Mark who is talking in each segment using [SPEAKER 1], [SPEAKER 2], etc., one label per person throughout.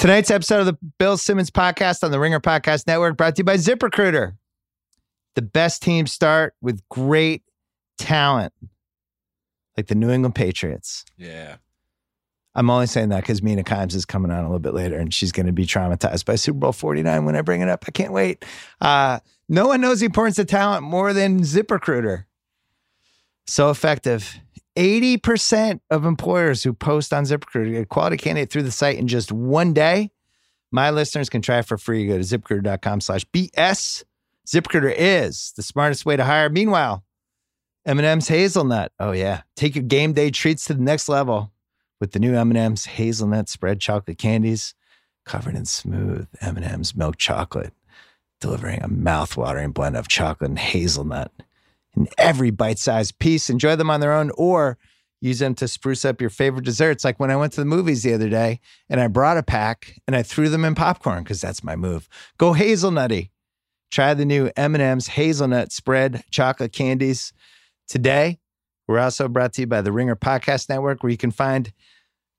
[SPEAKER 1] Tonight's episode of the Bill Simmons podcast on the Ringer Podcast Network brought to you by ZipRecruiter. The best teams start with great talent, like the New England Patriots.
[SPEAKER 2] Yeah.
[SPEAKER 1] I'm only saying that because Mina Kimes is coming on a little bit later and she's going to be traumatized by Super Bowl 49 when I bring it up. I can't wait. Uh, no one knows the importance of talent more than ZipRecruiter. So effective. 80% of employers who post on ZipRecruiter get a quality candidate through the site in just one day. My listeners can try it for free. Go to ziprecruiter.com slash BS. ZipRecruiter is the smartest way to hire. Meanwhile, M&M's Hazelnut. Oh, yeah. Take your game day treats to the next level with the new M&M's Hazelnut spread chocolate candies covered in smooth M&M's milk chocolate, delivering a mouth-watering blend of chocolate and hazelnut in every bite-sized piece. Enjoy them on their own or use them to spruce up your favorite desserts. Like when I went to the movies the other day and I brought a pack and I threw them in popcorn because that's my move. Go hazelnutty. Try the new M&M's hazelnut spread chocolate candies today. We're also brought to you by the Ringer Podcast Network, where you can find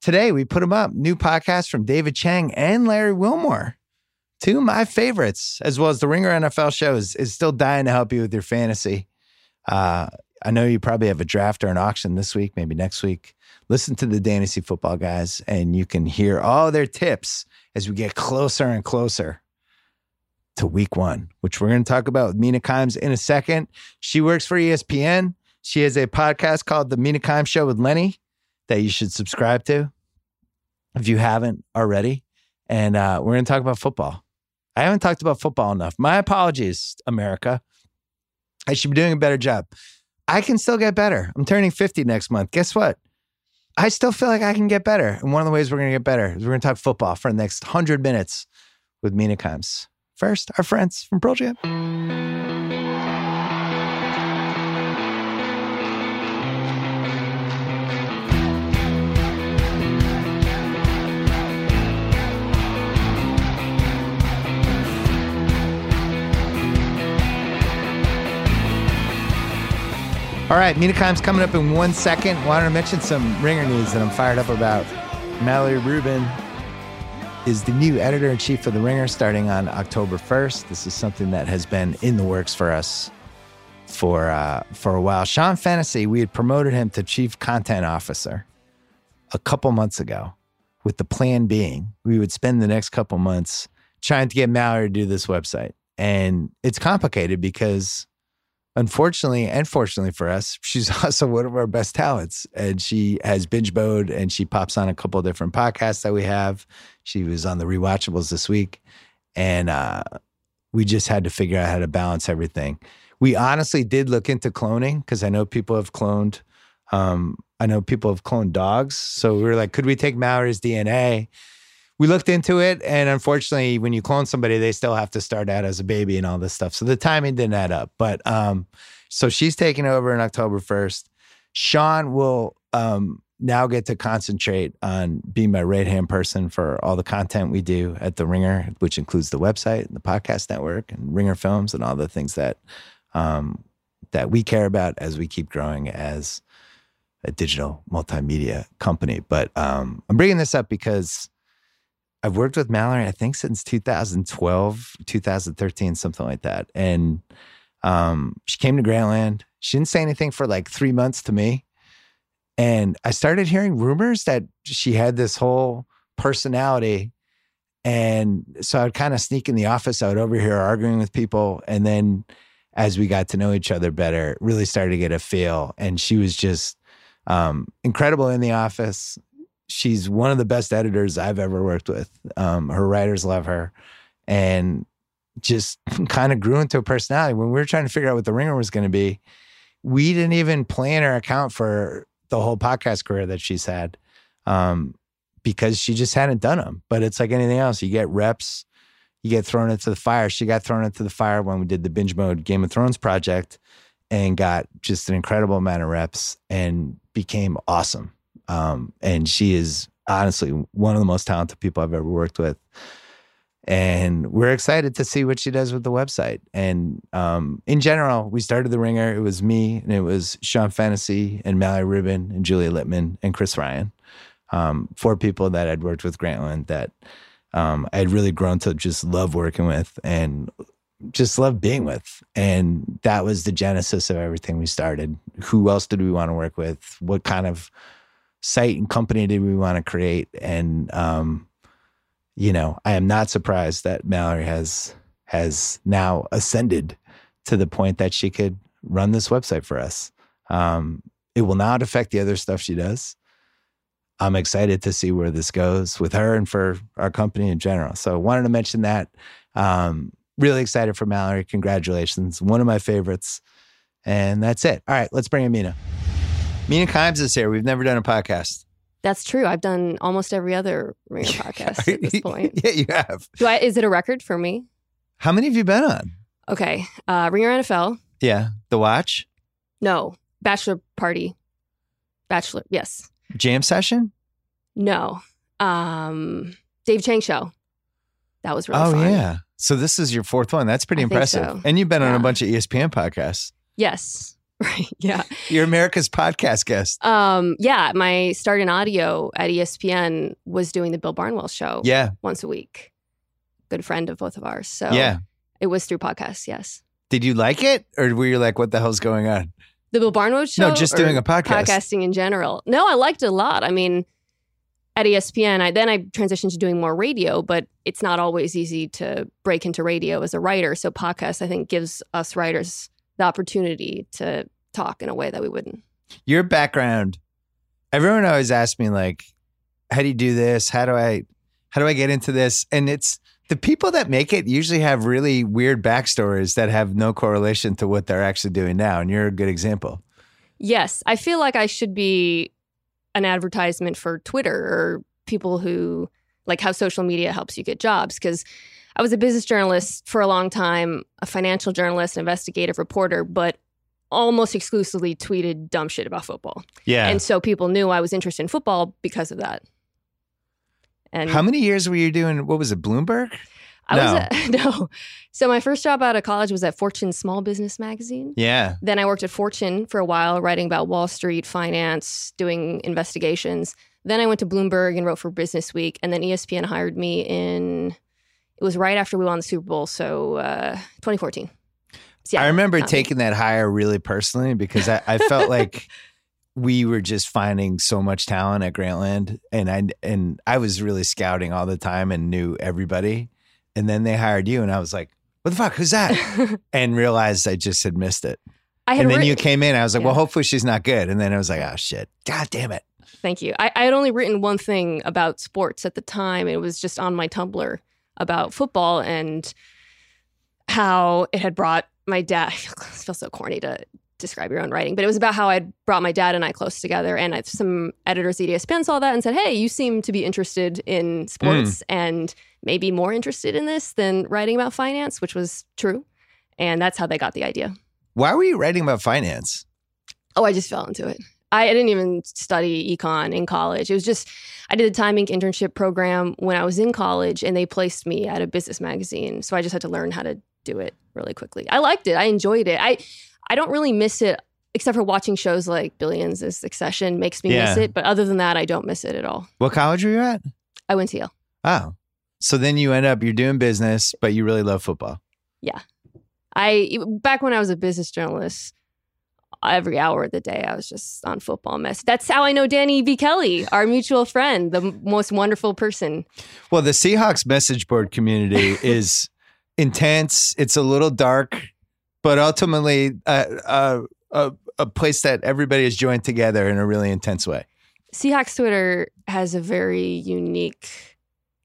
[SPEAKER 1] today we put them up new podcasts from David Chang and Larry Wilmore. Two of my favorites, as well as the Ringer NFL shows, is still dying to help you with your fantasy. Uh, I know you probably have a draft or an auction this week, maybe next week. Listen to the Dantasy Football guys, and you can hear all their tips as we get closer and closer to week one, which we're going to talk about with Mina Kimes in a second. She works for ESPN. She has a podcast called The Mina Kimes Show with Lenny that you should subscribe to if you haven't already. And uh, we're going to talk about football. I haven't talked about football enough. My apologies, America. I should be doing a better job. I can still get better. I'm turning 50 next month. Guess what? I still feel like I can get better. And one of the ways we're going to get better is we're going to talk football for the next 100 minutes with Mina Kimes. First, our friends from Pearl Jam. All right, Mina Kimes coming up in one second. Wanted to mention some ringer news that I'm fired up about. Mallory Rubin is the new editor in chief of The Ringer starting on October 1st. This is something that has been in the works for us for uh, for a while. Sean Fennessey, we had promoted him to chief content officer a couple months ago, with the plan being we would spend the next couple months trying to get Mallory to do this website. And it's complicated because unfortunately and fortunately for us, she's also one of our best talents. And she has binge mode and she pops on a couple of different podcasts that we have. She was on the rewatchables this week. And uh, we just had to figure out how to balance everything. We honestly did look into cloning because I know people have cloned. Um, I know people have cloned dogs. So we were like, could we take Mallory's DNA? We looked into it and unfortunately when you clone somebody they still have to start out as a baby and all this stuff. So the timing didn't add up. But um so she's taking over on october 1st sean will um now get to concentrate on being my right hand person for all the content we do at the ringer which includes the website and the podcast network and ringer films and all the things that um that we care about as we keep growing as a digital multimedia company. But um i'm bringing this up because I've worked with Mallory, I think since 2012, 2013, something like that. And um, she came to Grantland. She didn't say anything for like three months to me. And I started hearing rumors that she had this whole personality. And so I would kind of sneak in the office. I would overhear arguing with people. And then as we got to know each other better, really started to get a feel. And she was just um, incredible in the office she's one of the best editors I've ever worked with. Um, her writers love her, and just kind of grew into a personality. When we were trying to figure out what the ringer was going to be, we didn't even plan or account for the whole podcast career that she's had, um, because she just hadn't done them. But it's like anything else; you get reps, you get thrown into the fire. She got thrown into the fire when we did the binge mode Game of Thrones project, and got just an incredible amount of reps and became awesome. Um, and she is honestly one of the most talented people I've ever worked with. And we're excited to see what she does with the website. And um, in general, we started the ringer. It was me and it was Sean Fennessey and Mallory Rubin and Julia Litman and Chris Ryan. Um, four people that I'd worked with Grantland that um, I had really grown to just love working with and just love being with. And that was the genesis of everything we started. Who else did we want to work with? What kind of site and company did we want to create? And um, you know, I am not surprised that Mallory has has now ascended to the point that she could run this website for us. Um, it will not affect the other stuff she does. I'm excited to see where this goes with her and for our company in general. So, wanted to mention that. Um, really excited for Mallory. Congratulations. One of my favorites. And that's it. All right, let's bring in Mina. Kimes is here. We've never done a podcast.
[SPEAKER 2] That's true. I've done almost every other Ringer podcast at this point.
[SPEAKER 1] yeah, you have.
[SPEAKER 2] Do I, is it a record for me?
[SPEAKER 1] How many have you been on?
[SPEAKER 2] Okay. Uh, Ringer NFL.
[SPEAKER 1] Yeah. The Watch?
[SPEAKER 2] No. Bachelor Party. Bachelor. Yes.
[SPEAKER 1] Jam Session?
[SPEAKER 2] No. Um, Dave Chang Show. That was really
[SPEAKER 1] oh,
[SPEAKER 2] fun.
[SPEAKER 1] yeah. So this is your fourth one. That's pretty
[SPEAKER 2] I
[SPEAKER 1] impressive.
[SPEAKER 2] so.
[SPEAKER 1] And you've been on a bunch of ESPN podcasts.
[SPEAKER 2] Yes. Right. Yeah.
[SPEAKER 1] You're America's podcast guest.
[SPEAKER 2] Um, yeah. My start in audio at ESPN was doing the Bill Barnwell show
[SPEAKER 1] Yeah.
[SPEAKER 2] once a week. Good friend of both of ours. So
[SPEAKER 1] Yeah.
[SPEAKER 2] it was through podcasts. Yes.
[SPEAKER 1] Did you like it? Or were you like, what the hell's going on?
[SPEAKER 2] The Bill Barnwell show?
[SPEAKER 1] No, just doing a podcast.
[SPEAKER 2] Podcasting in general. No, I liked it a lot. I mean, at ESPN, I then I transitioned to doing more radio, but it's not always easy to break into radio as a writer. So podcast, I think, gives us writers the opportunity to talk in a way that we wouldn't.
[SPEAKER 1] Your background, everyone always asks me, like, how do you do this? How do I how do I get into this? And it's the people that make it usually have really weird backstories that have no correlation to what they're actually doing now. And you're a good example.
[SPEAKER 2] Yes, I feel like I should be an advertisement for Twitter or people who like how social media helps you get jobs because I was a business journalist for a long time, a financial journalist, an investigative reporter, but almost exclusively tweeted dumb shit about football.
[SPEAKER 1] Yeah.
[SPEAKER 2] And so people knew I was interested in football because of that. And
[SPEAKER 1] How many years were you doing? What was it, Bloomberg?
[SPEAKER 2] I
[SPEAKER 1] No.
[SPEAKER 2] was at, no. So my first job out of college was at Fortune Small Business Magazine.
[SPEAKER 1] Yeah.
[SPEAKER 2] Then I worked at Fortune for a while, writing about Wall Street, finance, doing investigations. Then I went to Bloomberg and wrote for Business Week. And then ESPN hired me in, it was right after we won the Super Bowl. So uh, 2014. So, yeah,
[SPEAKER 1] I remember
[SPEAKER 2] me.
[SPEAKER 1] taking that hire really personally because I, I felt like we were just finding so much talent at Grantland, and I and I was really scouting all the time and knew everybody. And then they hired you, and I was like, "What the fuck? Who's that?" and realized I just had missed it.
[SPEAKER 2] I had
[SPEAKER 1] And then
[SPEAKER 2] written,
[SPEAKER 1] you came in. I was like, "Well, hopefully she's not good." And then I was like, "Oh shit! God damn it!"
[SPEAKER 2] Thank you. I, I had only written one thing about sports at the time. It was just on my Tumblr about football and how it had brought my dad. I feel, so corny to describe your own writing, but it was about how I'd brought my dad and I close together. And I, some editors at E ESPN saw that and said, "Hey, you seem to be interested in sports hmm. and maybe more interested in this than writing about finance," which was true. And that's how they got the idea.
[SPEAKER 1] Why were you writing about finance?
[SPEAKER 2] Oh, I just fell into it. I, didn't even study econ in college. It was just I did the Time Inc. internship program when I was in college, and they placed me at a business magazine. So I just had to learn how to do it really quickly. I liked it. I enjoyed it. I I don't really miss it, except for watching shows like Billions and Succession makes me miss it. But other than that, I don't miss it at all.
[SPEAKER 1] What college were you at?
[SPEAKER 2] I went to Yale.
[SPEAKER 1] Oh, so then you end up you're doing business, but you really love football. Yeah.
[SPEAKER 2] I back when I was a business journalist, every hour of the day I was just on football mess. That's how I know Danny B. Kelly, our mutual friend, the most wonderful person.
[SPEAKER 1] Well, the Seahawks message board community is intense. It's a little dark, but ultimately a, a, a, a place that everybody has joined together in a really intense way.
[SPEAKER 2] Seahawks Twitter has a very unique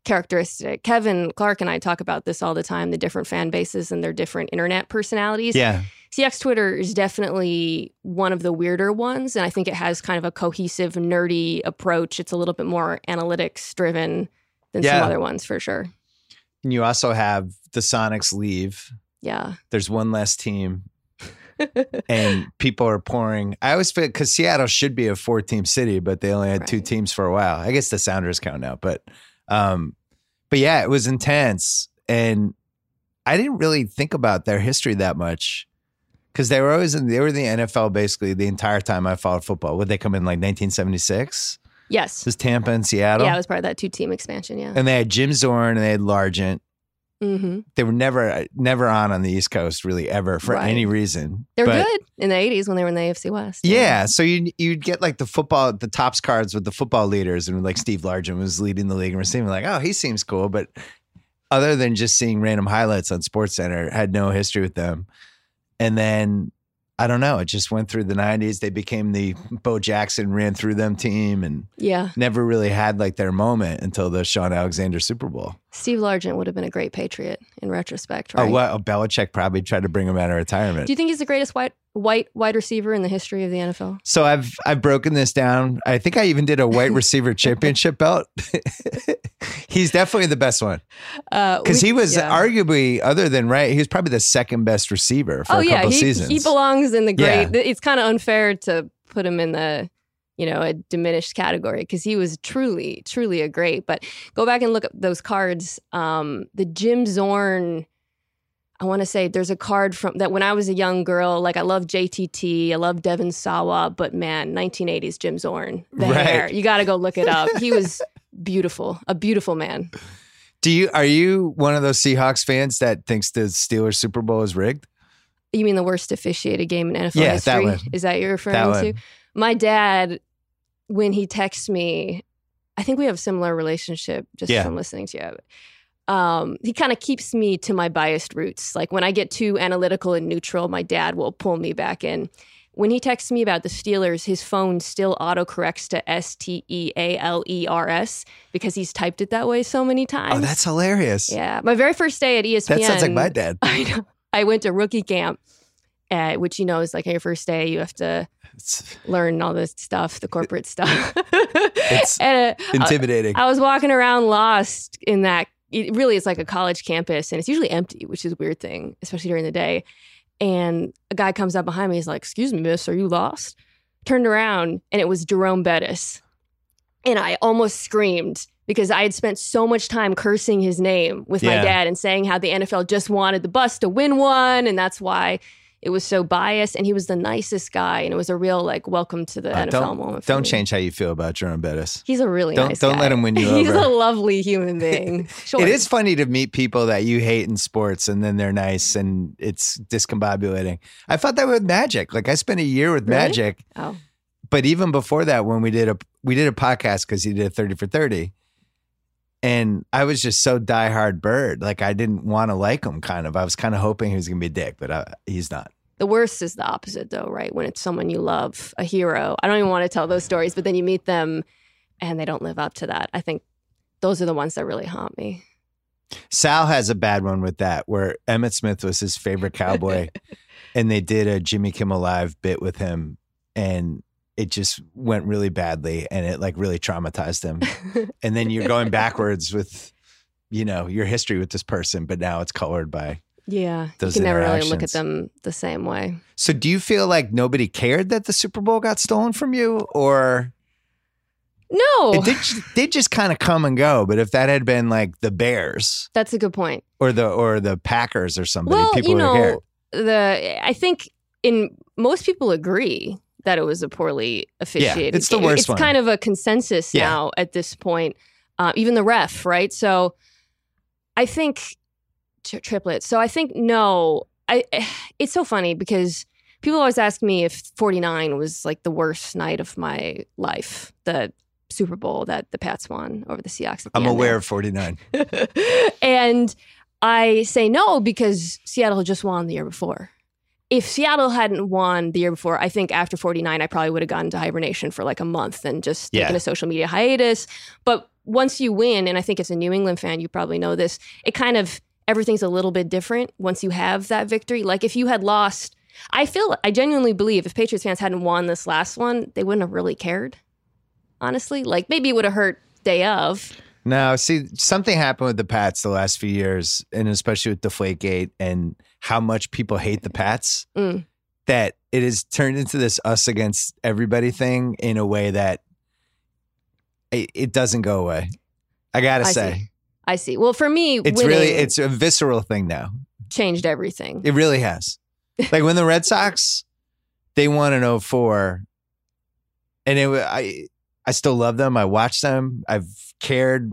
[SPEAKER 2] characteristic. Kevin Clark and I talk about this all the time the different fan bases and their different internet personalities.
[SPEAKER 1] Yeah.
[SPEAKER 2] Seahawks Twitter is definitely one of the weirder ones. And I think it has kind of a cohesive, nerdy approach. It's a little bit more analytics driven than
[SPEAKER 1] Yeah.
[SPEAKER 2] some other ones for sure.
[SPEAKER 1] And you also have the Sonics leave.
[SPEAKER 2] Yeah.
[SPEAKER 1] There's one less team, and people are pouring. I always feel because Seattle should be a four team city, but they only had two teams for a while. I guess the Sounders count now, but um, but yeah, it was intense, and I didn't really think about their history that much because they were always in they were in the NFL basically the entire time I followed football. Would they come in like 1976?
[SPEAKER 2] Yes.
[SPEAKER 1] It was Tampa and Seattle.
[SPEAKER 2] Yeah, it was part of that two team expansion. Yeah.
[SPEAKER 1] and they had Jim Zorn and they had Largent.
[SPEAKER 2] hmm
[SPEAKER 1] They were never never on on the East Coast really ever for
[SPEAKER 2] Right.
[SPEAKER 1] any reason.
[SPEAKER 2] They were
[SPEAKER 1] But-
[SPEAKER 2] good in the 80s when they were in the AFC West.
[SPEAKER 1] Yeah, so you you'd get like the football the Topps cards with the football leaders and like Steve Largent was leading the league and receiving like oh he seems cool but other than just seeing random highlights on Sports Center had no history with them and then I don't know it just went through the 90s they became the Bo Jackson ran through them team and
[SPEAKER 2] Yeah.
[SPEAKER 1] never really had like their moment until the Shaun Alexander Super Bowl.
[SPEAKER 2] Steve Largent would have been a great Patriot in retrospect, right?
[SPEAKER 1] Oh, what? Oh, Belichick probably tried to bring him out of retirement.
[SPEAKER 2] Do you think he's the greatest white white wide receiver in the history of the NFL?
[SPEAKER 1] So I've I've broken this down. I think I even did a white receiver championship belt. He's definitely the best one
[SPEAKER 2] Uh,
[SPEAKER 1] because
[SPEAKER 2] we-
[SPEAKER 1] he was
[SPEAKER 2] yeah.
[SPEAKER 1] arguably, other than right, he was probably the second best receiver for
[SPEAKER 2] oh
[SPEAKER 1] a
[SPEAKER 2] yeah,
[SPEAKER 1] couple
[SPEAKER 2] he,
[SPEAKER 1] seasons.
[SPEAKER 2] he belongs in the
[SPEAKER 1] Yeah.
[SPEAKER 2] great. It's kind of unfair to put him in the you know a diminished category because he was truly truly a great. But go back and look at those cards. Um, the Jim Zorn. I want to say there's a card from that when I was a young girl. Like I love JTT, I love Devon Sawa, but man, 1980s Jim Zorn, the
[SPEAKER 1] Right.
[SPEAKER 2] hair. You got to go look it up. He was beautiful, a beautiful man.
[SPEAKER 1] Do you are you one of those Seahawks fans that thinks the Steelers Super Bowl is rigged?
[SPEAKER 2] You mean the worst officiated game in NFL
[SPEAKER 1] Yeah, that
[SPEAKER 2] history?
[SPEAKER 1] one.
[SPEAKER 2] Is that you're referring
[SPEAKER 1] That
[SPEAKER 2] to?
[SPEAKER 1] one.
[SPEAKER 2] My dad, when he texts me, I think we have a similar relationship just
[SPEAKER 1] Yeah.
[SPEAKER 2] from listening to you. Um, he kind of keeps me to my biased roots. Like when I get too analytical and neutral, my dad will pull me back in. When he texts me about the Steelers, his phone still autocorrects to S T E A L E R S because he's typed it that way so many times.
[SPEAKER 1] Oh, that's hilarious.
[SPEAKER 2] yeah. My very first day at ESPN.
[SPEAKER 1] That sounds like my dad.
[SPEAKER 2] I know. I went to rookie camp, uh, which you know is like on your first day, you have to
[SPEAKER 1] It's
[SPEAKER 2] learn all this stuff, the corporate stuff.
[SPEAKER 1] It's
[SPEAKER 2] and, uh,
[SPEAKER 1] intimidating.
[SPEAKER 2] I was walking around lost in that. It really is like a college campus, and it's usually empty, which is a weird thing, especially during the day. And a guy comes up behind me. He's like, "Excuse me, miss, are you lost?" Turned around, and it was Jerome Bettis, and I almost screamed because I had spent so much time cursing his name with my dad and saying how the NFL just wanted the bus to win one, and that's why it was so biased. And he was the nicest guy, and it was a real like welcome to the
[SPEAKER 1] Uh,
[SPEAKER 2] NFL
[SPEAKER 1] don't
[SPEAKER 2] moment.
[SPEAKER 1] don't
[SPEAKER 2] me.
[SPEAKER 1] change how you feel about Jerome Bettis.
[SPEAKER 2] He's a really
[SPEAKER 1] Don't-
[SPEAKER 2] nice
[SPEAKER 1] don't
[SPEAKER 2] guy.
[SPEAKER 1] let him win you over.
[SPEAKER 2] He's
[SPEAKER 1] over.
[SPEAKER 2] a lovely human being. Sure.
[SPEAKER 1] It is funny to meet people that you hate in sports and then they're nice and it's discombobulating. I thought that with Magic. Like I spent a year with
[SPEAKER 2] Really?
[SPEAKER 1] Magic,
[SPEAKER 2] Oh,
[SPEAKER 1] but even before that, when we did a we did a podcast because he did a 30 for 30. And I was just so diehard bird. Like I didn't want to like him kind of. I was kind of hoping he was gonna be a dick, but I, he's not.
[SPEAKER 2] the worst is the opposite, though, right? When it's someone you love, a hero. I don't even want to tell those stories, but then you meet them and they don't live up to that. I think those are the ones that really haunt me.
[SPEAKER 1] Sal has a bad one with that, where Emmitt Smith was his favorite cowboy, and they did a Jimmy Kimmel Live bit with him, and it just went really badly, and it like really traumatized him. and then you're going backwards with, you know, your history with this person, but now it's colored by.
[SPEAKER 2] yeah,
[SPEAKER 1] Those
[SPEAKER 2] you can never really look at them the same way.
[SPEAKER 1] So, do you feel like nobody cared that the Super Bowl got stolen from you, or
[SPEAKER 2] No,
[SPEAKER 1] it did, did just kind of come and go? But if that had been like the Bears
[SPEAKER 2] that's a good point.
[SPEAKER 1] or the or the Packers or somebody,
[SPEAKER 2] well,
[SPEAKER 1] people
[SPEAKER 2] you know, the I think in most people agree that it was a poorly officiated.
[SPEAKER 1] Yeah, it's the
[SPEAKER 2] game.
[SPEAKER 1] worst
[SPEAKER 2] It's
[SPEAKER 1] one.
[SPEAKER 2] kind of a consensus
[SPEAKER 1] Yeah.
[SPEAKER 2] now at this point. Uh, even the ref, right? So I think tri- triplet. So I think no. I it's so funny because people always ask me if 49 was like the worst night of my life. The Super Bowl that the Pats won over the Seahawks. The
[SPEAKER 1] I'm aware
[SPEAKER 2] there.
[SPEAKER 1] of 49.
[SPEAKER 2] and I say no because Seattle just won the year before. If Seattle hadn't won the year before, I think after 49, I probably would have gone to hibernation for like a month and just
[SPEAKER 1] Yeah.
[SPEAKER 2] taken a social media hiatus. But once you win, and I think as a New England fan, you probably know this, it kind of everything's a little bit different once you have that victory. Like if you had lost, I feel, I genuinely believe if Patriots fans hadn't won this last one, they wouldn't have really cared. Honestly, like maybe it would have hurt day of.
[SPEAKER 1] No, see, something happened with the Pats the last few years, and especially with Deflategate and how much people hate the Pats,
[SPEAKER 2] Mm.
[SPEAKER 1] that it has turned into this us against everybody thing in a way that it, it doesn't go away. I gotta
[SPEAKER 2] I
[SPEAKER 1] say,
[SPEAKER 2] see. I see. Well, for me,
[SPEAKER 1] it's really it's a visceral thing now.
[SPEAKER 2] changed everything.
[SPEAKER 1] It really has. like when the Red Sox they won in 04 and it I I still love them. I watch them. I've cared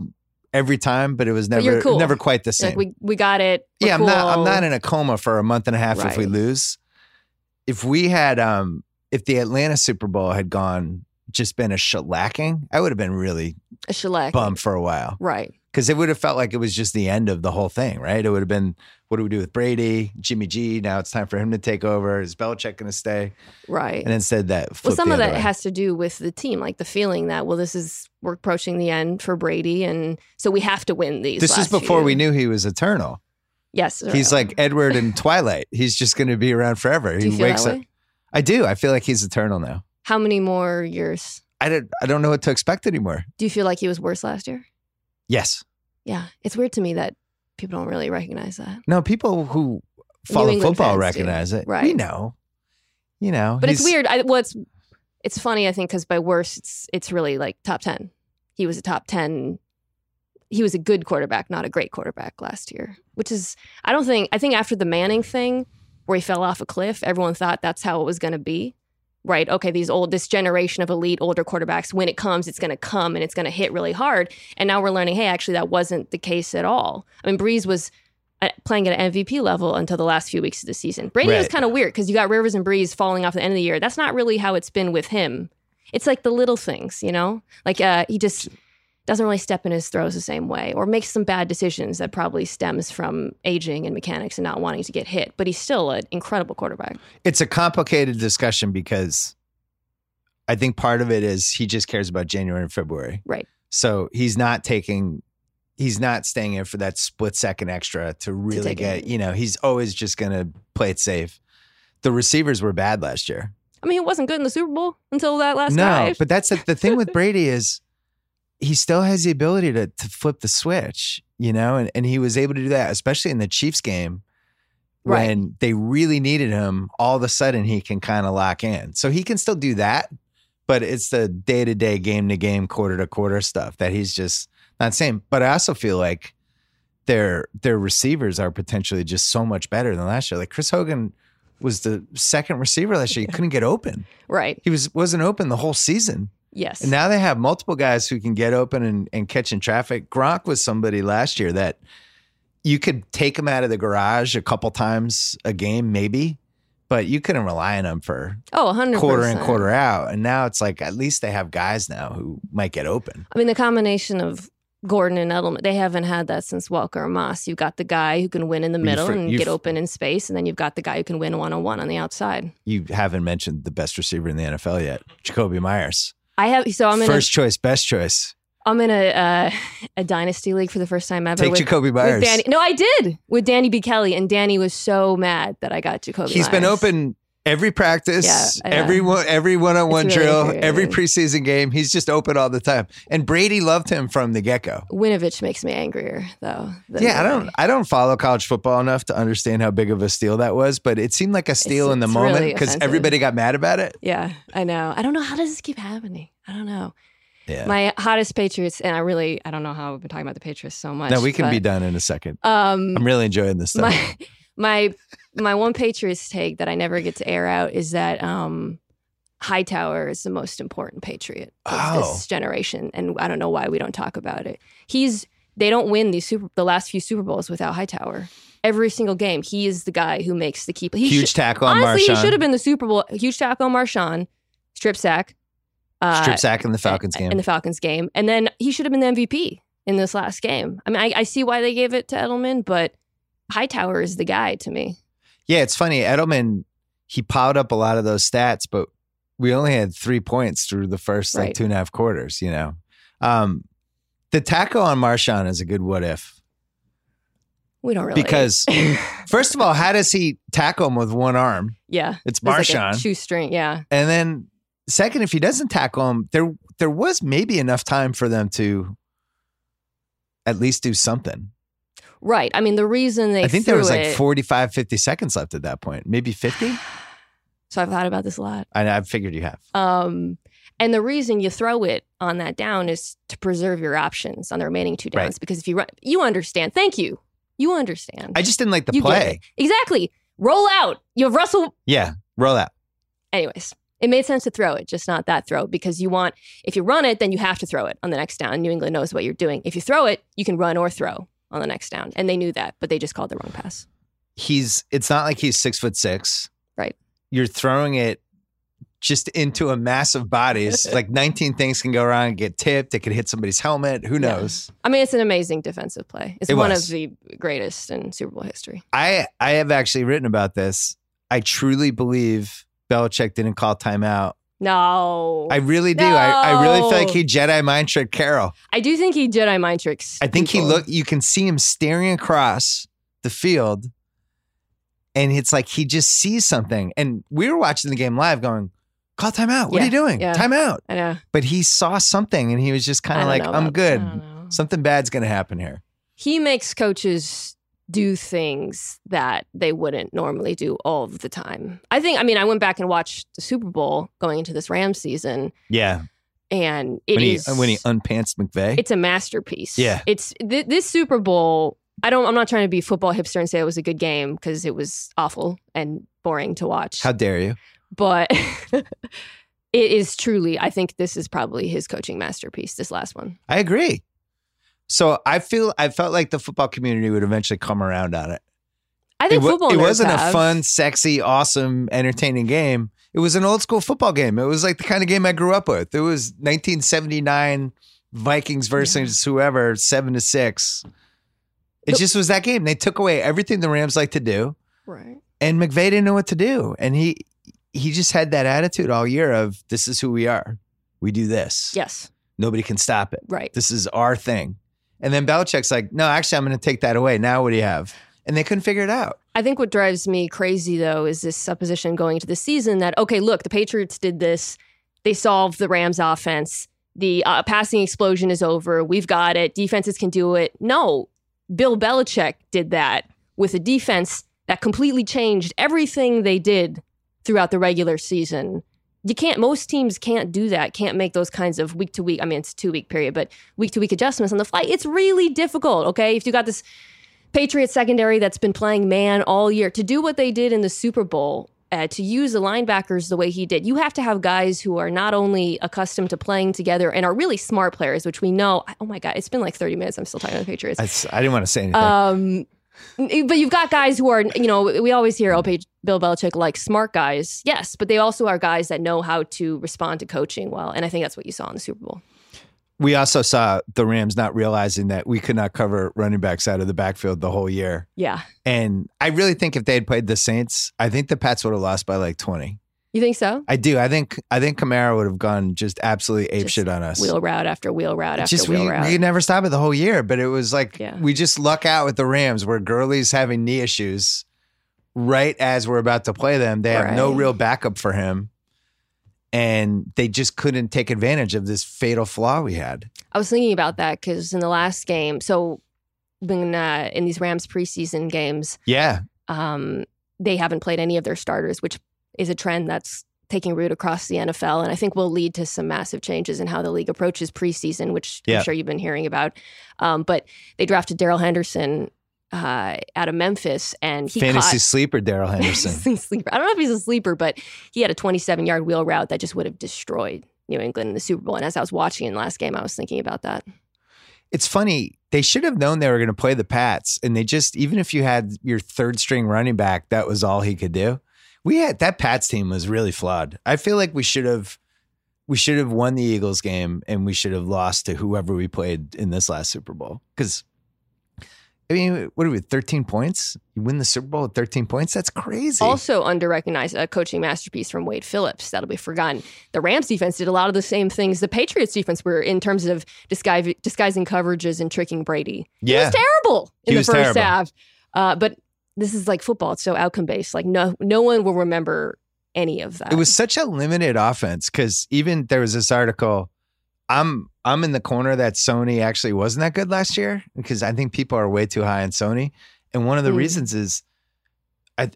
[SPEAKER 1] every time, but it was never
[SPEAKER 2] cool.
[SPEAKER 1] never quite the same.
[SPEAKER 2] like we we got it. We're
[SPEAKER 1] yeah, I'm not I'm not in a coma for a month and a half if we lose. If we had um if the Atlanta Super Bowl had gone just been a shellacking, I would have been really
[SPEAKER 2] a shellac.
[SPEAKER 1] bummed for a while.
[SPEAKER 2] Right.
[SPEAKER 1] Because it would have felt like it was just the end of the whole thing, right? It would have been what do we do with Brady, Jimmy G? Now it's time for him to take over. Is Belichick going to stay?
[SPEAKER 2] Right.
[SPEAKER 1] And instead, that
[SPEAKER 2] well, some of that
[SPEAKER 1] way.
[SPEAKER 2] has to do with the team, like the feeling that well, this is we're approaching the end for Brady, and so we have to win these.
[SPEAKER 1] This is before
[SPEAKER 2] few.
[SPEAKER 1] we knew he was eternal.
[SPEAKER 2] Yes,
[SPEAKER 1] He's
[SPEAKER 2] right.
[SPEAKER 1] like Edward in Twilight. He's just going to be around forever. He wakes up. I do. I feel like he's eternal now.
[SPEAKER 2] How many more years?
[SPEAKER 1] I don't. I don't know what to expect anymore.
[SPEAKER 2] Do you feel like he was worse last year?
[SPEAKER 1] Yes.
[SPEAKER 2] Yeah, it's weird to me that people don't really recognize that.
[SPEAKER 1] No. People who follow football
[SPEAKER 2] fans do.
[SPEAKER 1] recognize it. We
[SPEAKER 2] Right.
[SPEAKER 1] know. You know.
[SPEAKER 2] But it's weird. I, well, it's it's funny. I think because by worse, it's it's really like top ten. He was a top ten. He was a good quarterback, not a great quarterback last year. Which is, I don't think. I think after the Manning thing, where he fell off a cliff, everyone thought that's how it was going to be. Right? Okay, these old, this generation of elite older quarterbacks, when it comes, it's going to come and it's going to hit really hard. And now we're learning, hey, actually, that wasn't the case at all. I mean, Brees was uh, playing at an MVP level until the last few weeks of the season. Brady was kind of weird because you got Rivers and Brees falling off at the end of the year. That's not really how it's been with him. It's like the little things, you know? Like uh, he just doesn't really step in his throws the same way or makes some bad decisions that probably stems from aging and mechanics and not wanting to get hit. But he's still an incredible quarterback.
[SPEAKER 1] it's a complicated discussion because I think part of it is he just cares about January and February.
[SPEAKER 2] Right.
[SPEAKER 1] So he's not taking, he's not staying in for that split second extra to really
[SPEAKER 2] take
[SPEAKER 1] get,
[SPEAKER 2] it.
[SPEAKER 1] you know, he's always just going to play it safe. The receivers were bad last year.
[SPEAKER 2] I mean, he wasn't good in the Super Bowl until that last year.
[SPEAKER 1] no,
[SPEAKER 2] drive.
[SPEAKER 1] but that's the, the thing with Brady is he still has the ability to to flip the switch, you know, and, and he was able to do that, especially in the Chiefs game
[SPEAKER 2] Right.
[SPEAKER 1] when they really needed him. All of a sudden, he can kind of lock in, so he can still do that. But it's the day to day, game to game, quarter to quarter stuff that he's just not saying. But I also feel like their their receivers are potentially just so much better than last year. Like Chris Hogan was the second receiver last year. He couldn't get open.
[SPEAKER 2] right.
[SPEAKER 1] He was wasn't open the whole season.
[SPEAKER 2] Yes.
[SPEAKER 1] And now they have multiple guys who can get open and, and catch in traffic. Gronk was somebody last year that you could take him out of the garage a couple times a game, maybe, but you couldn't rely on him for
[SPEAKER 2] oh, 100%.
[SPEAKER 1] quarter in, quarter out. And now it's like at least they have guys now who might get open.
[SPEAKER 2] I mean, the combination of Gordon and Edelman, they haven't had that since Welker and Moss. You've got the guy who can win in the middle and get open in space, and then you've got the guy who can win one on one on the outside.
[SPEAKER 1] You haven't mentioned the best receiver in the NFL yet, Jakobi Meyers.
[SPEAKER 2] I have so I'm in
[SPEAKER 1] First choice, best choice.
[SPEAKER 2] I'm in a uh, a dynasty league for the first time ever.
[SPEAKER 1] Take
[SPEAKER 2] with,
[SPEAKER 1] Jakobi Meyers.
[SPEAKER 2] with Danny. No, I did with Danny B. Kelly, and Danny was so mad that I got Jakobi.
[SPEAKER 1] He's been open every practice,
[SPEAKER 2] Yeah,
[SPEAKER 1] every one, every one-on-one
[SPEAKER 2] It's really
[SPEAKER 1] drill, every preseason game. He's just open all the time. And Brady loved him from the get-go.
[SPEAKER 2] Winovich makes me angrier though.
[SPEAKER 1] Yeah, I don't. I don't follow college football enough to understand how big of a steal that was, but it seemed like a steal in the moment because
[SPEAKER 2] offensive.
[SPEAKER 1] everybody got mad about it.
[SPEAKER 2] Yeah, I know. I don't know how does this keep happening. I don't know.
[SPEAKER 1] Yeah.
[SPEAKER 2] My hottest Patriots, and I really I don't know how we've been talking about the Patriots so much.
[SPEAKER 1] no, we can
[SPEAKER 2] but,
[SPEAKER 1] be done in a second.
[SPEAKER 2] Um,
[SPEAKER 1] I'm really enjoying this stuff.
[SPEAKER 2] my my my one Patriots take that I never get to air out is that um Hightower is the most important Patriot of
[SPEAKER 1] Oh.
[SPEAKER 2] this generation, and I don't know why we don't talk about it. He's they don't win these super the last few Super Bowls without Hightower. Every single game, he is the guy who makes the keep. He
[SPEAKER 1] Huge
[SPEAKER 2] should-
[SPEAKER 1] tackle on
[SPEAKER 2] honestly,
[SPEAKER 1] Marshawn.
[SPEAKER 2] he should have been the Super Bowl huge tackle on Marshawn, strip sack, uh,
[SPEAKER 1] Strip sack in the Falcons game.
[SPEAKER 2] in the Falcons game, and then he should have been the MVP in this last game. I mean, I, I see why they gave it to Edelman, but Hightower is the guy to me.
[SPEAKER 1] yeah, it's funny. Edelman, he piled up a lot of those stats, but we only had three points through the first like
[SPEAKER 2] Right.
[SPEAKER 1] two and a half quarters, you know. Um the tackle on Marshawn is a good what if.
[SPEAKER 2] We don't really
[SPEAKER 1] Because first of all, how does he tackle him with one arm?
[SPEAKER 2] yeah,
[SPEAKER 1] It's
[SPEAKER 2] Marshawn like shoestring. Yeah,
[SPEAKER 1] And then second, if he doesn't tackle him, there there was maybe enough time for them to at least do something.
[SPEAKER 2] Right. I mean, the reason they
[SPEAKER 1] I think there was like
[SPEAKER 2] it-
[SPEAKER 1] 45, 50 seconds left at that point. Maybe 50?
[SPEAKER 2] So I've thought about this a lot.
[SPEAKER 1] I, I figured you have.
[SPEAKER 2] Um, and the reason you throw it on that down is to preserve your options on the remaining two
[SPEAKER 1] Right.
[SPEAKER 2] downs. Because if you run, you understand. Thank you. You understand.
[SPEAKER 1] I just didn't like the
[SPEAKER 2] You
[SPEAKER 1] play.
[SPEAKER 2] Exactly. Roll out. You have Russell.
[SPEAKER 1] Yeah, roll out.
[SPEAKER 2] Anyways, It made sense to throw it, just not that throw, because you want, if you run it, then you have to throw it on the next down. New England knows what you're doing. If you throw it, you can run or throw on the next down. And they knew that, but they just called the wrong pass.
[SPEAKER 1] He's, it's not like he's six foot six.
[SPEAKER 2] Right.
[SPEAKER 1] You're throwing it just into a massive bodies. like 19 things can go wrong and get tipped. It could hit somebody's helmet. Who knows?
[SPEAKER 2] I mean, it's an amazing defensive play. It's
[SPEAKER 1] It
[SPEAKER 2] one
[SPEAKER 1] was.
[SPEAKER 2] of the greatest in Super Bowl history.
[SPEAKER 1] I I have actually written about this. I truly believe Belichick didn't call timeout.
[SPEAKER 2] No.
[SPEAKER 1] I really do. I, I really feel like he Jedi mind tricked Carroll.
[SPEAKER 2] I do think he Jedi mind tricks.
[SPEAKER 1] I think
[SPEAKER 2] people.
[SPEAKER 1] he look. You can see him staring across the field, and it's like he just sees something. And we were watching the game live, going, "Call timeout! What are you doing?
[SPEAKER 2] yeah.
[SPEAKER 1] Timeout!"
[SPEAKER 2] I know.
[SPEAKER 1] But he saw something, and he was just kind of like, "I'm good.
[SPEAKER 2] I don't know.
[SPEAKER 1] Something bad's gonna happen here."
[SPEAKER 2] He makes coaches do things that they wouldn't normally do all of the time. I think. I mean, I went back and watched the Super Bowl going into this Rams season,
[SPEAKER 1] Yeah,
[SPEAKER 2] and it
[SPEAKER 1] when he
[SPEAKER 2] is-
[SPEAKER 1] when he unpants McVay.
[SPEAKER 2] it's a masterpiece.
[SPEAKER 1] Yeah.
[SPEAKER 2] it's th- this Super Bowl. I don't. I'm not trying to be football hipster and say it was a good game because it was awful and boring to watch.
[SPEAKER 1] How dare you?
[SPEAKER 2] but it is truly. I think this is probably his coaching masterpiece. This last one.
[SPEAKER 1] I agree. So I feel I felt like the football community would eventually come around on it.
[SPEAKER 2] I
[SPEAKER 1] It,
[SPEAKER 2] think
[SPEAKER 1] wa-
[SPEAKER 2] football.
[SPEAKER 1] it wasn't a fun, sexy, awesome, entertaining game. It was an old school football game. It was like the kind of game I grew up with. It was 1979 Vikings versus whoever, seven to six. It
[SPEAKER 2] The-
[SPEAKER 1] just was that game. They took away everything the Rams like to do,
[SPEAKER 2] Right.
[SPEAKER 1] and McVay didn't know what to do, and he he just had that attitude all year of this is who we are. We do this.
[SPEAKER 2] Yes.
[SPEAKER 1] Nobody can stop it.
[SPEAKER 2] Right.
[SPEAKER 1] This is our thing. And then Belichick's like, no, actually, I'm going to take that away. Now, what do you have? And they couldn't figure it out.
[SPEAKER 2] I think what drives me crazy though is this supposition going into the season that okay, look, the Patriots did this. They solved the Rams offense. The uh, passing explosion is over. We've got it. Defenses can do it. No, Bill Belichick did that with a defense that completely changed everything they did throughout the regular season. You can't. Most teams can't do that. Can't make those kinds of week to week. I mean, it's two week period, but week to week adjustments on the fly. It's really difficult. Okay, if you got this Patriots secondary that's been playing man all year to do what they did in the Super Bowl. Uh, to use the linebackers the way he did, you have to have guys who are not only accustomed to playing together and are really smart players, which we know. Oh my God, it's been like 30 minutes. I'm still talking about the Patriots.
[SPEAKER 1] I didn't want to say anything.
[SPEAKER 2] Um, but you've got guys who are, you know, we always hear, oh, Bill Belichick like smart guys. Yes, but they also are guys that know how to respond to coaching well. And I think that's what you saw in the Super Bowl.
[SPEAKER 1] we also saw the Rams not realizing that we could not cover running backs out of the backfield the whole year.
[SPEAKER 2] Yeah.
[SPEAKER 1] And I really think if they had played the Saints, I think the Pats would have lost by like 20.
[SPEAKER 2] You think so?
[SPEAKER 1] I do. I think I think Kamara would have gone just absolutely ape
[SPEAKER 2] Just
[SPEAKER 1] shit on us.
[SPEAKER 2] Wheel route after wheel route after
[SPEAKER 1] just we,
[SPEAKER 2] wheel route.
[SPEAKER 1] we never stop it the whole year, but it was like
[SPEAKER 2] Yeah.
[SPEAKER 1] we just luck out with the Rams where Gurley's having knee issues right as we're about to play them. They have no real backup for him. And they just couldn't take advantage of this fatal flaw we had.
[SPEAKER 2] I was thinking about that because in the last game, so when uh, in these Rams preseason games,
[SPEAKER 1] Yeah.
[SPEAKER 2] um, they haven't played any of their starters, which is a trend that's taking root across the NFL, and I think will lead to some massive changes in how the league approaches preseason, which
[SPEAKER 1] Yeah.
[SPEAKER 2] I'm sure you've been hearing about. Um, but they drafted Darrell Henderson uh, out of Memphis, and he
[SPEAKER 1] Fantasy
[SPEAKER 2] caught.
[SPEAKER 1] sleeper Daryl Henderson.
[SPEAKER 2] sleeper. I don't know if he's a sleeper, but he had a 27 yard wheel route that just would have destroyed New England in the Super Bowl. And as I was watching in the last game, I was thinking about that.
[SPEAKER 1] it's funny. They should have known they were going to play the Pats, and they just even if you had your third string running back, that was all he could do. We had that Pats team was really flawed. I feel like we should have we should have won the Eagles game, and we should have lost to whoever we played in this last Super Bowl. Because I mean, what are we? Thirteen points? You win the Super Bowl with thirteen points? That's crazy.
[SPEAKER 2] Also, under recognized a coaching masterpiece from Wade Phillips. That'll be forgotten. The Rams defense did a lot of the same things the Patriots defense were in terms of disguise, disguising coverages and tricking Brady. He
[SPEAKER 1] yeah,
[SPEAKER 2] was terrible in
[SPEAKER 1] He
[SPEAKER 2] the first
[SPEAKER 1] terrible.
[SPEAKER 2] half. Uh, but this is like football. It's so outcome based. Like no, no one will remember any of that.
[SPEAKER 1] it was such a limited offense because even there was this article. I'm I'm in the corner that Sony actually wasn't that good last year because I think people are way too high on Sony, and one of the
[SPEAKER 2] Mm.
[SPEAKER 1] reasons is, I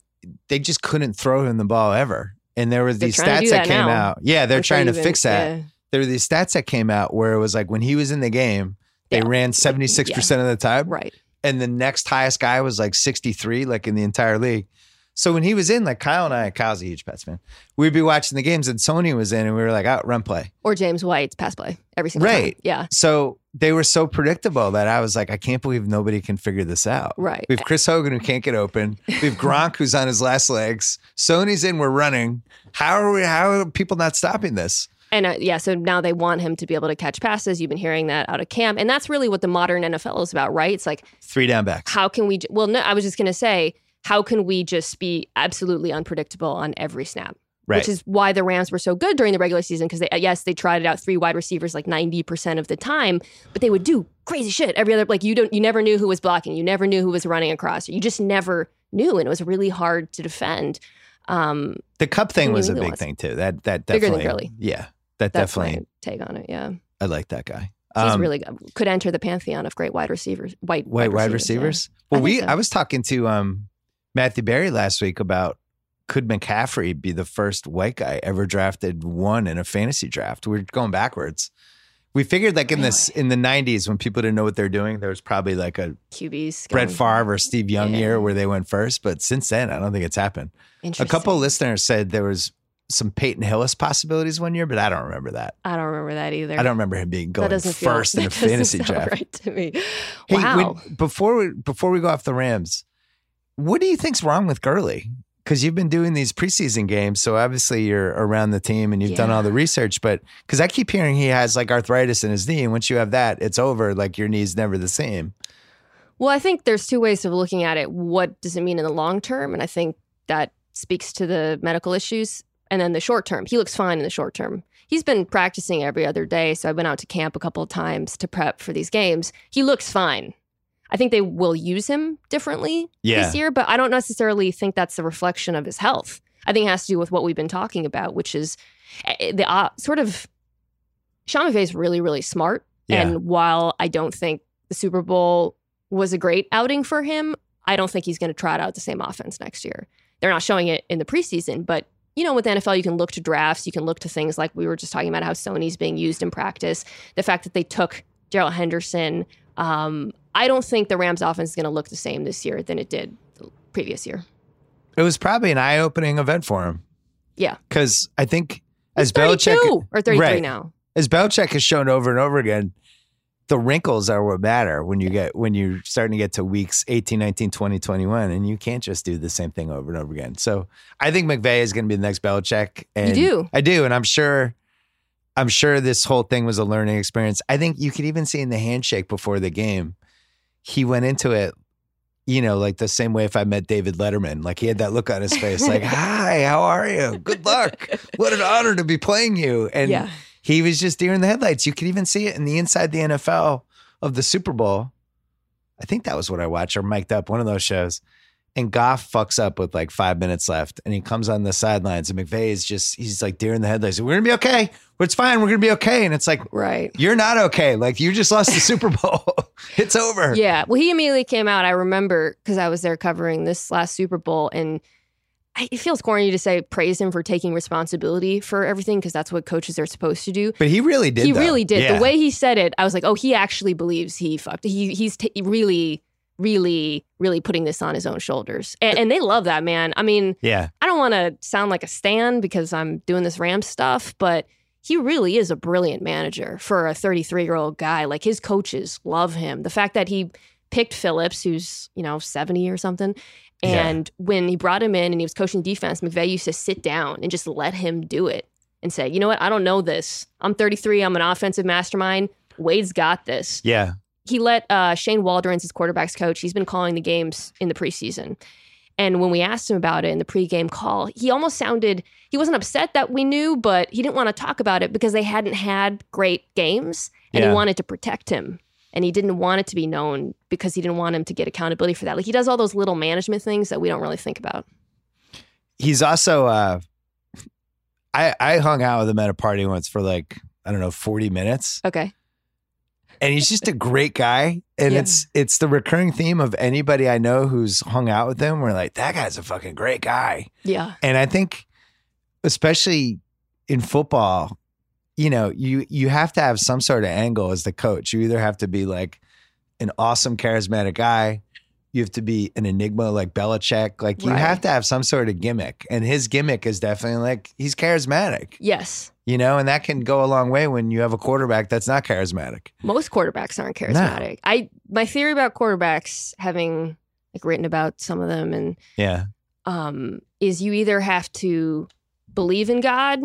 [SPEAKER 1] they just couldn't throw him the ball ever. And there was
[SPEAKER 2] They're
[SPEAKER 1] these stats that,
[SPEAKER 2] that
[SPEAKER 1] came out. Yeah, they're trying to fix that.
[SPEAKER 2] yeah.
[SPEAKER 1] There were these stats that came out where it was like when he was in the game, they
[SPEAKER 2] Yeah.
[SPEAKER 1] ran 76% of the time
[SPEAKER 2] Right.
[SPEAKER 1] And the next highest guy was like 63 like in the entire league So when he was in, like Kyle and I, Kyle's a huge Pets fan. We'd be watching the games, and Sony was in, and we were like, "Out, run play."
[SPEAKER 2] Or James White's pass play every single
[SPEAKER 1] Right.
[SPEAKER 2] time. Yeah.
[SPEAKER 1] So they were so predictable that I was like, I can't believe nobody can figure this out.
[SPEAKER 2] Right.
[SPEAKER 1] We have Chris Hogan who can't get open. We have Gronk who's on his last legs. Sony's in. We're running. How are we? How are people not stopping this?
[SPEAKER 2] And uh, yeah, so now they want him to be able to catch passes. You've been hearing that out of camp. And that's really what the modern NFL is about, right? It's like,
[SPEAKER 1] Three down backs.
[SPEAKER 2] how can we, well, no, I was just going to say, how can we just be absolutely unpredictable on every snap?
[SPEAKER 1] Right.
[SPEAKER 2] Which is why the Rams were so good during the regular season because they, yes, they tried it out three wide receivers like 90% of the time, but they would do crazy shit every other, like you don't, you never knew who was blocking. You never knew who was running across. You just never knew. And it was really hard to defend. Um,
[SPEAKER 1] the Kupp thing was a big
[SPEAKER 2] was.
[SPEAKER 1] thing too. That that
[SPEAKER 2] Bigger than
[SPEAKER 1] definitely. Yeah, that
[SPEAKER 2] that's
[SPEAKER 1] definitely.
[SPEAKER 2] take on it. Yeah.
[SPEAKER 1] I like that guy.
[SPEAKER 2] He's
[SPEAKER 1] Um,
[SPEAKER 2] really good. Could enter the pantheon of great wide receivers. White
[SPEAKER 1] White wide
[SPEAKER 2] yeah.
[SPEAKER 1] receivers.
[SPEAKER 2] I
[SPEAKER 1] Well, we
[SPEAKER 2] so.
[SPEAKER 1] I was talking to um Matthew Berry last week about could McCaffrey be the first white guy ever drafted one in a fantasy draft? We're going backwards. We figured like in this in the '90s when people didn't know what they're doing, there was probably like a
[SPEAKER 2] QBs.
[SPEAKER 1] Brett Favre or Steve Young
[SPEAKER 2] Yeah.
[SPEAKER 1] year where they went first. But since then, I don't think it's happened. A couple of listeners said there was some Peyton Hillis possibilities one year, but I don't remember that.
[SPEAKER 2] I don't remember that either.
[SPEAKER 1] I don't remember him being
[SPEAKER 2] That
[SPEAKER 1] going
[SPEAKER 2] doesn't feel,
[SPEAKER 1] first in a fantasy draft.
[SPEAKER 2] Right to me.
[SPEAKER 1] Hey,
[SPEAKER 2] wow.
[SPEAKER 1] when- before we before we go off the Rams, what do you think's wrong with Gurley? Because you've been doing these preseason games, so obviously you're around the team and you've done all the research. But because I keep hearing he has like arthritis in his knee, and once you have that, it's over. Like your knee's never the same.
[SPEAKER 2] Well, I think there's two ways of looking at it. What does it mean in the long term? And I think that speaks to the medical issues. And then the short term, he looks fine in the short term. He's been practicing every other day. So I went out to camp a couple of times to prep for these games. He looks fine. I think they will use him differently
[SPEAKER 1] Yeah.
[SPEAKER 2] this year, but I don't necessarily think that's the reflection of his health. I think it has to do with what we've been talking about, which is eh, the uh, sort of Sean McVay is really, really smart.
[SPEAKER 1] Yeah.
[SPEAKER 2] And while I don't think the Super Bowl was a great outing for him, I don't think he's going to trot out the same offense next year. They're not showing it in the preseason, but you know, with the NFL, you can look to drafts, you can look to things like we were just talking about how Sony's being used in practice, the fact that they took Gerald Henderson. Um, I don't think the Rams offense is going to look the same this year than it did the previous year.
[SPEAKER 1] It was probably an eye opening event for him.
[SPEAKER 2] Yeah.
[SPEAKER 1] Because I think as
[SPEAKER 2] He's 32
[SPEAKER 1] Belichick
[SPEAKER 2] or 33
[SPEAKER 1] right.
[SPEAKER 2] now.
[SPEAKER 1] as Belichick has shown over and over again, the wrinkles are what matter when you get when you're starting to get to weeks 18, 19, 20, 21, and you can't just do the same thing over and over again. So I think McVay is going to be the next Belichick. And
[SPEAKER 2] do?
[SPEAKER 1] I do, and I'm sure. I'm sure this whole thing was a learning experience. I think you could even see in the handshake before the game, he went into it, you know, like the same way if I met David Letterman. Like he had that look on his face, like, "Hi, how are you? Good luck. What an honor to be playing you." And
[SPEAKER 2] yeah.
[SPEAKER 1] He was just deer in the headlights. You could even see it in the inside the NFL of the Super Bowl. I think that was what I watched or mic'd up one of those shows. And Goff fucks up with like five minutes left, and he comes on the sidelines, and McVay is just he's like deer in the headlights. We're gonna be okay. It's fine. We're gonna be okay. And it's like
[SPEAKER 2] Right.
[SPEAKER 1] you're not okay. Like you just lost the Super Bowl. it's over.
[SPEAKER 2] Yeah. Well, he immediately came out. I remember because I was there covering this last Super Bowl, and it feels corny to say praise him for taking responsibility for everything because that's what coaches are supposed to do.
[SPEAKER 1] But he really did.
[SPEAKER 2] he
[SPEAKER 1] though.
[SPEAKER 2] really did.
[SPEAKER 1] Yeah.
[SPEAKER 2] The way he said it, I was like, oh, he actually believes he fucked. He he's t- really, really, really putting this on his own shoulders, and, and they love that man. I mean,
[SPEAKER 1] Yeah.
[SPEAKER 2] I don't want to sound like a stan because I'm doing this Rams stuff, but he really is a brilliant manager for a 33 year old guy. Like his coaches love him. The fact that he picked Phillips, who's, you know, 70 or something.
[SPEAKER 1] Yeah.
[SPEAKER 2] And when he brought him in and he was coaching defense, McVay used to sit down and just let him do it and say, you know what? I don't know this. I'm 33. I'm an offensive mastermind. Wade's got this
[SPEAKER 1] Yeah.
[SPEAKER 2] he let uh, Shane Waldron's his quarterbacks coach. He's been calling the games in the preseason. And when we asked him about it in the pregame call, he almost sounded he wasn't upset that we knew, but he didn't want to talk about it because they hadn't had great games and
[SPEAKER 1] Yeah.
[SPEAKER 2] he wanted to protect him. And he didn't want it to be known because he didn't want him to get accountability for that. Like he does all those little management things that we don't really think about.
[SPEAKER 1] He's also uh I I hung out with him at a party once for like, I don't know, 40 minutes.
[SPEAKER 2] Okay.
[SPEAKER 1] and he's just a great guy and
[SPEAKER 2] Yeah.
[SPEAKER 1] it's it's the recurring theme of anybody i know who's hung out with him we're like that guy's a fucking great guy
[SPEAKER 2] Yeah.
[SPEAKER 1] and i think especially in football you know you you have to have some sort of angle as the coach you either have to be like an awesome charismatic guy you have to be an enigma like Belichick. Like you
[SPEAKER 2] Right.
[SPEAKER 1] have to have some sort of gimmick. And his gimmick is definitely like he's charismatic,
[SPEAKER 2] Yes.
[SPEAKER 1] you know, and that can go a long way when you have a quarterback that's not charismatic.
[SPEAKER 2] Most quarterbacks aren't charismatic. I my theory about quarterbacks, having like written about some of them, and
[SPEAKER 1] Yeah.
[SPEAKER 2] um, is you either have to believe in God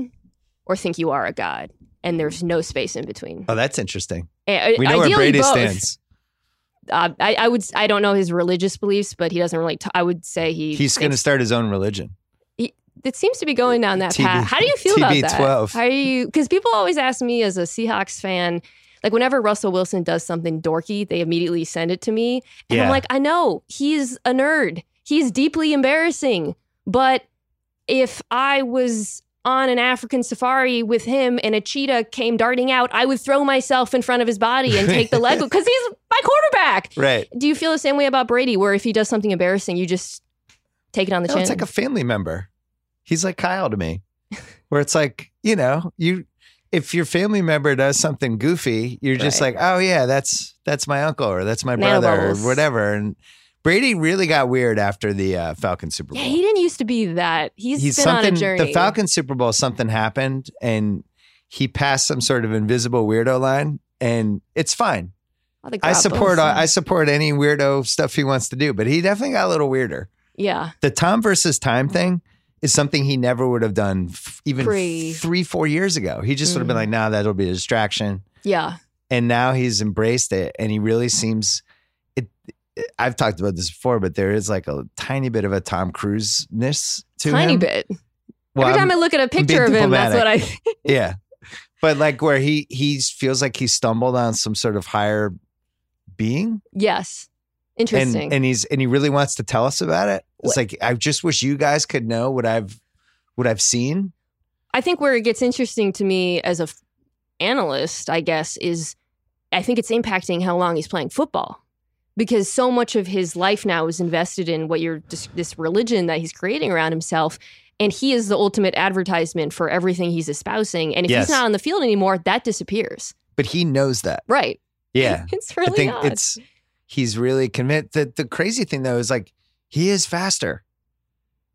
[SPEAKER 2] or think you are a god, and there's no space in between.
[SPEAKER 1] Oh, that's interesting.
[SPEAKER 2] Eh,
[SPEAKER 1] We know where Brady
[SPEAKER 2] both.
[SPEAKER 1] stands.
[SPEAKER 2] Uh, I, I would. I don't know his religious beliefs, but he doesn't really. T- I would say he.
[SPEAKER 1] He's going to start his own religion.
[SPEAKER 2] It seems to be going down that
[SPEAKER 1] TB
[SPEAKER 2] path. How do you feel about that?
[SPEAKER 1] TB12.
[SPEAKER 2] How you? Because people always ask me as a Seahawks fan, like whenever Russell Wilson does something dorky, they immediately send it to me, and
[SPEAKER 1] Yeah.
[SPEAKER 2] I'm like, I know he's a nerd. He's deeply embarrassing, but if I was on an African safari with him and a cheetah came darting out, I would throw myself in front of his body and take the leg because he's my quarterback.
[SPEAKER 1] Right.
[SPEAKER 2] Do you feel the same way about Brady, where if he does something embarrassing, you just take it on the
[SPEAKER 1] No,
[SPEAKER 2] chin?
[SPEAKER 1] it's like a family member. He's like Kyle to me, where it's like, you know, you if your family member does something goofy, you're just
[SPEAKER 2] Right.
[SPEAKER 1] like, oh yeah, that's that's my uncle or that's my brother or whatever. And Brady really got weird after the uh, Falcon Super Bowl.
[SPEAKER 2] Yeah, he didn't used to be that. He's,
[SPEAKER 1] He's
[SPEAKER 2] been on a journey.
[SPEAKER 1] The Falcon Super Bowl, something happened, and he passed some sort of invisible weirdo line, and it's fine. I support.
[SPEAKER 2] stuff.
[SPEAKER 1] I support any weirdo stuff he wants to do, but he definitely got a little weirder.
[SPEAKER 2] yeah,
[SPEAKER 1] the Tom versus time thing is something he never would have done f- even three, four years ago. He just would have been
[SPEAKER 2] Mm.
[SPEAKER 1] like, nah, that'll be a distraction.
[SPEAKER 2] yeah,
[SPEAKER 1] And now he's embraced it and he really seems it. I've talked about this before, but there is like a tiny bit of a Tom Cruise ness to it.
[SPEAKER 2] tiny
[SPEAKER 1] him.
[SPEAKER 2] bit.
[SPEAKER 1] Well,
[SPEAKER 2] Every
[SPEAKER 1] I'm-
[SPEAKER 2] time I look at a picture of him, that's what I.
[SPEAKER 1] yeah. But like where he he feels like he stumbled on some sort of higher being
[SPEAKER 2] yes,
[SPEAKER 1] and
[SPEAKER 2] interesting.
[SPEAKER 1] and he's and he really wants to tell us about it. It's
[SPEAKER 2] What-
[SPEAKER 1] like I just wish you guys could know what I've what I've seen.
[SPEAKER 2] I think where it gets interesting to me as a f- analyst, I guess, is I think it's impacting how long he's playing football. Because so much of his life now is invested in what you're this, religion that he's creating around himself, and he is the ultimate advertisement for everything he's espousing. And if
[SPEAKER 1] Yes.
[SPEAKER 2] he's not on the field anymore, that disappears.
[SPEAKER 1] But he knows that.
[SPEAKER 2] Right?
[SPEAKER 1] Yeah.
[SPEAKER 2] It's really
[SPEAKER 1] I think
[SPEAKER 2] odd.
[SPEAKER 1] it's he's really convinced that the crazy thing though is like he is faster.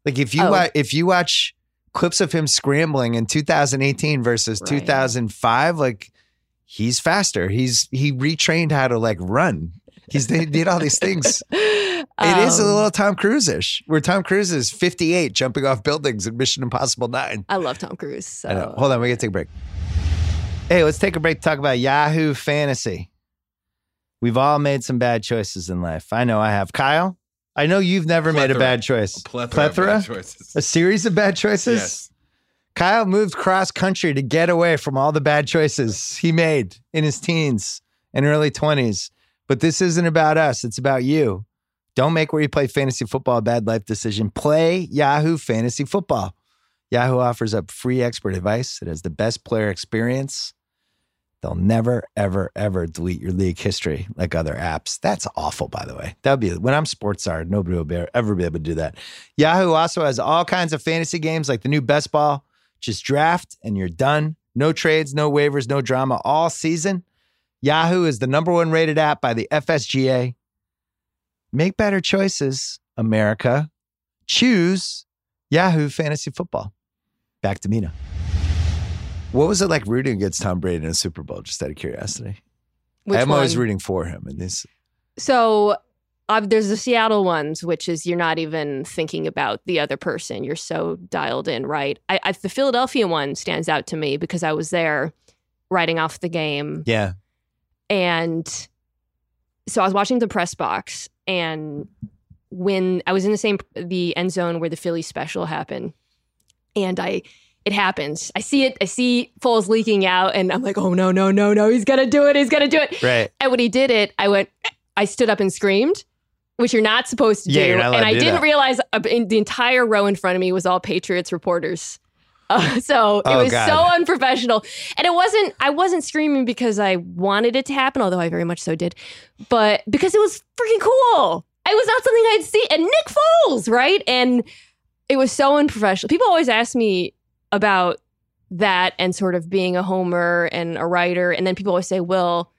[SPEAKER 1] Like if you
[SPEAKER 2] Oh.
[SPEAKER 1] wa- if you watch clips of him scrambling in 2018 versus
[SPEAKER 2] Right.
[SPEAKER 1] 2005, like he's faster. He's he retrained how to like run. He's he did all these things. It is a
[SPEAKER 2] Um,
[SPEAKER 1] little Tom Cruise-ish, where Tom Cruise is 58 jumping off buildings in Mission Impossible 9.
[SPEAKER 2] I love Tom Cruise. So.
[SPEAKER 1] I know. Hold on, we gotta take a break. Hey, let's take a break to talk about Yahoo Fantasy. We've all made some bad choices in life. I know I have. Kyle, I know you've never made a bad choice.
[SPEAKER 3] plethora, of bad choices.
[SPEAKER 1] A series of bad choices?
[SPEAKER 3] Yes.
[SPEAKER 1] Kyle moved cross country to get away from all the bad choices he made in his teens and early 20s. But this isn't about us, it's about you. Don't make where you play fantasy football a bad life decision. Play Yahoo Fantasy Football. Yahoo offers up free expert advice. It has the best player experience. They'll never, ever, ever delete your league history like other apps. That's awful, by the way. That would be when I'm sports czar, nobody will be, ever be able to do that. Yahoo also has all kinds of fantasy games like the new best ball. Just draft and you're done. No trades, no waivers, no drama all season. Yahoo is the number one rated app by the FSGA. Make better choices, America. Choose Yahoo Fantasy Football. Back to Mina. What was it like rooting against Tom Brady in a Super Bowl? Just out of curiosity.
[SPEAKER 2] Which
[SPEAKER 1] I'm always rooting for him in this.
[SPEAKER 2] So uh, there's the Seattle ones, which is you're not even thinking about the other person. You're so dialed in, right? I, I, the Philadelphia one stands out to me because I was there writing off the game.
[SPEAKER 1] Yeah.
[SPEAKER 2] And so I was watching the press box, and when I was in the same the end zone where the Philly special happened, and I it happens. I see it. I see Foles leaking out, and I'm like, oh no, no, no, no, he's gonna do it. He's gonna do it.
[SPEAKER 1] Right.
[SPEAKER 2] And when he did it, I went, I stood up and screamed, which you're not supposed to
[SPEAKER 1] Yeah,
[SPEAKER 2] do.
[SPEAKER 1] you're not allowed
[SPEAKER 2] and I
[SPEAKER 1] do
[SPEAKER 2] didn't
[SPEAKER 1] that.
[SPEAKER 2] realize uh, in the entire row in front of me was all Patriots reporters. Uh, so it
[SPEAKER 1] Oh,
[SPEAKER 2] was
[SPEAKER 1] God.
[SPEAKER 2] so unprofessional. And it wasn't, I wasn't screaming because I wanted it to happen, although I very much so did, but because it was freaking cool. It was not something I'd see. And Nick Foles, right? And it was so unprofessional. People always ask me about that and sort of being a homer and a writer. And then people always say, well,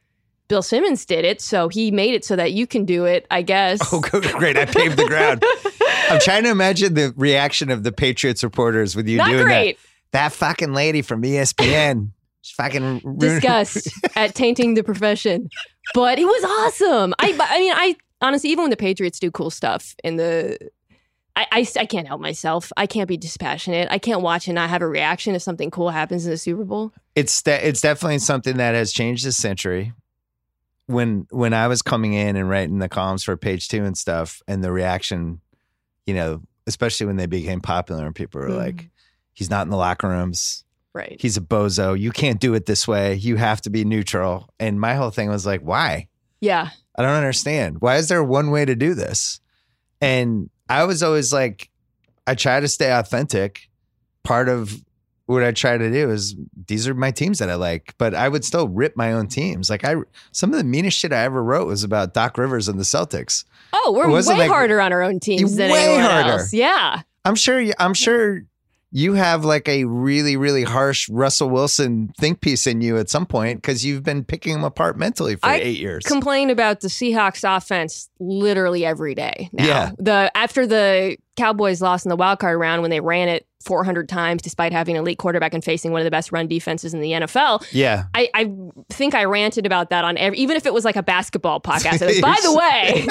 [SPEAKER 2] Bill Simmons did it, so he made it so that you can do it, I guess.
[SPEAKER 1] Oh, great. I paved the ground. I'm trying to imagine the reaction of the Patriots reporters with you
[SPEAKER 2] Not
[SPEAKER 1] doing
[SPEAKER 2] great.
[SPEAKER 1] that. That fucking lady from ESPN. She's fucking ruined-
[SPEAKER 2] Disgust at tainting the profession. But it was awesome. I I mean, I honestly even when the Patriots do cool stuff in the I, I, I can't help myself. I can't be dispassionate. I can't watch and not have a reaction if something cool happens in the Super Bowl.
[SPEAKER 1] it's de- it's definitely something that has changed this century. When when I was coming in and writing the columns for Page Two and stuff, and the reaction, you know, especially when they became popular and people were
[SPEAKER 2] Mhm.
[SPEAKER 1] like, "He's not in the locker rooms.
[SPEAKER 2] Right.
[SPEAKER 1] He's a bozo. You can't do it this way. You have to be neutral." And my whole thing was like, "Why?
[SPEAKER 2] Yeah.
[SPEAKER 1] I don't understand. Why is there one way to do this?" And I was always like, I try to stay authentic. Part of what I try to do is these are my teams that I like, but I would still rip my own teams. Like I, some of the meanest shit I ever wrote was about Doc Rivers and the Celtics.
[SPEAKER 2] Oh, we're way
[SPEAKER 1] like-
[SPEAKER 2] harder on our own teams than
[SPEAKER 1] Way
[SPEAKER 2] anyone
[SPEAKER 1] harder.
[SPEAKER 2] else. Yeah.
[SPEAKER 1] I'm sure. I'm sure you have like a really, really harsh Russell Wilson think piece in you at some point because you've been picking him apart mentally for
[SPEAKER 2] I
[SPEAKER 1] eight years.
[SPEAKER 2] Complain about the Seahawks offense literally every day now.
[SPEAKER 1] Yeah.
[SPEAKER 2] The after the Cowboys lost in the wild card round when they ran it 400 times despite having an elite quarterback and facing one of the best run defenses in the NFL.
[SPEAKER 1] yeah,
[SPEAKER 2] I, I think I ranted about that on every, even if it was like a basketball podcast. Was, By the way,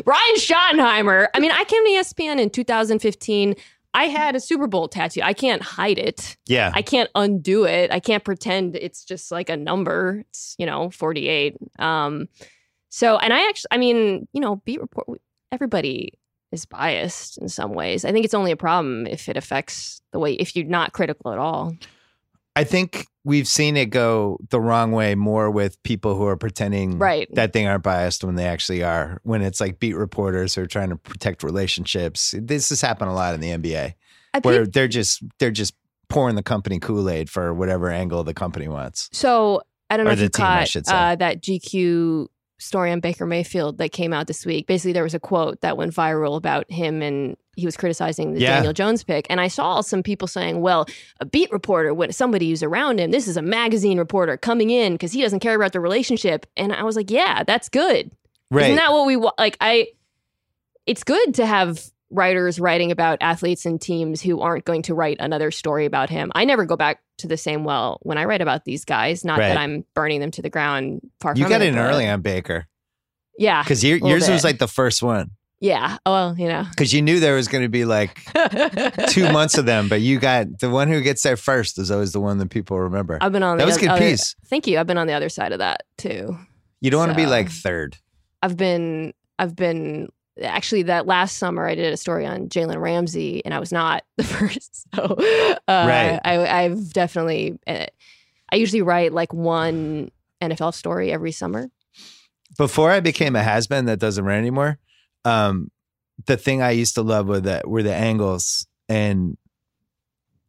[SPEAKER 2] Brian Schottenheimer. I mean, I came to ESPN in 2015. I had a Super Bowl tattoo. I can't hide it.
[SPEAKER 1] yeah.
[SPEAKER 2] I can't undo it. I can't pretend it's just like a number. It's, you know, 48. Um, so, and I actually, I mean, you know, beat report, everybody is biased in some ways. I think it's only a problem if it affects the way, if you're not critical at all.
[SPEAKER 1] I think we've seen it go the wrong way more with people who are pretending
[SPEAKER 2] Right.
[SPEAKER 1] that they aren't biased when they actually are. When it's like beat reporters who are trying to protect relationships. This has happened a lot in the NBA
[SPEAKER 2] I
[SPEAKER 1] where
[SPEAKER 2] peeped-
[SPEAKER 1] they're just they're just pouring the company Kool Aid for whatever angle the company wants.
[SPEAKER 2] so, I don't know
[SPEAKER 1] Or
[SPEAKER 2] if you
[SPEAKER 1] team,
[SPEAKER 2] caught uh, that GQ story on Baker Mayfield that came out this week. Basically, there was a quote that went viral about him and he was criticizing the
[SPEAKER 1] Yeah.
[SPEAKER 2] Daniel Jones pick. And I saw some people saying, well, a beat reporter, when somebody who's around him, this is a magazine reporter coming in because he doesn't care about the relationship. And I was like, yeah, that's good.
[SPEAKER 1] Right.
[SPEAKER 2] Isn't that what we want? Like, I, it's good to have writers writing about athletes and teams who aren't going to write another story about him. I never go back to the same well when I write about these guys. Not
[SPEAKER 1] Right.
[SPEAKER 2] that I'm burning them to the ground. Far
[SPEAKER 1] you
[SPEAKER 2] from
[SPEAKER 1] got
[SPEAKER 2] it,
[SPEAKER 1] in early on Baker
[SPEAKER 2] Yeah,
[SPEAKER 1] because yours
[SPEAKER 2] little
[SPEAKER 1] was like the first one
[SPEAKER 2] yeah. Oh, well, you know.
[SPEAKER 1] because you knew there was going to be like two months of them, but you got the one who gets there first is always the one that people remember.
[SPEAKER 2] I've been on
[SPEAKER 1] That
[SPEAKER 2] the
[SPEAKER 1] was a good
[SPEAKER 2] other,
[SPEAKER 1] piece.
[SPEAKER 2] Thank you. I've been on the other side of that too.
[SPEAKER 1] You don't want to be like third.
[SPEAKER 2] I've been I've been actually that last summer I did a story on Jalen Ramsey and I was not the first. So uh,
[SPEAKER 1] Right.
[SPEAKER 2] I, I've definitely uh, I usually write like one NFL story every summer.
[SPEAKER 1] before I became a has been that doesn't run anymore, um, the thing I used to love were the were the angles and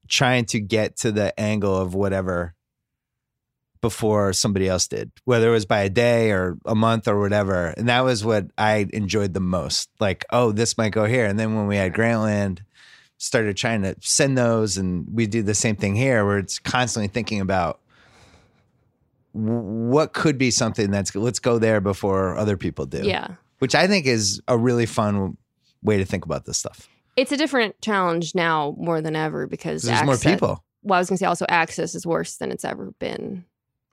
[SPEAKER 1] trying to get to the angle of whatever before somebody else did, whether it was by a day or a month or whatever. And that was what I enjoyed the most. Like, oh, this might go here. And then when we had Grantland, started trying to send those, and we do the same thing here, where it's constantly thinking about what could be something that's let's go there before other people do.
[SPEAKER 2] Yeah.
[SPEAKER 1] Which I think is a really fun way to think about this stuff.
[SPEAKER 2] It's a different challenge now more than ever because
[SPEAKER 1] There's more people.
[SPEAKER 2] Well, I was gonna say also access is worse than it's ever been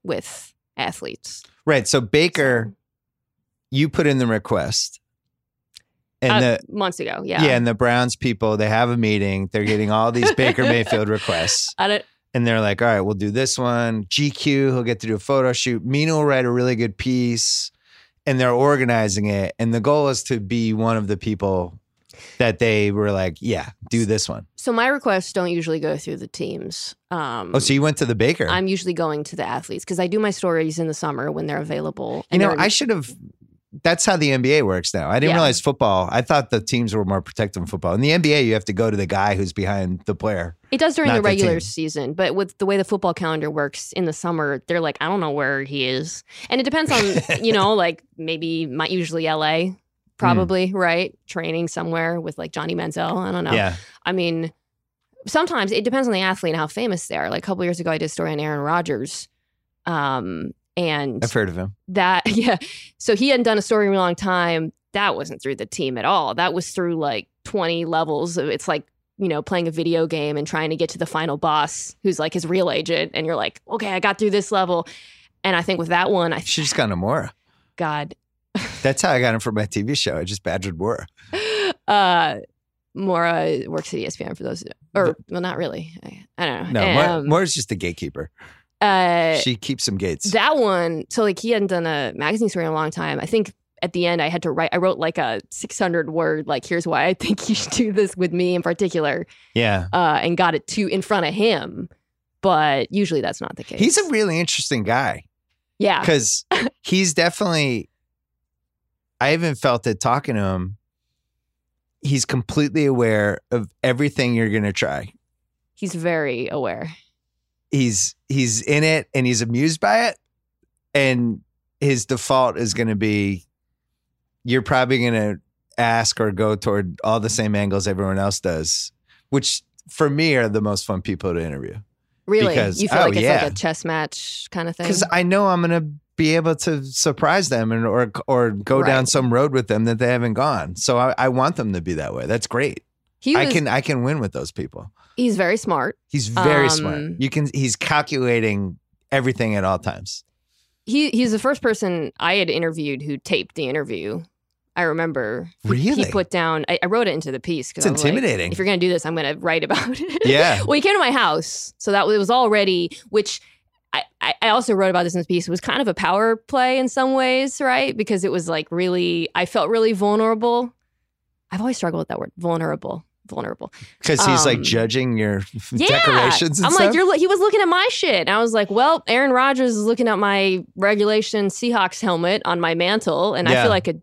[SPEAKER 2] with athletes.
[SPEAKER 1] Right. So Baker, you put in the request. And
[SPEAKER 2] Uh,
[SPEAKER 1] the
[SPEAKER 2] months ago,
[SPEAKER 1] yeah.
[SPEAKER 2] yeah.
[SPEAKER 1] and the Browns people, they have a meeting. They're getting all these Baker Mayfield requests.
[SPEAKER 2] I don't,
[SPEAKER 1] And they're like, all right, we'll do this one. GQ, he'll get to do a photo shoot. Mina will write a really good piece. And they're organizing it. And the goal is to be one of the people that they were like, yeah, do this one.
[SPEAKER 2] so my requests don't usually go through the teams. Um,
[SPEAKER 1] Oh, so you went to the Baker.
[SPEAKER 2] I'm usually going to the athletes because I do my stories in the summer when they're available.
[SPEAKER 1] You
[SPEAKER 2] and
[SPEAKER 1] know, I should have. That's how the NBA works now. I didn't
[SPEAKER 2] Yeah.
[SPEAKER 1] realize football. I thought the teams were more protective in football. In the NBA, you have to go to the guy who's behind the player.
[SPEAKER 2] it does during the
[SPEAKER 1] the
[SPEAKER 2] regular
[SPEAKER 1] team.
[SPEAKER 2] season, but with the way the football calendar works in the summer, they're like, I don't know where he is, and it depends on you know, like maybe my usually LA, probably right, training somewhere with like Johnny Manziel. I don't know.
[SPEAKER 1] Yeah,
[SPEAKER 2] I mean, sometimes it depends on the athlete and how famous they are. Like a couple years ago, I did a story on Aaron Rodgers. Um, And
[SPEAKER 1] I've heard of him.
[SPEAKER 2] that yeah so he hadn't done a story in a long time that wasn't through the team at all that was through like 20 levels of it's like you know playing a video game and trying to get to the final boss who's like his real agent and you're like okay i got through this level and i think with that one i
[SPEAKER 1] You should just gone to Mora.
[SPEAKER 2] god
[SPEAKER 1] That's how I got him for my TV show. I just badgered Mora.
[SPEAKER 2] uh Mora works at ESPN for those, or well, not really. I, I don't know.
[SPEAKER 1] No, Mora,
[SPEAKER 2] Um,
[SPEAKER 1] Mora's just a gatekeeper.
[SPEAKER 2] Uh,
[SPEAKER 1] she keeps some gates.
[SPEAKER 2] that one so like he hadn't done a magazine story in a long time i think at the end i had to write i wrote like a 600 word like here's why i think you should do this with me in particular
[SPEAKER 1] yeah.
[SPEAKER 2] uh, and got it to in front of him but usually that's not the case
[SPEAKER 1] He's a really interesting guy
[SPEAKER 2] yeah
[SPEAKER 1] because he's definitely, I even felt it talking to him. He's completely aware of everything you're going to try.
[SPEAKER 2] he's very aware
[SPEAKER 1] He's he's in it and he's amused by it, and his default is going to be, you're probably going to ask or go toward all the same angles everyone else does, which for me are the most fun people to interview.
[SPEAKER 2] really
[SPEAKER 1] Because-
[SPEAKER 2] you feel
[SPEAKER 1] oh,
[SPEAKER 2] like it's
[SPEAKER 1] yeah.
[SPEAKER 2] like a chess match kind of thing
[SPEAKER 1] because I know I'm gonna be able to surprise them and or or go down some road with them that they haven't gone. So I, I want them to be that way. That's great.
[SPEAKER 2] he was,
[SPEAKER 1] I can I can win with those people.
[SPEAKER 2] He's very smart
[SPEAKER 1] He's very
[SPEAKER 2] Um,
[SPEAKER 1] smart. You can he's calculating everything at all times.
[SPEAKER 2] he he's the first person i had interviewed who taped the interview i remember He-
[SPEAKER 1] Really?
[SPEAKER 2] he put down i, I wrote it into the piece because
[SPEAKER 1] It's intimidating.
[SPEAKER 2] if you're gonna do this i'm gonna write about it
[SPEAKER 1] Yeah.
[SPEAKER 2] well he came to my house so that was- it was already which I, I I also wrote about this in this piece. It was kind of a power play in some ways, right? Because it was like really, I felt really vulnerable. I've always struggled with that word, vulnerable, vulnerable.
[SPEAKER 1] Because he's like
[SPEAKER 2] Um,
[SPEAKER 1] judging your
[SPEAKER 2] Yeah,
[SPEAKER 1] decorations and
[SPEAKER 2] I'm
[SPEAKER 1] stuff.
[SPEAKER 2] like, you're. lo- He was looking at my shit, and I was like, well, Aaron Rodgers is looking at my regulation Seahawks helmet on my mantle, and I feel like a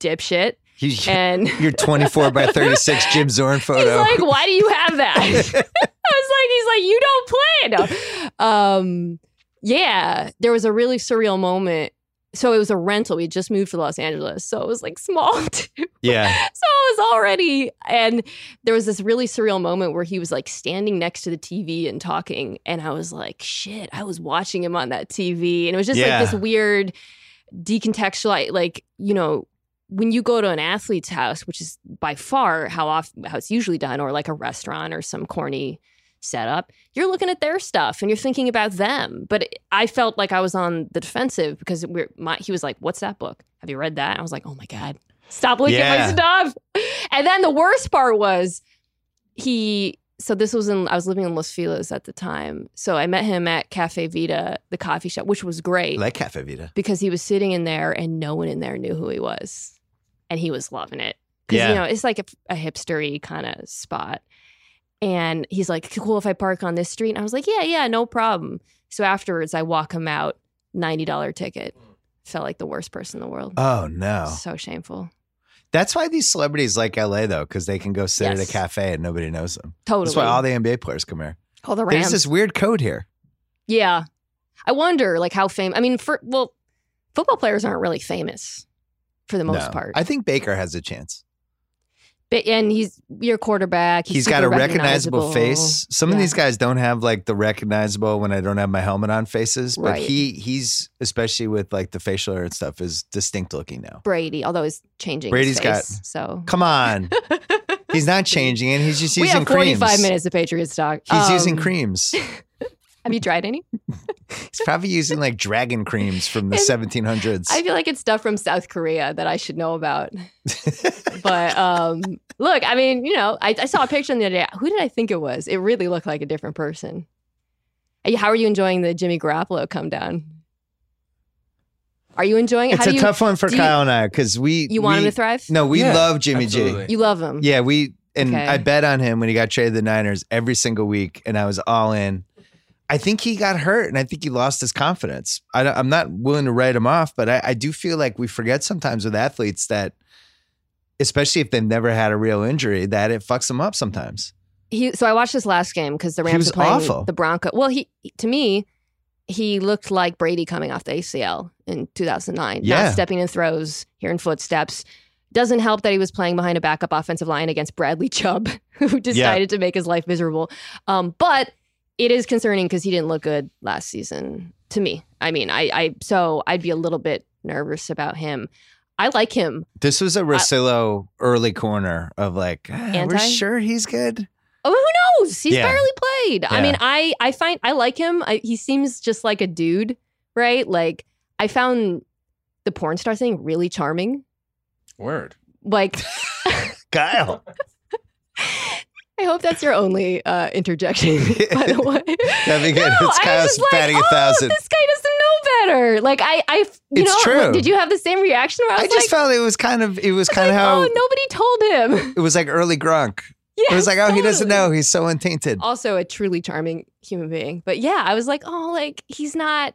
[SPEAKER 2] dipshit.
[SPEAKER 1] You-
[SPEAKER 2] And
[SPEAKER 1] your 24 by 36 Jim Zorn photo.
[SPEAKER 2] He's like, why do you have that? I was like, he's like, you don't play. No. Um, yeah, there was a really surreal moment. So it was a rental. We just moved to Los Angeles, so it was like small too.
[SPEAKER 1] yeah.
[SPEAKER 2] So it was already, and there was this really surreal moment where he was like standing next to the TV and talking, and I was like, shit, I was watching him on that TV, and it was just
[SPEAKER 1] Yeah.
[SPEAKER 2] like this weird decontextualized, like you know, when you go to an athlete's house, which is by far how often how it's usually done, or like a restaurant or some corny setup, you're looking at their stuff and you're thinking about them. But I felt like I was on the defensive because we're my, he was like, "What's that book? Have you read that?" I was like, "Oh my god, stop looking at my stuff." And then the worst part was he. So this was in I was living in Los Feliz at the time. So I met him at Cafe Vita, the coffee shop, which was great
[SPEAKER 1] Like Cafe Vita.
[SPEAKER 2] because he was sitting in there and no one in there knew who he was, and he was loving it. Because
[SPEAKER 1] Yeah.
[SPEAKER 2] you know it's like a, a hipstery kind of spot, and he's like, "Cool if I park on this street." And I was like, "Yeah, yeah, no problem." So afterwards, I walk him out, ninety dollar ticket. Felt like the worst person in the world.
[SPEAKER 1] Oh no.
[SPEAKER 2] So shameful.
[SPEAKER 1] That's why these celebrities like LA though, because they can go sit at a cafe and nobody knows them.
[SPEAKER 2] Totally.
[SPEAKER 1] That's why all the NBA players come here.
[SPEAKER 2] all the Rams.
[SPEAKER 1] There's this weird code here.
[SPEAKER 2] yeah, I wonder like how famous. I mean, for well, football players aren't really famous for the most
[SPEAKER 1] No.
[SPEAKER 2] part.
[SPEAKER 1] I think Baker has a chance.
[SPEAKER 2] But, and he's your quarterback. He's,
[SPEAKER 1] he's got a
[SPEAKER 2] super
[SPEAKER 1] recognizable face. Some of these guys don't have like the recognizable when I don't have my helmet on faces, but
[SPEAKER 2] Right.
[SPEAKER 1] he he's especially with like the facial hair and stuff is distinct looking now.
[SPEAKER 2] Brady, although he's changing.
[SPEAKER 1] Brady's
[SPEAKER 2] his
[SPEAKER 1] got-
[SPEAKER 2] so
[SPEAKER 1] Come on, he's not changing it. He's just
[SPEAKER 2] we
[SPEAKER 1] using
[SPEAKER 2] have forty-five
[SPEAKER 1] creams.
[SPEAKER 2] minutes of Patriots talk.
[SPEAKER 1] He's using
[SPEAKER 2] Um,
[SPEAKER 1] creams.
[SPEAKER 2] Have you tried any?
[SPEAKER 1] He's probably using like dragon creams from the
[SPEAKER 2] It's-
[SPEAKER 1] 1700s.
[SPEAKER 2] I feel like it's stuff from South Korea that I should know about. But um, look, I mean, you know, I, I saw a picture the other day. Who did I think it was? It really looked like a different person. How are you enjoying the Jimmy Garoppolo come down? Are you enjoying it?
[SPEAKER 1] it's
[SPEAKER 2] How
[SPEAKER 1] a
[SPEAKER 2] do you,
[SPEAKER 1] tough one for
[SPEAKER 2] do you-
[SPEAKER 1] Kyle and I because we
[SPEAKER 2] you want
[SPEAKER 1] we,
[SPEAKER 2] him to thrive?
[SPEAKER 1] No, we
[SPEAKER 3] Yeah,
[SPEAKER 1] love Jimmy
[SPEAKER 3] absolutely.
[SPEAKER 1] G.
[SPEAKER 2] You love him.
[SPEAKER 1] Yeah, we and
[SPEAKER 2] Okay.
[SPEAKER 1] I bet on him when he got traded to the Niners every single week, and I was all in. I think he got hurt, and I think he lost his confidence. I, I'm not willing to write him off, but I, I do feel like we forget sometimes with athletes that, especially if they've never had a real injury, that it fucks them up sometimes.
[SPEAKER 2] he so I watched this last game because the Rams were playing
[SPEAKER 1] awful.
[SPEAKER 2] the Bronco. Well, he to me, he looked like Brady coming off the ACL in 2009.
[SPEAKER 1] Yeah.
[SPEAKER 2] Not stepping in throws, hearing footsteps. Doesn't help that he was playing behind a backup offensive line against Bradley Chubb, who decided to make his life miserable. Um, but it is concerning because he didn't look good last season to me. I mean, I, I so I'd be a little bit nervous about him. I like him.
[SPEAKER 1] This was a Russillo early corner of like, ah, we're sure he's good.
[SPEAKER 2] Oh, who knows? He's
[SPEAKER 1] Yeah.
[SPEAKER 2] barely played. I mean, I I find I like him. I, he seems just like a dude, right? Like I found the porn star thing really charming.
[SPEAKER 3] Word.
[SPEAKER 2] Like
[SPEAKER 1] Kyle.
[SPEAKER 2] I hope that's your only uh, interjection. by the way,
[SPEAKER 1] That'd be good.
[SPEAKER 2] No,
[SPEAKER 1] it's Kyle's
[SPEAKER 2] was just like,
[SPEAKER 1] batting a
[SPEAKER 2] oh,
[SPEAKER 1] thousand.
[SPEAKER 2] this guy doesn't know better. Like I, I, you
[SPEAKER 1] It's
[SPEAKER 2] know,
[SPEAKER 1] true.
[SPEAKER 2] did you have the same reaction? Where I
[SPEAKER 1] I just
[SPEAKER 2] like,
[SPEAKER 1] felt it was kind of it was kind of how
[SPEAKER 2] oh, nobody told him.
[SPEAKER 1] it was like early Gronk.
[SPEAKER 2] Yeah,
[SPEAKER 1] It was like, oh, he doesn't know. He's so untainted.
[SPEAKER 2] Also, a truly charming human being. But yeah, I was like, oh, like he's not.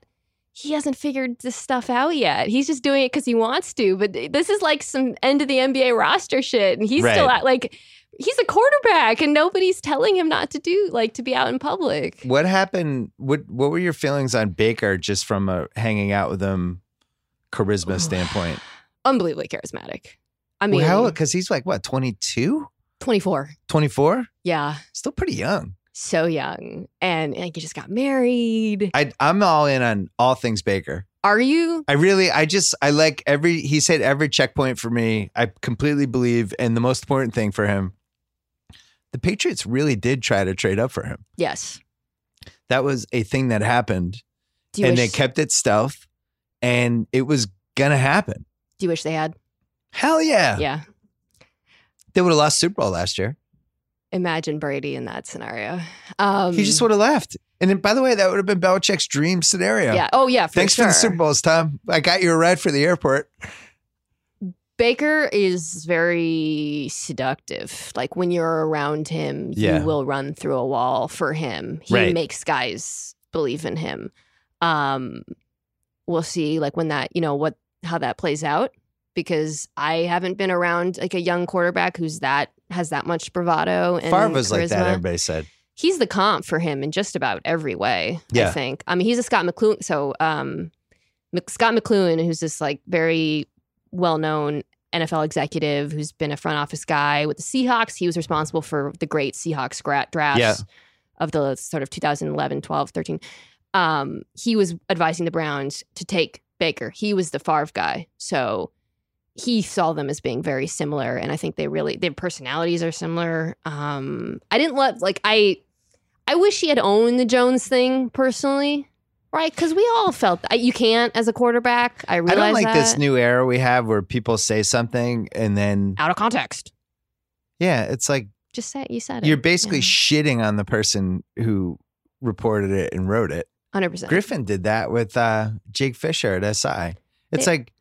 [SPEAKER 2] He hasn't figured this stuff out yet. He's just doing it because he wants to. But this is like some end of the NBA roster shit, and he's still at like he's a quarterback, and nobody's telling him not to do like to be out in public.
[SPEAKER 1] What happened? What What were your feelings on Baker just from a hanging out with him charisma standpoint?
[SPEAKER 2] Unbelievably charismatic. I mean,
[SPEAKER 1] Well, how? Because he's like what 22,
[SPEAKER 2] 24.
[SPEAKER 1] 24?
[SPEAKER 2] Yeah,
[SPEAKER 1] Still pretty young.
[SPEAKER 2] so young, and like he just got married.
[SPEAKER 1] I I'm all in on all things Baker.
[SPEAKER 2] Are you?
[SPEAKER 1] I really, I just, I like every, he's hit every checkpoint for me. I completely believe. And the most important thing for him, the Patriots really did try to trade up for him.
[SPEAKER 2] Yes.
[SPEAKER 1] That was a thing that happened.
[SPEAKER 2] Do you
[SPEAKER 1] and
[SPEAKER 2] wish?
[SPEAKER 1] they kept it stealth and it was going to happen.
[SPEAKER 2] do you wish they had?
[SPEAKER 1] Hell yeah.
[SPEAKER 2] Yeah.
[SPEAKER 1] They would have lost Super Bowl last year.
[SPEAKER 2] Imagine Brady in that scenario. Um,
[SPEAKER 1] he just would have left. And then, by the way, that would have been Belichick's dream scenario.
[SPEAKER 2] Yeah. Oh yeah. For
[SPEAKER 1] Thanks
[SPEAKER 2] sure.
[SPEAKER 1] for the Super Bowls, Tom. I got you a ride for the airport.
[SPEAKER 2] Baker is very seductive. Like when you're around him,
[SPEAKER 1] Yeah.
[SPEAKER 2] you will run through a wall for him. He
[SPEAKER 1] Right.
[SPEAKER 2] makes guys believe in him. Um, we'll see, like when that, you know, what how that plays out. Because I haven't been around like a young quarterback who's that has that much bravado and
[SPEAKER 1] Favre was like that,
[SPEAKER 2] charisma.
[SPEAKER 1] everybody said.
[SPEAKER 2] he's the comp for him in just about every way.
[SPEAKER 1] Yeah.
[SPEAKER 2] I think. I mean, he's a Scott McCloughan. So, um, Scott McCloughan, who's this like very well-known NFL executive who's been a front office guy with the Seahawks. He was responsible for the great Seahawks gra- drafts
[SPEAKER 1] Yeah.
[SPEAKER 2] of the sort of 2011, 12, 13. Um, he was advising the Browns to take Baker. He was the Favre guy. So he saw them as being very similar. And I think they really, their personalities are similar. Um, I didn't love, like, I, I wish he had owned the Jones thing personally. Right, because we all felt that you can't as a quarterback. I realize I
[SPEAKER 1] don't like
[SPEAKER 2] that.
[SPEAKER 1] this new era we have where people say something and then,
[SPEAKER 2] out of context.
[SPEAKER 1] yeah, it's like
[SPEAKER 2] Just say it. You said it.
[SPEAKER 1] you're basically
[SPEAKER 2] Yeah.
[SPEAKER 1] shitting on the person who reported it and wrote it.
[SPEAKER 2] hundred percent.
[SPEAKER 1] Griffin did that with uh, Jake Fischer at SI. It's like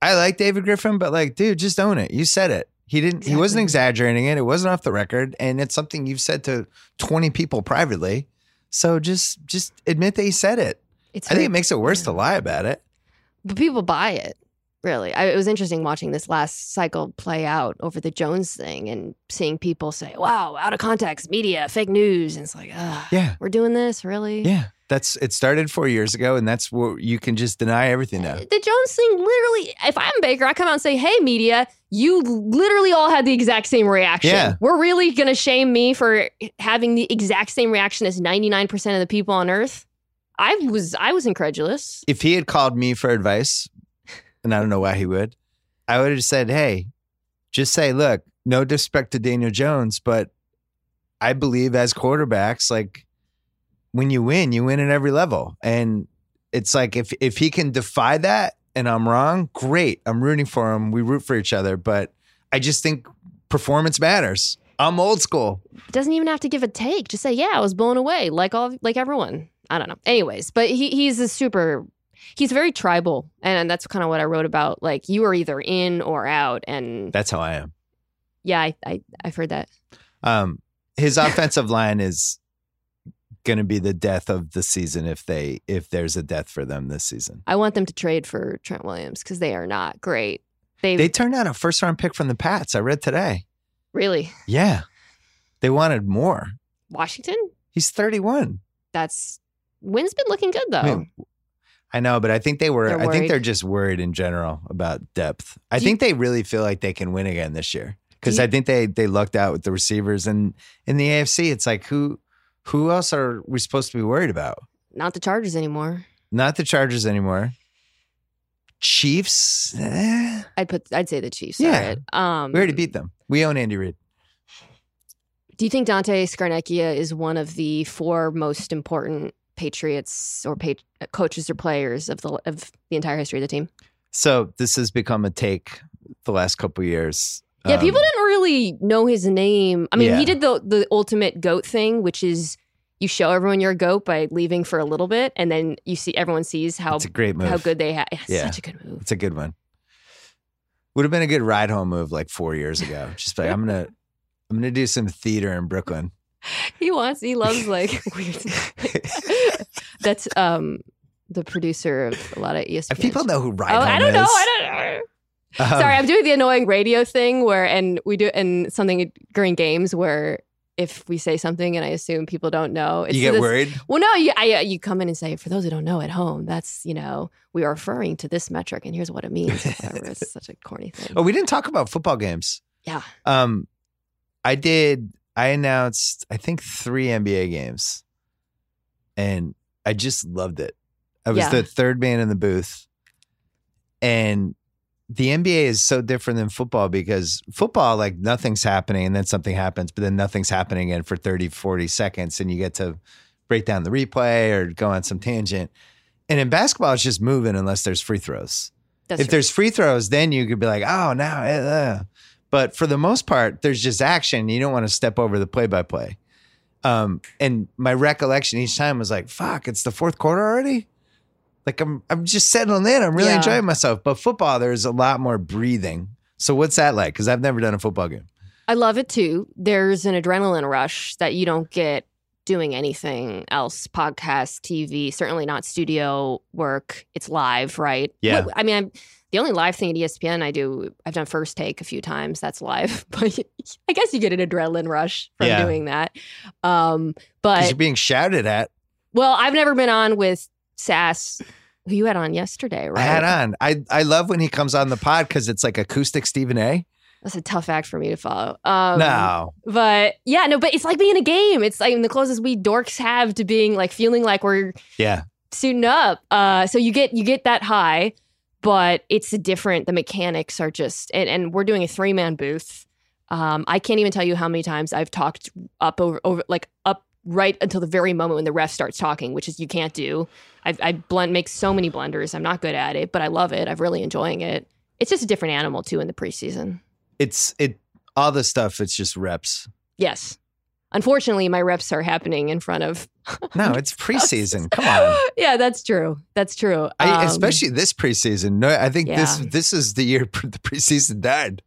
[SPEAKER 1] I like David Griffin, but like, dude, just own it. You said it. He didn't. He wasn't exaggerating it. It wasn't off the record, and it's something you've said to twenty people privately. So just just admit that you said it.
[SPEAKER 2] It's
[SPEAKER 1] I think it makes it worse
[SPEAKER 2] yeah.
[SPEAKER 1] to lie about it.
[SPEAKER 2] but people buy it. Really, I, it was interesting watching this last cycle play out over the Jones thing and seeing people say, "Wow, out of context, media, fake news," and it's like, ah,
[SPEAKER 1] Yeah,
[SPEAKER 2] we're doing this really.
[SPEAKER 1] yeah. That's it. Started four years ago, and that's what you can just deny everything now.
[SPEAKER 2] The Jones thing, literally, if I'm Baker, I come out and say, "Hey, media, you literally all had the exact same reaction.
[SPEAKER 1] Yeah.
[SPEAKER 2] We're really gonna shame me for having the exact same reaction as 99% of the people on Earth." I was, I was incredulous.
[SPEAKER 1] If he had called me for advice, and I don't know why he would, I would have said, "Hey, just say, look, no disrespect to Daniel Jones, but I believe as quarterbacks, like when you win, you win at every level, and it's like if if he can defy that, and I'm wrong, great. I'm rooting for him. We root for each other, but I just think performance matters. I'm old school.
[SPEAKER 2] doesn't even have to give a take. Just say, "Yeah, I was blown away," like all like everyone. I don't know. Anyways, but he he's a super. He's very tribal, and that's kind of what I wrote about. Like you are either in or out, and
[SPEAKER 1] That's how I am.
[SPEAKER 2] yeah, I, I I've heard that.
[SPEAKER 1] Um, his offensive line is going to be the death of the season if they if there's a death for them this season.
[SPEAKER 2] I want them to trade for Trent Williams because they are not great. They,
[SPEAKER 1] They turned out a first round pick from the Pats. I read today.
[SPEAKER 2] really
[SPEAKER 1] Yeah, they wanted more.
[SPEAKER 2] Washington.
[SPEAKER 1] He's 31.
[SPEAKER 2] That's Wynn's been looking good though.
[SPEAKER 1] I, mean, I know, but I think they were.
[SPEAKER 2] They're
[SPEAKER 1] I think they're just worried in general about depth. I
[SPEAKER 2] Do you-
[SPEAKER 1] think they really feel like they can win again this year because I think they they lucked out with the receivers and in the AFC. It's like who Who else are we supposed to be worried about?
[SPEAKER 2] Not the Chargers anymore.
[SPEAKER 1] Not the Chargers anymore. Chiefs. Eh,
[SPEAKER 2] I'd put. I'd say the Chiefs.
[SPEAKER 1] Yeah.
[SPEAKER 2] Are it. Um,
[SPEAKER 1] we already beat them. We own Andy Reid.
[SPEAKER 2] Do you think Dante Scarnecchia is one of the four most important Patriots or pa- coaches or players of the of the entire history of the team?
[SPEAKER 1] So this has become a take the last couple years.
[SPEAKER 2] Yeah,
[SPEAKER 1] Um,
[SPEAKER 2] people didn't really know his name. I mean,
[SPEAKER 1] Yeah.
[SPEAKER 2] he did the the ultimate goat thing, which is you show everyone you're a goat by leaving for a little bit, and then you see everyone sees how
[SPEAKER 1] It's a great move.
[SPEAKER 2] how good they have. It's
[SPEAKER 1] Yeah.
[SPEAKER 2] such a good move.
[SPEAKER 1] It's a good one. Would have been a good ride home move like four years ago. Just like I'm gonna, I'm gonna do some theater in Brooklyn.
[SPEAKER 2] He wants. He loves like weird. That's um the producer of a lot of ESPN.
[SPEAKER 1] If people know who ride
[SPEAKER 2] Oh, I don't
[SPEAKER 1] is,
[SPEAKER 2] know. I don't know.
[SPEAKER 1] um,
[SPEAKER 2] Sorry, I'm doing the annoying radio thing where, and we do, and something during games where if we say something and I assume people don't know, it's
[SPEAKER 1] you get
[SPEAKER 2] this-
[SPEAKER 1] worried.
[SPEAKER 2] Well, no, you, I, uh, you come in and say, for those who don't know at home, that's, you know, we are referring to this metric and here's what it means. It's such a corny thing.
[SPEAKER 1] Oh, we didn't talk about football games.
[SPEAKER 2] Yeah.
[SPEAKER 1] Um, I did. I announced I think three NBA games, and I just loved it. I was
[SPEAKER 2] Yeah.
[SPEAKER 1] the third man in the booth, and the NBA is so different than football because football, like nothing's happening and then something happens, but then nothing's happening again for 30, 40 seconds, and you get to break down the replay or go on some tangent. And in basketball, it's just moving unless there's free throws
[SPEAKER 2] That's
[SPEAKER 1] if
[SPEAKER 2] true.
[SPEAKER 1] there's free throws, then you could be like, oh, now. uh. But for the most part, there's just action. You don't want to step over the play by play. Um, and my recollection each time was like, fuck, it's the fourth quarter already. Like I'm, I'm just settling in. I'm really
[SPEAKER 2] Yeah.
[SPEAKER 1] enjoying myself. But football, there's a lot more breathing. So what's that like? Because I've never done a football game.
[SPEAKER 2] I love it too. There's an adrenaline rush that you don't get doing anything else podcast, TV, certainly not studio work. It's live, right?
[SPEAKER 1] Yeah.
[SPEAKER 2] I mean, I'm, the only live thing at ESPN I do, I've done first take a few times. That's live, but I guess you get an adrenaline rush from
[SPEAKER 1] Yeah.
[SPEAKER 2] doing that. Um, but
[SPEAKER 1] you're being shouted at.
[SPEAKER 2] well, I've never been on with Sass, who you had on yesterday, right?
[SPEAKER 1] I had on. I, I love when he comes on the pod because it's like acoustic Stephen A.
[SPEAKER 2] That's a tough act for me to follow. Um,
[SPEAKER 1] no.
[SPEAKER 2] But yeah, no, but it's like being in a game. It's like the closest we dorks have to being like feeling like we're
[SPEAKER 1] Yeah.
[SPEAKER 2] suiting up. Uh, so you get you get that high, but it's a different. The mechanics are just, and, and we're doing a three man booth. Um, I can't even tell you how many times I've talked up over over like up right until the very moment when the ref starts talking, which is you can't do. I've, I blend make so many blunders. I'm not good at it, but I love it. I'm really enjoying it. It's just a different animal too in the preseason.
[SPEAKER 1] It's it all the stuff, it's just reps.
[SPEAKER 2] Yes. Unfortunately, my reps are happening in front of.
[SPEAKER 1] No, it's preseason. Come on.
[SPEAKER 2] yeah, that's true. That's true.
[SPEAKER 1] I,
[SPEAKER 2] Um,
[SPEAKER 1] especially this preseason. No, I think this
[SPEAKER 2] yeah.
[SPEAKER 1] this is the year the preseason died.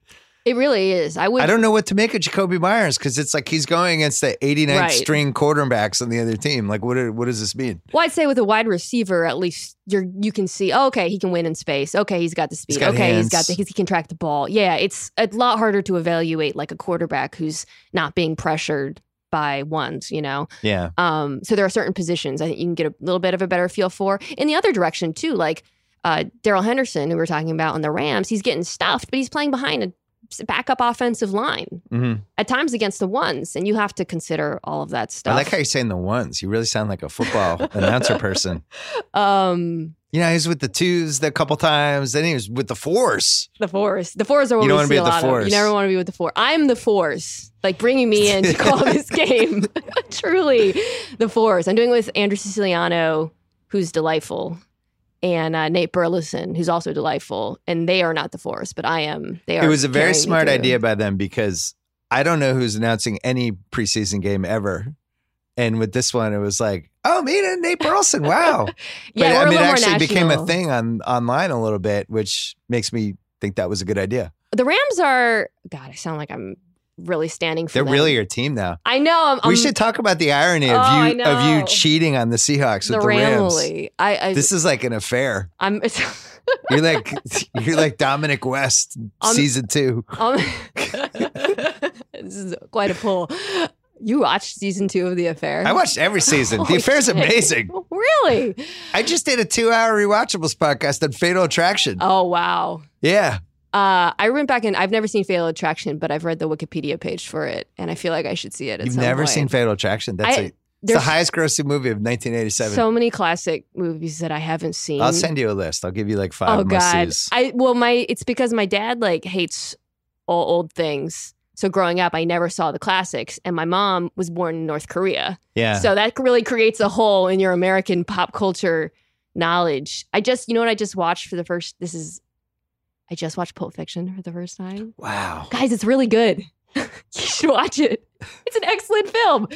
[SPEAKER 2] It really is. I would.
[SPEAKER 1] I don't know what to make of Jakobi Meyers because it's like he's going against the 89th
[SPEAKER 2] Right.
[SPEAKER 1] string quarterbacks on the other team. Like, what what does this mean?
[SPEAKER 2] Well, I'd say with a wide receiver, at least you're you can see. Oh, okay, he can win in space. Okay, he's got the speed.
[SPEAKER 1] got
[SPEAKER 2] okay, he's got the he can track the ball. Yeah, it's a lot harder to evaluate like a quarterback who's not being pressured by ones. You know.
[SPEAKER 1] Yeah,
[SPEAKER 2] Um, so there are certain positions I think you can get a little bit of a better feel for. In the other direction too, like uh, Darrell Henderson, who we are talking about on the Rams, he's getting stuffed, but he's playing behind a backup offensive line
[SPEAKER 1] hmm
[SPEAKER 2] at times against the ones, and you have to consider all of that stuff.
[SPEAKER 1] I like how you're saying the ones. You really sound like a football announcer person.
[SPEAKER 2] um,
[SPEAKER 1] You know, he was with the twos a couple times. Then he was with the fours.
[SPEAKER 2] the fours. the fours are what
[SPEAKER 1] You don't
[SPEAKER 2] we
[SPEAKER 1] wanna
[SPEAKER 2] see
[SPEAKER 1] be
[SPEAKER 2] a
[SPEAKER 1] the
[SPEAKER 2] lot of. You never want to be with the force. I'm the fours. like bringing me in to call this game. Truly, the fours. I'm doing it with Andrew Siciliano, who's delightful. And uh, Nate Burleson, who's also delightful, and they are not the force, but I am. They are.
[SPEAKER 1] It was a very smart idea by them because I don't know who's announcing any preseason game ever. And with this one, it was like, oh, me and Nate Burleson. Wow.
[SPEAKER 2] Yeah,
[SPEAKER 1] but I mean, it actually became a thing on online a little bit, which makes me think that was a good idea.
[SPEAKER 2] The Rams are. God, I sound like I'm really standing for
[SPEAKER 1] They're
[SPEAKER 2] them.
[SPEAKER 1] really your team now.
[SPEAKER 2] I know. I'm,
[SPEAKER 1] we
[SPEAKER 2] I'm
[SPEAKER 1] should talk about the irony of
[SPEAKER 2] Oh,
[SPEAKER 1] you of you cheating on the Seahawks
[SPEAKER 2] the
[SPEAKER 1] with the Rams.
[SPEAKER 2] I, I
[SPEAKER 1] This is like an affair.
[SPEAKER 2] I'm.
[SPEAKER 1] You're like you're like Dominic West
[SPEAKER 2] Um,
[SPEAKER 1] season two.
[SPEAKER 2] Um, this is quite a pull. You watched season two of The Affair?
[SPEAKER 1] I watched every season. the
[SPEAKER 2] Holy
[SPEAKER 1] affair's
[SPEAKER 2] shit.
[SPEAKER 1] amazing.
[SPEAKER 2] Really?
[SPEAKER 1] I just did a two hour rewatchables podcast on Fatal Attraction.
[SPEAKER 2] Oh wow.
[SPEAKER 1] Yeah.
[SPEAKER 2] Uh, I went back and I've never seen Fatal Attraction, but I've read the Wikipedia page for it, and I feel like I should see it.
[SPEAKER 1] You've never
[SPEAKER 2] point.
[SPEAKER 1] seen Fatal Attraction? That's
[SPEAKER 2] I-
[SPEAKER 1] a It's the highest grossing movie of 1987.
[SPEAKER 2] so many classic movies that I haven't seen.
[SPEAKER 1] I'll send you a list. I'll give you like five
[SPEAKER 2] Oh God. I well, my it's because my dad like hates all old things. So growing up, I never saw the classics, and my mom was born in North Korea.
[SPEAKER 1] Yeah.
[SPEAKER 2] So that really creates a hole in your American pop culture knowledge. I just, you know what, I just watched for the first. This is, I just watched Pulp Fiction for the first time.
[SPEAKER 1] wow.
[SPEAKER 2] Guys, it's really good. you should watch it. It's an excellent film.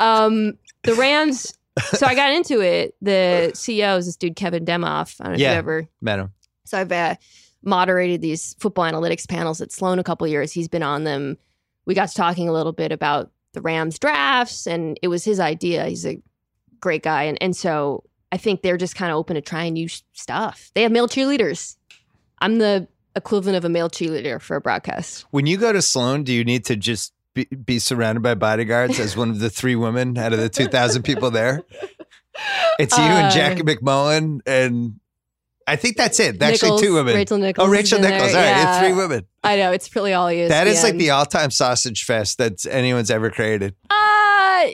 [SPEAKER 2] Um, the Rams. So I got into it. The CEO is this dude Kevin Demoff. I don't know
[SPEAKER 1] Yeah.
[SPEAKER 2] if you ever
[SPEAKER 1] Met him.
[SPEAKER 2] so I've uh, moderated these football analytics panels at Sloan a couple years. He's been on them. We got to talking a little bit about the Rams drafts, and it was his idea. He's a great guy, and and so I think they're just kind of open to trying new stuff. They have male cheerleaders. I'm the equivalent of a male cheerleader for a broadcast.
[SPEAKER 1] When you go to Sloan, do you need to just be, be surrounded by bodyguards as one of the three women out of the 2,000 people there? It's you and
[SPEAKER 2] Uh,
[SPEAKER 1] Jackie MacMullan, and I think that's it. Actually, two women.
[SPEAKER 2] Rachel Nichols.
[SPEAKER 1] oh, Rachel
[SPEAKER 2] in there.
[SPEAKER 1] Nichols. All right,
[SPEAKER 2] Yeah.
[SPEAKER 1] it's three women.
[SPEAKER 2] I know it's really all you.
[SPEAKER 1] That is like the all-time sausage fest that anyone's ever created.
[SPEAKER 2] Uh,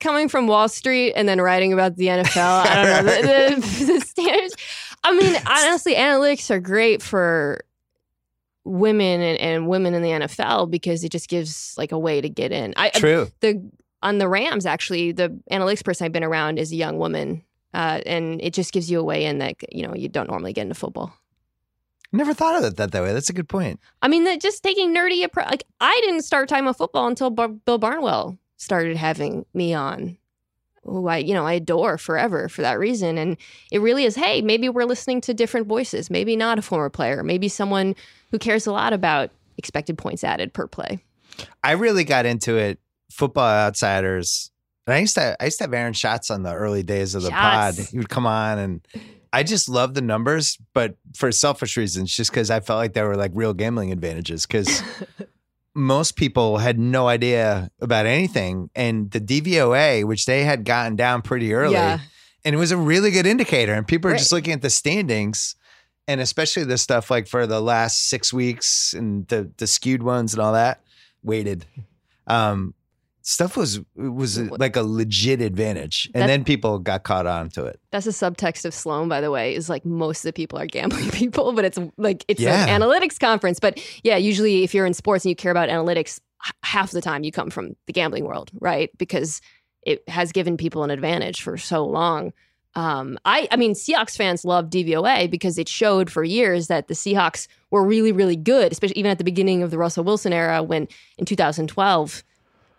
[SPEAKER 2] coming from Wall Street and then writing about the NFL, I don't know. The, the, the standards. I mean, honestly, analytics are great for women and, and women in the NFL because it just gives like a way to get in. I
[SPEAKER 1] True.
[SPEAKER 2] the on the Rams actually, the analytics person I've been around is a young woman, uh, and it just gives you a way in that you know you don't normally get into football.
[SPEAKER 1] Never thought of it that, that way. That's a good point.
[SPEAKER 2] I mean, that just taking nerdy approach. Like I didn't start talking about football until Bar- Bill Barnwell started having me on, who I you know I adore forever for that reason. And it really is. Hey, maybe we're listening to different voices. Maybe not a former player. Maybe someone who cares a lot about expected points added per play.
[SPEAKER 1] I really got into it. Football Outsiders. And I used to I used to have Aaron Schatz on the early days of the pod. He would come on and I just love the numbers, but for selfish reasons, just because I felt like they were like real gambling advantages. Because most people had no idea about anything, and the DVOA, which they had gotten down pretty early,
[SPEAKER 2] Yeah.
[SPEAKER 1] and it was a really good indicator. And people are
[SPEAKER 2] Right.
[SPEAKER 1] just looking at the standings, and especially the stuff like for the last six weeks and the the skewed ones and all that weighted. Um, stuff was was like a legit advantage, and
[SPEAKER 2] That-
[SPEAKER 1] then people got caught on to it.
[SPEAKER 2] That's a subtext of Sloan, by the way, is like most of the people are gambling people, but it's like it's
[SPEAKER 1] Yeah.
[SPEAKER 2] an analytics conference. But yeah, usually if you're in sports and you care about analytics, h- half the time you come from the gambling world, right? Because it has given people an advantage for so long. Um, I, I mean, Seahawks fans love DVOA because it showed for years that the Seahawks were really, really good, especially even at the beginning of the Russell Wilson era when in 2012,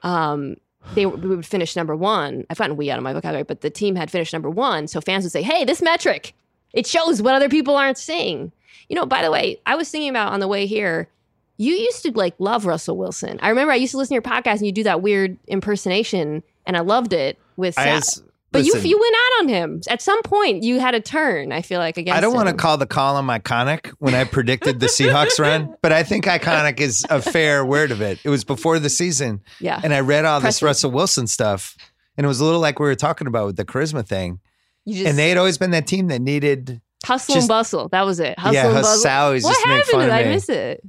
[SPEAKER 2] um, they we would finish number one. I've gotten we out of my vocabulary, but the team had finished number one. So fans would say, hey, this metric, it shows what other people aren't seeing. You know, by the way, I was thinking about on the way here, you used to like love Russell Wilson. I remember I used to listen to your podcast and you do that weird impersonation, and I loved it with Sa-
[SPEAKER 1] was-
[SPEAKER 2] But
[SPEAKER 1] listen,
[SPEAKER 2] you you went out on him. At some point, you had a turn, I feel like, against
[SPEAKER 1] I don't want to call the column iconic when I predicted the Seahawks run, but I think iconic is a fair word of it. It was before the season,
[SPEAKER 2] Yeah.
[SPEAKER 1] and I read all this Russell Wilson stuff, and it was a little like we were talking about with the charisma thing.
[SPEAKER 2] You just
[SPEAKER 1] And they had always been that team that needed.
[SPEAKER 2] hustle
[SPEAKER 1] just-
[SPEAKER 2] and bustle. That was it. Hustle
[SPEAKER 1] yeah,
[SPEAKER 2] and bustle.
[SPEAKER 1] Always
[SPEAKER 2] what
[SPEAKER 1] just
[SPEAKER 2] happened? Did I miss it?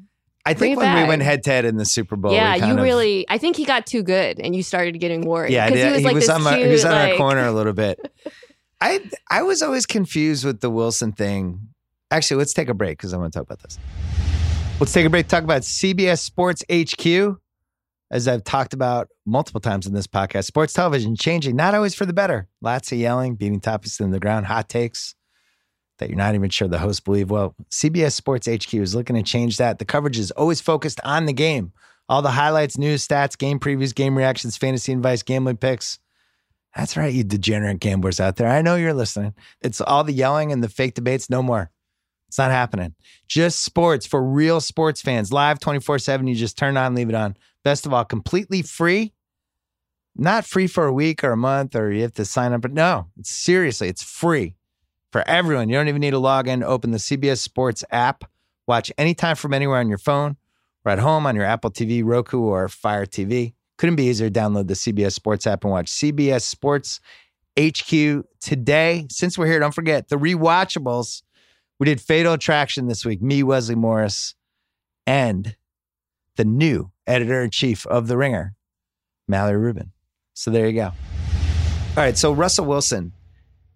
[SPEAKER 1] I think when we went head to head in the Super Bowl,
[SPEAKER 2] yeah, you
[SPEAKER 1] of-
[SPEAKER 2] really. I think he got too good, and you started getting worried.
[SPEAKER 1] Yeah,
[SPEAKER 2] he was like this
[SPEAKER 1] on my, he was on our corner a little bit. I I was always confused with the Wilson thing. Actually, let's take a break because I want to talk about this. Let's take a break. Talk about CBS Sports HQ. As I've talked about multiple times in this podcast, sports television changing, not always for the better. Lots of yelling, beating topics in the ground, hot takes that you're not even sure the hosts believe. Well, CBS Sports HQ is looking to change that. The coverage is always focused on the game. All the highlights, news, stats, game previews, game reactions, fantasy advice, gambling picks. That's right, you degenerate gamblers out there. I know you're listening. It's all the yelling and the fake debates. No more. It's not happening. Just sports for real sports fans. Live 24 7. You just turn on, leave it on. Best of all, completely free. Not free for a week or a month or you have to sign up. But no, it's seriously, it's free for everyone. You don't even need to log in. Open the CBS Sports app. Watch anytime from anywhere on your phone or at home on your Apple TV, Roku, or Fire TV. Couldn't be easier. Download the CBS Sports app and watch CBS Sports HQ today. Since we're here, don't forget the rewatchables. We did Fatal Attraction this week. Me, Wesley Morris, and the new editor in chief of The Ringer, Mallory Rubin. So there you go. All right, so Russell Wilson,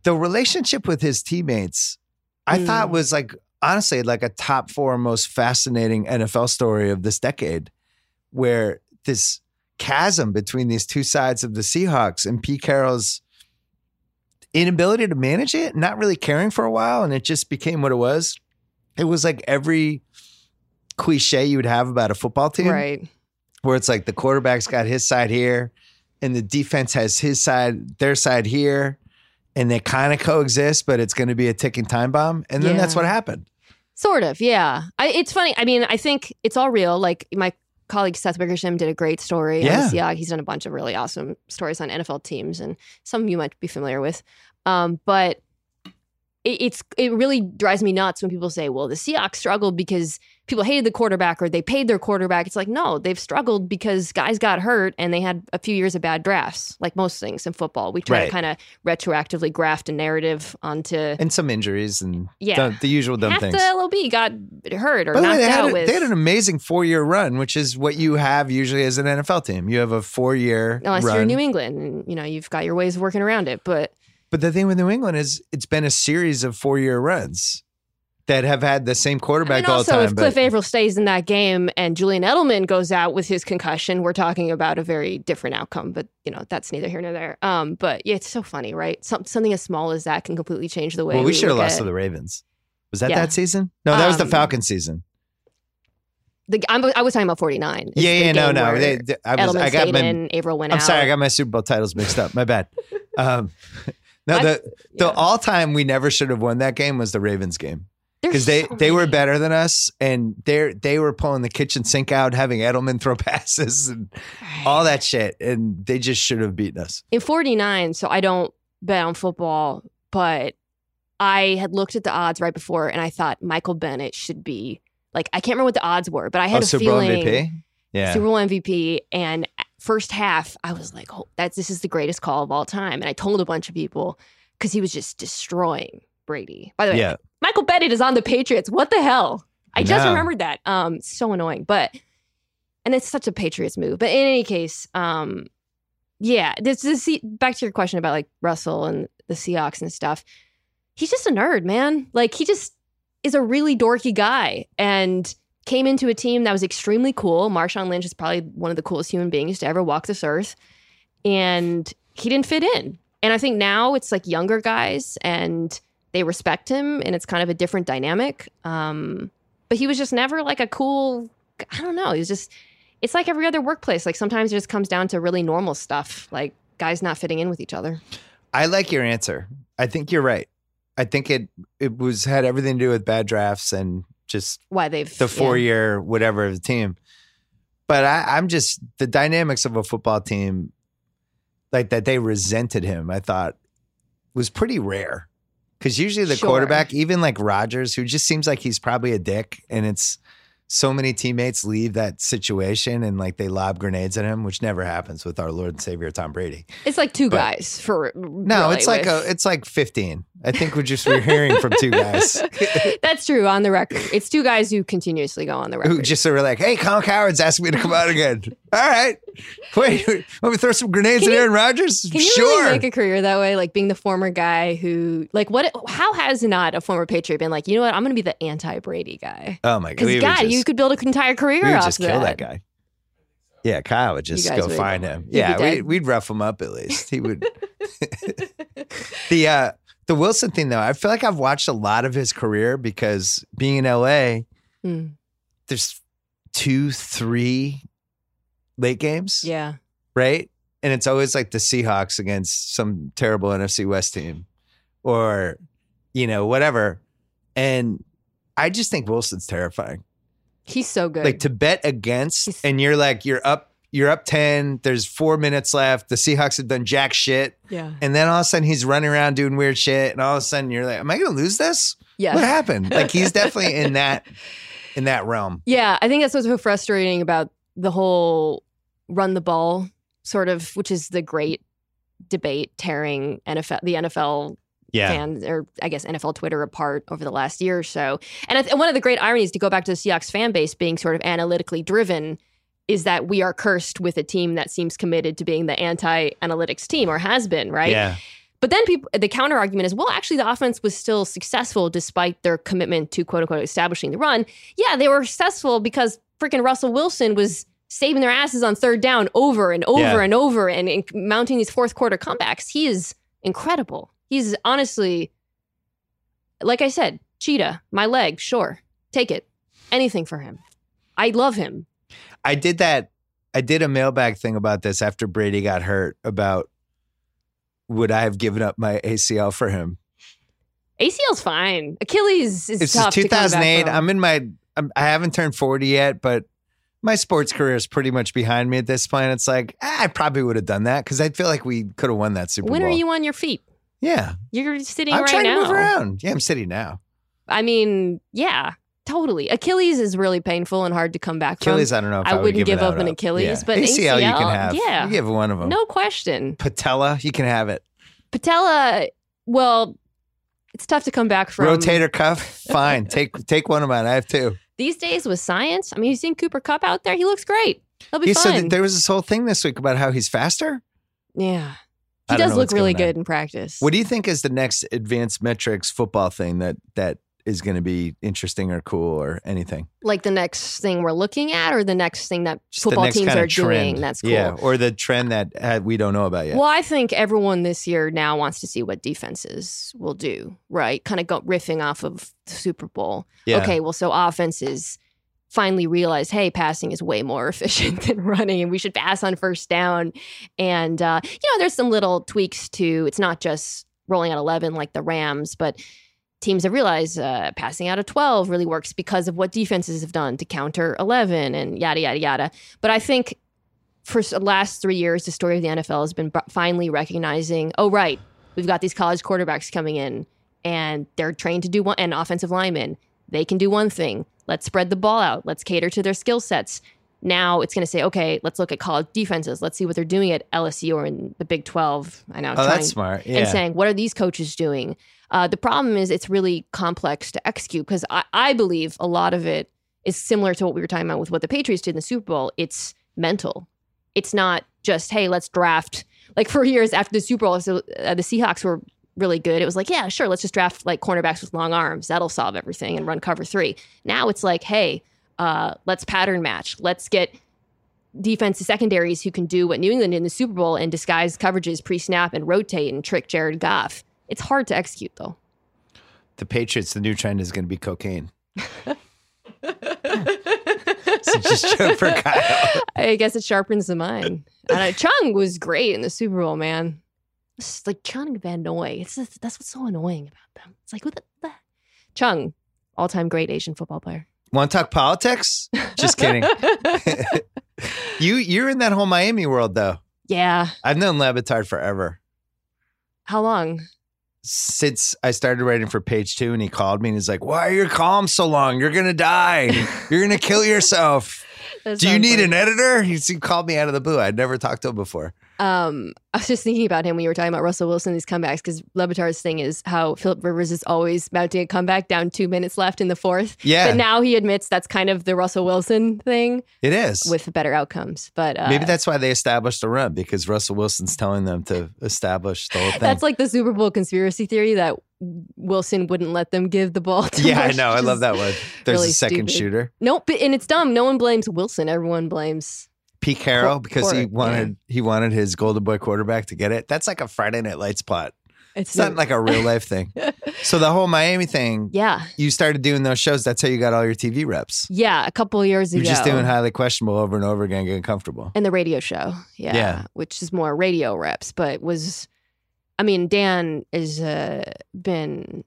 [SPEAKER 1] the relationship with his teammates, I
[SPEAKER 2] Mm.
[SPEAKER 1] thought was like honestly like a top four most fascinating NFL story of this decade, where this chasm between these two sides of the Seahawks and Pete Carroll's inability to manage it, not really caring for a while, and it just became what it was. It was like every cliche you would have about a football team
[SPEAKER 2] Right.
[SPEAKER 1] where it's like the quarterback's got his side here and the defense has his side, their side here, and they kind of coexist, but it's going to be a ticking time bomb. And then that's what happened.
[SPEAKER 2] Sort of, yeah. I, it's funny. I mean, I think it's all real. Like my colleague Seth Wickersham did a great story.
[SPEAKER 1] Yeah.
[SPEAKER 2] on the he's done a bunch of really awesome stories on NFL teams, and some you might be familiar with. Um, but it, it's it really drives me nuts when people say, "Well, the Seahawks struggled because people hated the quarterback or they paid their quarterback." It's like, no, they've struggled because guys got hurt and they had a few years of bad drafts, like most things in football. We try
[SPEAKER 1] Right.
[SPEAKER 2] to kind of retroactively graft a narrative onto
[SPEAKER 1] And some injuries and
[SPEAKER 2] Yeah.
[SPEAKER 1] dumb- the usual dumb
[SPEAKER 2] half
[SPEAKER 1] things.
[SPEAKER 2] the LOB got hurt or
[SPEAKER 1] By the way, they had,
[SPEAKER 2] out
[SPEAKER 1] a-
[SPEAKER 2] with.
[SPEAKER 1] they had an amazing four year run, which is what you have usually as an NFL team. You have a four year
[SPEAKER 2] Unless
[SPEAKER 1] run.
[SPEAKER 2] you're New England, and you know you've got your ways of working around it. But
[SPEAKER 1] But the thing with New England is it's been a series of four year runs that have had the same quarterback
[SPEAKER 2] and
[SPEAKER 1] all the
[SPEAKER 2] also,
[SPEAKER 1] time.
[SPEAKER 2] if Cliff
[SPEAKER 1] but-
[SPEAKER 2] Avril stays in that game and Julian Edelman goes out with his concussion, we're talking about a very different outcome. But you know that's neither here nor there. Um, but yeah, it's so funny, right? Some, something as small as that can completely change the way.
[SPEAKER 1] well, we should have lost
[SPEAKER 2] at
[SPEAKER 1] to the Ravens. Was that
[SPEAKER 2] Yeah.
[SPEAKER 1] that season? No, that was the
[SPEAKER 2] Um,
[SPEAKER 1] Falcon season.
[SPEAKER 2] The, I'm, I was talking about 49. It's
[SPEAKER 1] Yeah, yeah, no, no. They, they- I was,
[SPEAKER 2] Edelman
[SPEAKER 1] I got my,
[SPEAKER 2] in, Avril went
[SPEAKER 1] I'm
[SPEAKER 2] out.
[SPEAKER 1] sorry, I got my Super Bowl titles mixed up. My bad. Um, no,
[SPEAKER 2] I-
[SPEAKER 1] the the all time we never should have won that game was the Ravens game because they
[SPEAKER 2] so
[SPEAKER 1] they were better than us and they they were pulling the kitchen sink out, having Edelman throw passes and all that shit, and they just should have beaten us.
[SPEAKER 2] in 49 so i don't bet on football but i had looked at the odds right before and i thought michael bennett should be like i can't remember what the odds were but i had
[SPEAKER 1] oh,
[SPEAKER 2] a
[SPEAKER 1] Super Bowl
[SPEAKER 2] feeling
[SPEAKER 1] MVP. Yeah,
[SPEAKER 2] super bowl mvp and first half i was like oh that's this is the greatest call of all time and i told a bunch of people because he was just destroying brady. By the way
[SPEAKER 1] yeah.
[SPEAKER 2] michael bennett is on the patriots. What the hell? I just remembered that. Um so annoying but and it's such a patriots move. But in any case um yeah this is back to your question about like russell and the seahawks and stuff. He's just a nerd man. Like he just is a really dorky guy and came into a team that was extremely cool. Marshawn lynch is probably one of the coolest human beings to ever walk this earth. And he didn't fit in. And i think now it's like younger guys and they respect him and it's kind of a different dynamic um but he was just never like a cool i don't know he was just it's like every other workplace like sometimes it just comes down to really normal stuff like guys not fitting in with each other
[SPEAKER 1] I like your answer. I think you're right. I think it it was had everything to do with bad drafts and just
[SPEAKER 2] why they've
[SPEAKER 1] the
[SPEAKER 2] yeah.
[SPEAKER 1] four year whatever of the team. But I, I'm just the dynamics of a football team, like that they resented him. I thought was pretty rare because usually the
[SPEAKER 2] Sure.
[SPEAKER 1] quarterback, even like Rodgers, who just seems like he's probably a dick, and it's so many teammates leave that situation and like they lob grenades at him, which never happens with our Lord and Savior Tom Brady.
[SPEAKER 2] it's like two
[SPEAKER 1] But-
[SPEAKER 2] guys for
[SPEAKER 1] No,
[SPEAKER 2] really
[SPEAKER 1] it's like
[SPEAKER 2] with-
[SPEAKER 1] a it's like 15. I think we're just we're hearing from two guys.
[SPEAKER 2] that's true on the record it's two guys who continuously go on the record
[SPEAKER 1] who just are like, "Hey, Colin Cowherd's asking me to come out again." All right, wait, let me throw some grenades
[SPEAKER 2] Can
[SPEAKER 1] at
[SPEAKER 2] you-
[SPEAKER 1] Aaron Rodgers?
[SPEAKER 2] Can you
[SPEAKER 1] sure.
[SPEAKER 2] really make a career that way? Like being the former guy who, like, what? How has not a former Patriot been like? You know what? I'm going to be the anti-Brady guy.
[SPEAKER 1] oh my god,
[SPEAKER 2] Because God,
[SPEAKER 1] just,
[SPEAKER 2] you could build an entire career
[SPEAKER 1] we would
[SPEAKER 2] off
[SPEAKER 1] just kill that
[SPEAKER 2] that.
[SPEAKER 1] guy. Yeah, Kyle would just go
[SPEAKER 2] would-
[SPEAKER 1] find him.
[SPEAKER 2] he'd
[SPEAKER 1] Yeah, we, we'd rough him up at least. He would. the uh, the Wilson thing though, I feel like I've watched a lot of his career because being in LA,
[SPEAKER 2] Hmm.
[SPEAKER 1] there's two, three late games.
[SPEAKER 2] Yeah,
[SPEAKER 1] right? And it's always like the Seahawks against some terrible NFC West team or, you know, whatever. And I just think Wilson's terrifying.
[SPEAKER 2] He's so good.
[SPEAKER 1] Like to bet against,
[SPEAKER 2] He's-
[SPEAKER 1] and you're like, you're up, you're up 10, there's four minutes left. The Seahawks have done jack shit.
[SPEAKER 2] yeah,
[SPEAKER 1] And then all of a sudden he's running around doing weird shit. And all of a sudden you're like, am I going to lose this?
[SPEAKER 2] yeah.
[SPEAKER 1] What happened? Like he's definitely in that, in that realm.
[SPEAKER 2] Yeah, I think that's what's so frustrating about the whole run the ball sort of, which is the great debate tearing NFL, the NFL
[SPEAKER 1] Yeah.
[SPEAKER 2] fans, or I guess NFL Twitter apart over the last year or so. And I th- one of the great ironies to go back to the Seahawks fan base being sort of analytically driven is that we are cursed with a team that seems committed to being the anti-analytics team or has been, right?
[SPEAKER 1] Yeah.
[SPEAKER 2] But then people, the counter argument is, well, actually, the offense was still successful despite their commitment to quote unquote establishing the run. Yeah, they were successful because freaking Russell Wilson was saving their asses on third down over and over
[SPEAKER 1] Yeah.
[SPEAKER 2] and over and, and mounting these fourth quarter comebacks. He is incredible. He's honestly, like I said, cheetah, my leg, sure, take it, anything for him. I love him.
[SPEAKER 1] I did that. I did a mailbag thing about this after Brady got hurt about would I have given up my ACL for him?
[SPEAKER 2] ACL's fine. Achilles is
[SPEAKER 1] It's
[SPEAKER 2] tough.
[SPEAKER 1] just
[SPEAKER 2] to come back
[SPEAKER 1] 2008.
[SPEAKER 2] from.
[SPEAKER 1] I'm in my, I'm, I haven't turned 40 yet, but my sports career is pretty much behind me at this point. It's like, ah, I probably would have done that because I feel like we could have won that Super
[SPEAKER 2] when
[SPEAKER 1] Bowl.
[SPEAKER 2] When are you on your feet?
[SPEAKER 1] Yeah.
[SPEAKER 2] You're sitting
[SPEAKER 1] I'm
[SPEAKER 2] right
[SPEAKER 1] trying
[SPEAKER 2] now.
[SPEAKER 1] to move around. Yeah, I'm sitting now.
[SPEAKER 2] I mean, yeah, totally. Achilles is really painful and hard to come back
[SPEAKER 1] Achilles,
[SPEAKER 2] from.
[SPEAKER 1] I don't know if
[SPEAKER 2] I
[SPEAKER 1] I, would
[SPEAKER 2] wouldn't
[SPEAKER 1] give,
[SPEAKER 2] give up an Achilles,
[SPEAKER 1] Yeah.
[SPEAKER 2] but
[SPEAKER 1] ACL, you can have.
[SPEAKER 2] yeah.
[SPEAKER 1] You give one of them.
[SPEAKER 2] No question.
[SPEAKER 1] Patella, you can have it.
[SPEAKER 2] Patella, well, it's tough to come back from.
[SPEAKER 1] Rotator cuff, fine. take take one of mine. I have two.
[SPEAKER 2] These days with science, I mean, you've seen Cooper Kupp out there. He looks great. He'll be
[SPEAKER 1] He
[SPEAKER 2] fine.
[SPEAKER 1] said there was this whole thing this week about how he's faster.
[SPEAKER 2] yeah.
[SPEAKER 1] I
[SPEAKER 2] He does look really
[SPEAKER 1] going on.
[SPEAKER 2] good in practice.
[SPEAKER 1] What do you think is the next advanced metrics football thing that that is going to be interesting or cool or anything?
[SPEAKER 2] like the next thing we're looking at or the next thing that
[SPEAKER 1] Just
[SPEAKER 2] football teams are doing that's cool?
[SPEAKER 1] Yeah, or the trend that uh, we don't know about yet.
[SPEAKER 2] Well, I think everyone this year now wants to see what defenses will do, right? Kind of go riffing off of the Super Bowl.
[SPEAKER 1] yeah.
[SPEAKER 2] Okay, well, so offenses finally realized, hey, passing is way more efficient than running, and we should pass on first down. And uh, you know, there's some little tweaks to. It's not just rolling out 11 like the Rams, but teams have realized uh, passing out of 12 really works because of what defenses have done to counter 11 and yada yada yada. But I think for the last three years, the story of the NFL has been b- finally recognizing, oh, right, we've got these college quarterbacks coming in and they're trained to do one, and offensive linemen, they can do one thing. Let's spread the ball out. Let's cater to their skill sets. Now it's going to say, okay, let's look at college defenses. Let's see what they're doing at LSU or in the Big 12. I know.
[SPEAKER 1] oh,
[SPEAKER 2] trying-
[SPEAKER 1] that's smart. Yeah.
[SPEAKER 2] and saying, what are these coaches doing? Uh, the problem is it's really complex to execute because I, I believe a lot of it is similar to what we were talking about with what the Patriots did in the Super Bowl. It's mental. It's not just, hey, let's draft. Like for years after the Super Bowl, so, uh, the Seahawks were really good. It was like, yeah, sure, let's just draft like cornerbacks with long arms. That'll solve everything and run cover three. Now it's like, hey, uh, let's pattern match. Let's get defensive secondaries who can do what New England did in the Super Bowl and disguise coverages pre snap and rotate and trick Jared Goff. It's hard to execute though.
[SPEAKER 1] the Patriots, the new trend is going to be cocaine. so just joke for Kyle.
[SPEAKER 2] I guess it sharpens the mind. And uh, Chung was great in the Super Bowl, man. It's like Chung Van Noy. It's just, that's what's so annoying about them. It's like what the, the Chung, all time great Asian football player.
[SPEAKER 1] Want to talk politics? Just kidding. you you're in that whole Miami world though.
[SPEAKER 2] yeah.
[SPEAKER 1] I've known Le Batard forever.
[SPEAKER 2] How long?
[SPEAKER 1] Since I started writing for Page Two, and he called me and he's like, "Why are your columns so long? You're gonna die. You're gonna kill yourself. Do you need
[SPEAKER 2] like-
[SPEAKER 1] an editor?" He called me out of the blue. I'd never talked to him before.
[SPEAKER 2] Um, I was just thinking about him when you were talking about Russell Wilson, these comebacks, because Le Batard's thing is how Philip Rivers is always mounting a comeback down two minutes left in the fourth.
[SPEAKER 1] Yeah,
[SPEAKER 2] But now he admits that's kind of the Russell Wilson thing
[SPEAKER 1] it is.
[SPEAKER 2] with better outcomes. But uh,
[SPEAKER 1] Maybe that's why they established a run because Russell Wilson's telling them to establish the whole thing.
[SPEAKER 2] that's like the Super Bowl conspiracy theory that Wilson wouldn't let them give the ball to
[SPEAKER 1] yeah, I know. I love that one. There's
[SPEAKER 2] really
[SPEAKER 1] a second
[SPEAKER 2] stupid.
[SPEAKER 1] shooter.
[SPEAKER 2] Nope, but- and it's dumb. No one blames Wilson. Everyone blames.
[SPEAKER 1] Pete Carroll because he wanted he wanted his Golden Boy quarterback to get it. That's like a Friday Night Lights plot.
[SPEAKER 2] It's,
[SPEAKER 1] It's not like a real life thing. So the whole Miami thing,
[SPEAKER 2] yeah,
[SPEAKER 1] you started doing those shows. That's how you got all your TV reps.
[SPEAKER 2] yeah. A couple of years ago.
[SPEAKER 1] You're
[SPEAKER 2] ago,
[SPEAKER 1] just doing highly questionable over and over again, getting comfortable.
[SPEAKER 2] and the radio show. Yeah,
[SPEAKER 1] Yeah.
[SPEAKER 2] which is more radio reps, but was. I mean, Dan has uh, been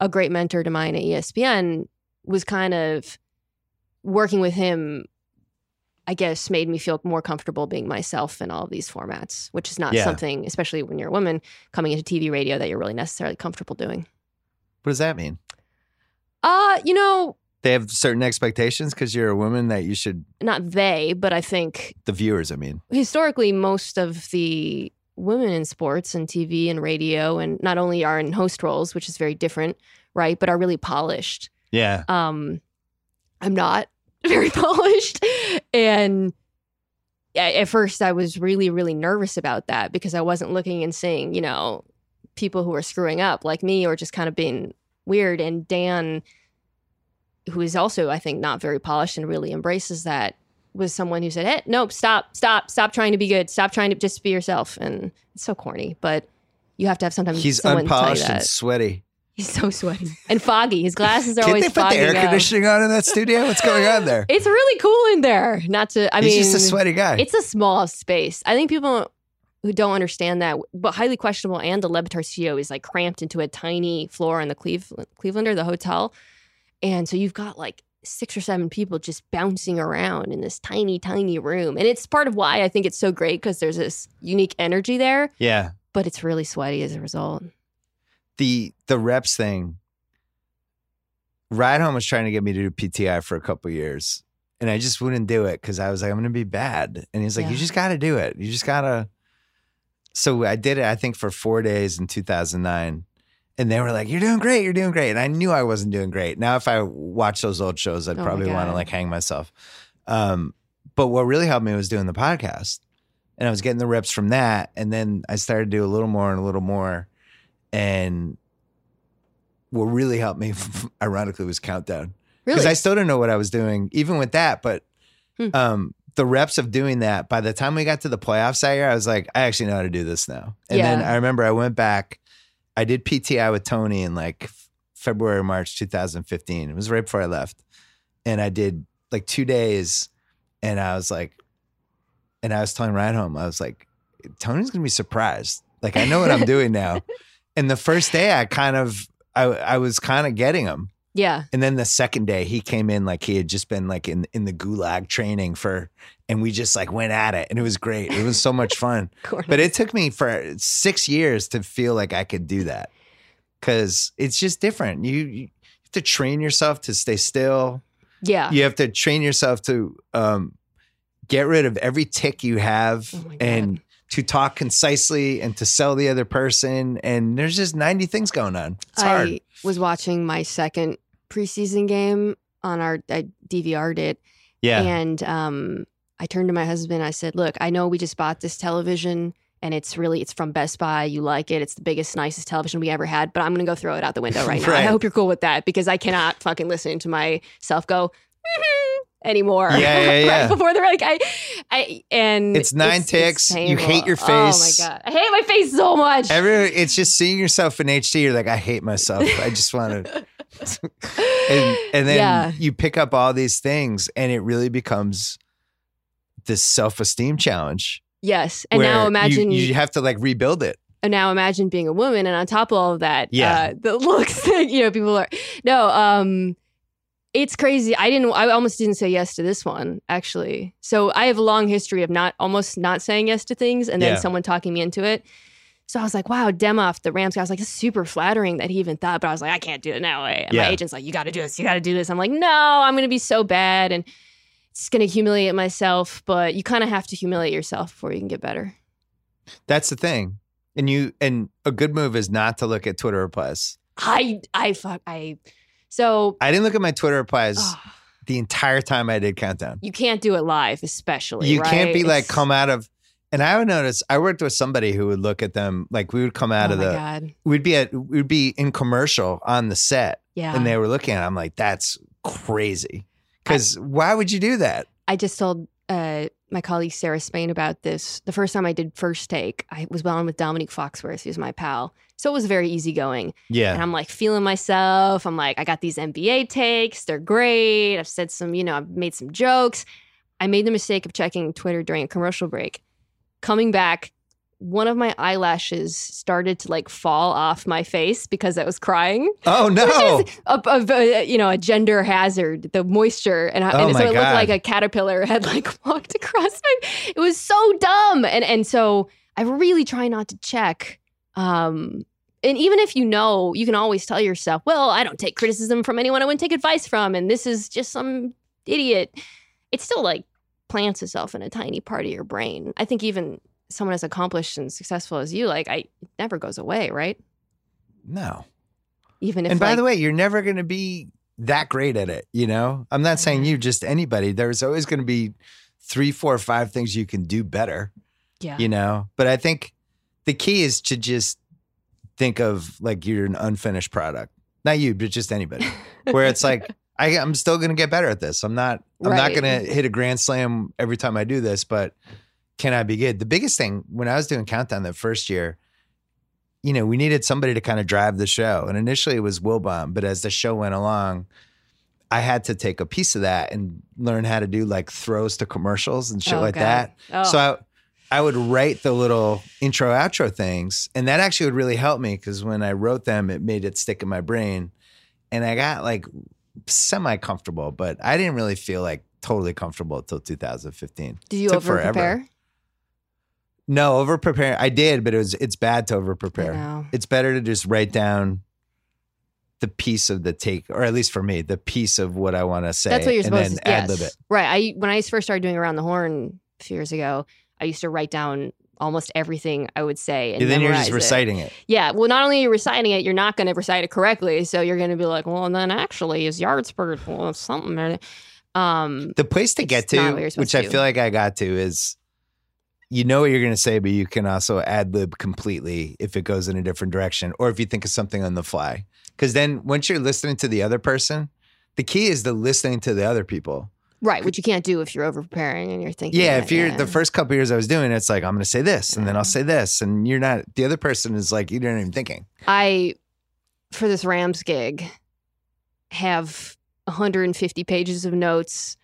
[SPEAKER 2] a great mentor to mine at ESPN. Was kind of working with him. I guess made me feel more comfortable being myself in all of these formats, which is not
[SPEAKER 1] Yeah.
[SPEAKER 2] something, especially when you're a woman coming into TV radio, that you're really necessarily comfortable doing.
[SPEAKER 1] What does that mean?
[SPEAKER 2] Uh, you know,
[SPEAKER 1] They have certain expectations because you're a woman that you should.
[SPEAKER 2] not they, but I think
[SPEAKER 1] The viewers, I mean.
[SPEAKER 2] historically most of the women in sports and TV and radio and not only are in host roles, which is very different, right, but are really polished.
[SPEAKER 1] Yeah.
[SPEAKER 2] Um I'm not very polished and at first I was really, really nervous about that because I wasn't looking and seeing, you know, people who were screwing up like me or just kind of being weird. And Dan, who is also, I think, not very polished and really embraces that, was someone who said, Hey, nope, stop, stop, stop trying to be good. Stop trying to just be yourself. And it's so corny, but you have to have sometimes
[SPEAKER 1] He's
[SPEAKER 2] someone tell you
[SPEAKER 1] unpolished and sweaty.
[SPEAKER 2] He's so sweaty and foggy. His glasses are
[SPEAKER 1] Can't
[SPEAKER 2] always
[SPEAKER 1] they put the air
[SPEAKER 2] up.
[SPEAKER 1] conditioning on in that studio? What's going on there?
[SPEAKER 2] It's really cool in there. Not to, I mean,
[SPEAKER 1] He's
[SPEAKER 2] mean,
[SPEAKER 1] just a sweaty guy.
[SPEAKER 2] it's a small space. I think people who don't understand that, but highly questionable, and the Le Batard studio is like cramped into a tiny floor in the Cleveland, Clevelander, the hotel, and so you've got like six or seven people just bouncing around in this tiny, tiny room, and it's part of why I think it's so great because there's this unique energy there,
[SPEAKER 1] yeah.
[SPEAKER 2] but it's really sweaty as a result.
[SPEAKER 1] The the reps thing. Rydholm was trying to get me to do PTI for a couple years. And I just wouldn't do it because I was like, I'm gonna be bad. And he's like, You just gotta do it. You just gotta so I did it, I think, for four days in 2009. And they were like, You're doing great, you're doing great. And I knew I wasn't doing great. Now, if I watch those old shows, I'd
[SPEAKER 2] Oh
[SPEAKER 1] probably want to like hang myself. Um, but what really helped me was doing the podcast. And I was getting the reps from that. And then I started to do a little more and a little more. And what really helped me, ironically, was countdown because
[SPEAKER 2] Really,
[SPEAKER 1] I still didn't know what I was doing, even with that. But
[SPEAKER 2] Hmm.
[SPEAKER 1] um, the reps of doing that, by the time we got to the playoffs that year, I was like, I actually know how to do this now. And then I remember I went back, I did PTI with Tony in like February, March 2015. It was right before I left. And I did like two days, and I was like, and I was telling Rydholm, I was like, Tony's gonna be surprised. Like I know what I'm doing now. And the first day, I kind of, I, I was kind of getting him.
[SPEAKER 2] yeah,
[SPEAKER 1] And then the second day, he came in like he had just been like in in the gulag training for, and we just like went at it, and it was great. It was so much fun. But it took me for six years to feel like I could do that, because it's just different. You, you have to train yourself to stay still.
[SPEAKER 2] yeah,
[SPEAKER 1] You have to train yourself to um, get rid of every tick you have,
[SPEAKER 2] Oh
[SPEAKER 1] and to talk concisely and to sell the other person. And there's just ninety things going on. It's hard.
[SPEAKER 2] I was watching my second preseason game on our I DVR'd it,
[SPEAKER 1] Yeah.
[SPEAKER 2] and um, I turned to my husband. I said, "Look, I know we just bought this television." And it's really it's from Best Buy. You like it. It's the biggest, nicest television we ever had. But I'm gonna go throw it out the window right now. I hope you're cool with that because I cannot fucking listen to myself go anymore.
[SPEAKER 1] Yeah, yeah,
[SPEAKER 2] right
[SPEAKER 1] yeah.
[SPEAKER 2] before they're like, I, I, and
[SPEAKER 1] It's nine ticks. You hate your face.
[SPEAKER 2] Oh my god, I hate my face so much.
[SPEAKER 1] Every it's just seeing yourself in HD. You're like, I hate myself. I just want to. and, and then
[SPEAKER 2] Yeah.
[SPEAKER 1] you pick up all these things, and it really becomes this self esteem challenge.
[SPEAKER 2] yes, and now
[SPEAKER 1] you-
[SPEAKER 2] imagine
[SPEAKER 1] you, have to like rebuild it.
[SPEAKER 2] and now imagine being a woman and on top of all of that
[SPEAKER 1] Yeah.
[SPEAKER 2] uh, the looks that you know people are no um it's crazy i didn't i almost didn't say yes to this one actually so i have a long history of not almost not saying yes to things and then
[SPEAKER 1] Yeah.
[SPEAKER 2] someone talking me into it so I was like, wow, Demoff, the Rams guy, I was like, it's super flattering that he even thought, but I was like, I can't do it no way. And
[SPEAKER 1] Yeah.
[SPEAKER 2] my agent's like, you got to do this, you got to do this. I'm like, no, I'm going to be so bad and it's going to humiliate myself, but you kind of have to humiliate yourself before you can get better.
[SPEAKER 1] That's the thing. And you and a good move is not to look at Twitter replies.
[SPEAKER 2] I, I, fuck, I, so
[SPEAKER 1] I didn't look at my Twitter replies the entire time I did countdown.
[SPEAKER 2] you can't do it live, especially.
[SPEAKER 1] You can't
[SPEAKER 2] right?
[SPEAKER 1] be like
[SPEAKER 2] It's-
[SPEAKER 1] come out of. And I would notice I worked with somebody who would look at them like we would come out
[SPEAKER 2] oh
[SPEAKER 1] of
[SPEAKER 2] my
[SPEAKER 1] the
[SPEAKER 2] God.
[SPEAKER 1] we'd be at we'd be in commercial on the set
[SPEAKER 2] Yeah.
[SPEAKER 1] and they were looking at it, I'm like, that's crazy. Because why would you do that?
[SPEAKER 2] I just told my colleague Sarah Spain about this. The first time I did first take, I was well on with Dominique Foxworth, who's my pal. So it was very easygoing.
[SPEAKER 1] Yeah.
[SPEAKER 2] And I'm like feeling myself. I'm like, I got these NBA takes. They're great. I've said some, you know, I've made some jokes. I made the mistake of checking Twitter during a commercial break. Coming back, one of my eyelashes started to like fall off my face because I was crying.
[SPEAKER 1] Oh no.
[SPEAKER 2] A, a- you know a gender hazard, the moisture, and, I-
[SPEAKER 1] Oh
[SPEAKER 2] and so it looked like a caterpillar had like walked across my. It was so dumb, and and so I really try not to check. Um, and even if you know, you can always tell yourself, "Well, I don't take criticism from anyone I wouldn't take advice from, and this is just some idiot." It's still like plants itself in a tiny part of your brain. I think even someone as accomplished and successful as you, like I, it never goes away, right?
[SPEAKER 1] no.
[SPEAKER 2] Even if
[SPEAKER 1] And by
[SPEAKER 2] like,
[SPEAKER 1] the way, you're never gonna be that great at it, you know? I'm not saying you, mm-hmm. just anybody. There's always gonna be three, four, five things you can do better.
[SPEAKER 2] Yeah.
[SPEAKER 1] You know, but I think the key is to just think of like you're an unfinished product. Not you, but just anybody. Where it's like I, I'm still going to get better at this. I'm not. I'm not going to hit a grand slam every time I do this, but can I be good? The biggest thing when I was doing countdown that first year, you know, we needed somebody to kind of drive the show, and initially it was Wilbon, but as the show went along, I had to take a piece of that and learn how to do like throws to commercials and shit
[SPEAKER 2] Oh,
[SPEAKER 1] like
[SPEAKER 2] God.
[SPEAKER 1] that.
[SPEAKER 2] Oh.
[SPEAKER 1] So I, I would write the little intro outro things, and that actually would really help me because when I wrote them, it made it stick in my brain, and I got like semi comfortable, but I didn't really feel like totally comfortable until 2015.
[SPEAKER 2] Did you over prepare?
[SPEAKER 1] No, over prepare. I did, but it was it's bad to over prepare.
[SPEAKER 2] know.
[SPEAKER 1] It's better to just write down the piece of the take, or at least for me, the piece of what I want to say,
[SPEAKER 2] That's what you're
[SPEAKER 1] and
[SPEAKER 2] supposed to
[SPEAKER 1] ad
[SPEAKER 2] yes.
[SPEAKER 1] it.
[SPEAKER 2] Right. I when I first started doing around the horn a few years ago, I used to write down almost everything I would say and
[SPEAKER 1] And then you're just
[SPEAKER 2] it.
[SPEAKER 1] reciting it.
[SPEAKER 2] Yeah. Well, not only are you reciting it, you're not going to recite it correctly. So you're going to be like, well, and then actually, is yards per well, something. Um,
[SPEAKER 1] The place to get to, which I
[SPEAKER 2] to.
[SPEAKER 1] feel like I got to, is you know what you're going to say, but you can also ad lib completely if it goes in a different direction, or if you think of something on the fly. Because then once you're listening to the other person, the key is the listening to the other people.
[SPEAKER 2] right. Which you can't do if you're over preparing and you're thinking.
[SPEAKER 1] Yeah,
[SPEAKER 2] that,
[SPEAKER 1] if you're
[SPEAKER 2] yeah.
[SPEAKER 1] the first couple years I was doing it, it's like I'm going to say this, and then I'll say this, and you're not. The other person is like you're not even thinking.
[SPEAKER 2] I, for this Rams gig, have 150 pages of notes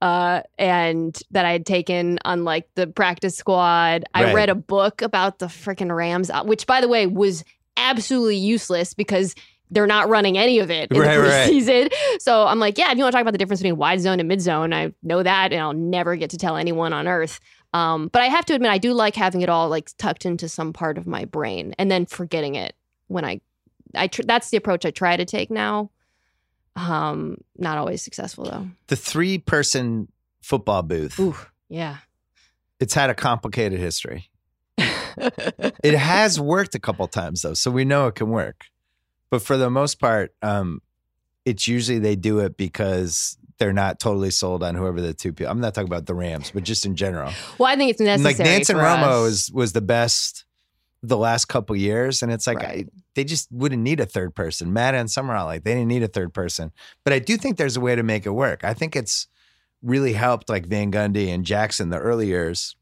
[SPEAKER 2] uh and that I had taken on like the practice squad. I
[SPEAKER 1] Right.
[SPEAKER 2] read a book about the freaking Rams, uh, which by the way was absolutely useless because they're not running any of it in
[SPEAKER 1] Right,
[SPEAKER 2] the
[SPEAKER 1] right.
[SPEAKER 2] preseason. So I'm like, yeah, if you want to talk about the difference between wide zone and mid zone, I know that and I'll never get to tell anyone on earth. Um, but I have to admit, I do like having it all like tucked into some part of my brain and then forgetting it when I, I tr- that's the approach I try to take now. Um, not always successful though.
[SPEAKER 1] The three person football booth,
[SPEAKER 2] Ooh, yeah.
[SPEAKER 1] it's had a complicated history. It has worked a couple times though, so we know it can work. But for the most part, um, it's usually they do it because they're not totally sold on whoever the two people. I'm not talking about the Rams, but just in general.
[SPEAKER 2] well, I think it's
[SPEAKER 1] And,
[SPEAKER 2] necessary.
[SPEAKER 1] like Nance and Romo
[SPEAKER 2] us.
[SPEAKER 1] was was the best the last couple years, and it's like
[SPEAKER 2] Right.
[SPEAKER 1] I, they just wouldn't need a third person. Madden and Summerall, like they didn't need a third person. But I do think there's a way to make it work. I think it's really helped like Van Gundy and Jackson the early years,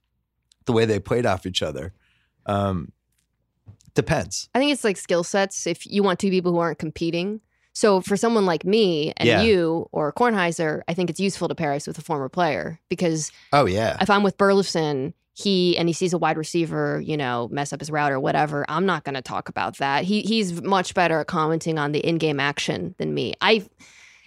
[SPEAKER 1] the way they played off each other. Um, depends.
[SPEAKER 2] I think it's like skill sets. If you want two people who aren't competing. So for someone like me and
[SPEAKER 1] Yeah.
[SPEAKER 2] you or Kornheiser, I think it's useful to pair us with a former player because
[SPEAKER 1] Oh yeah,
[SPEAKER 2] if I'm with Burleson, he and he sees a wide receiver, you know, mess up his route or whatever, I'm not going to talk about that. He he's much better at commenting on the in-game action than me. I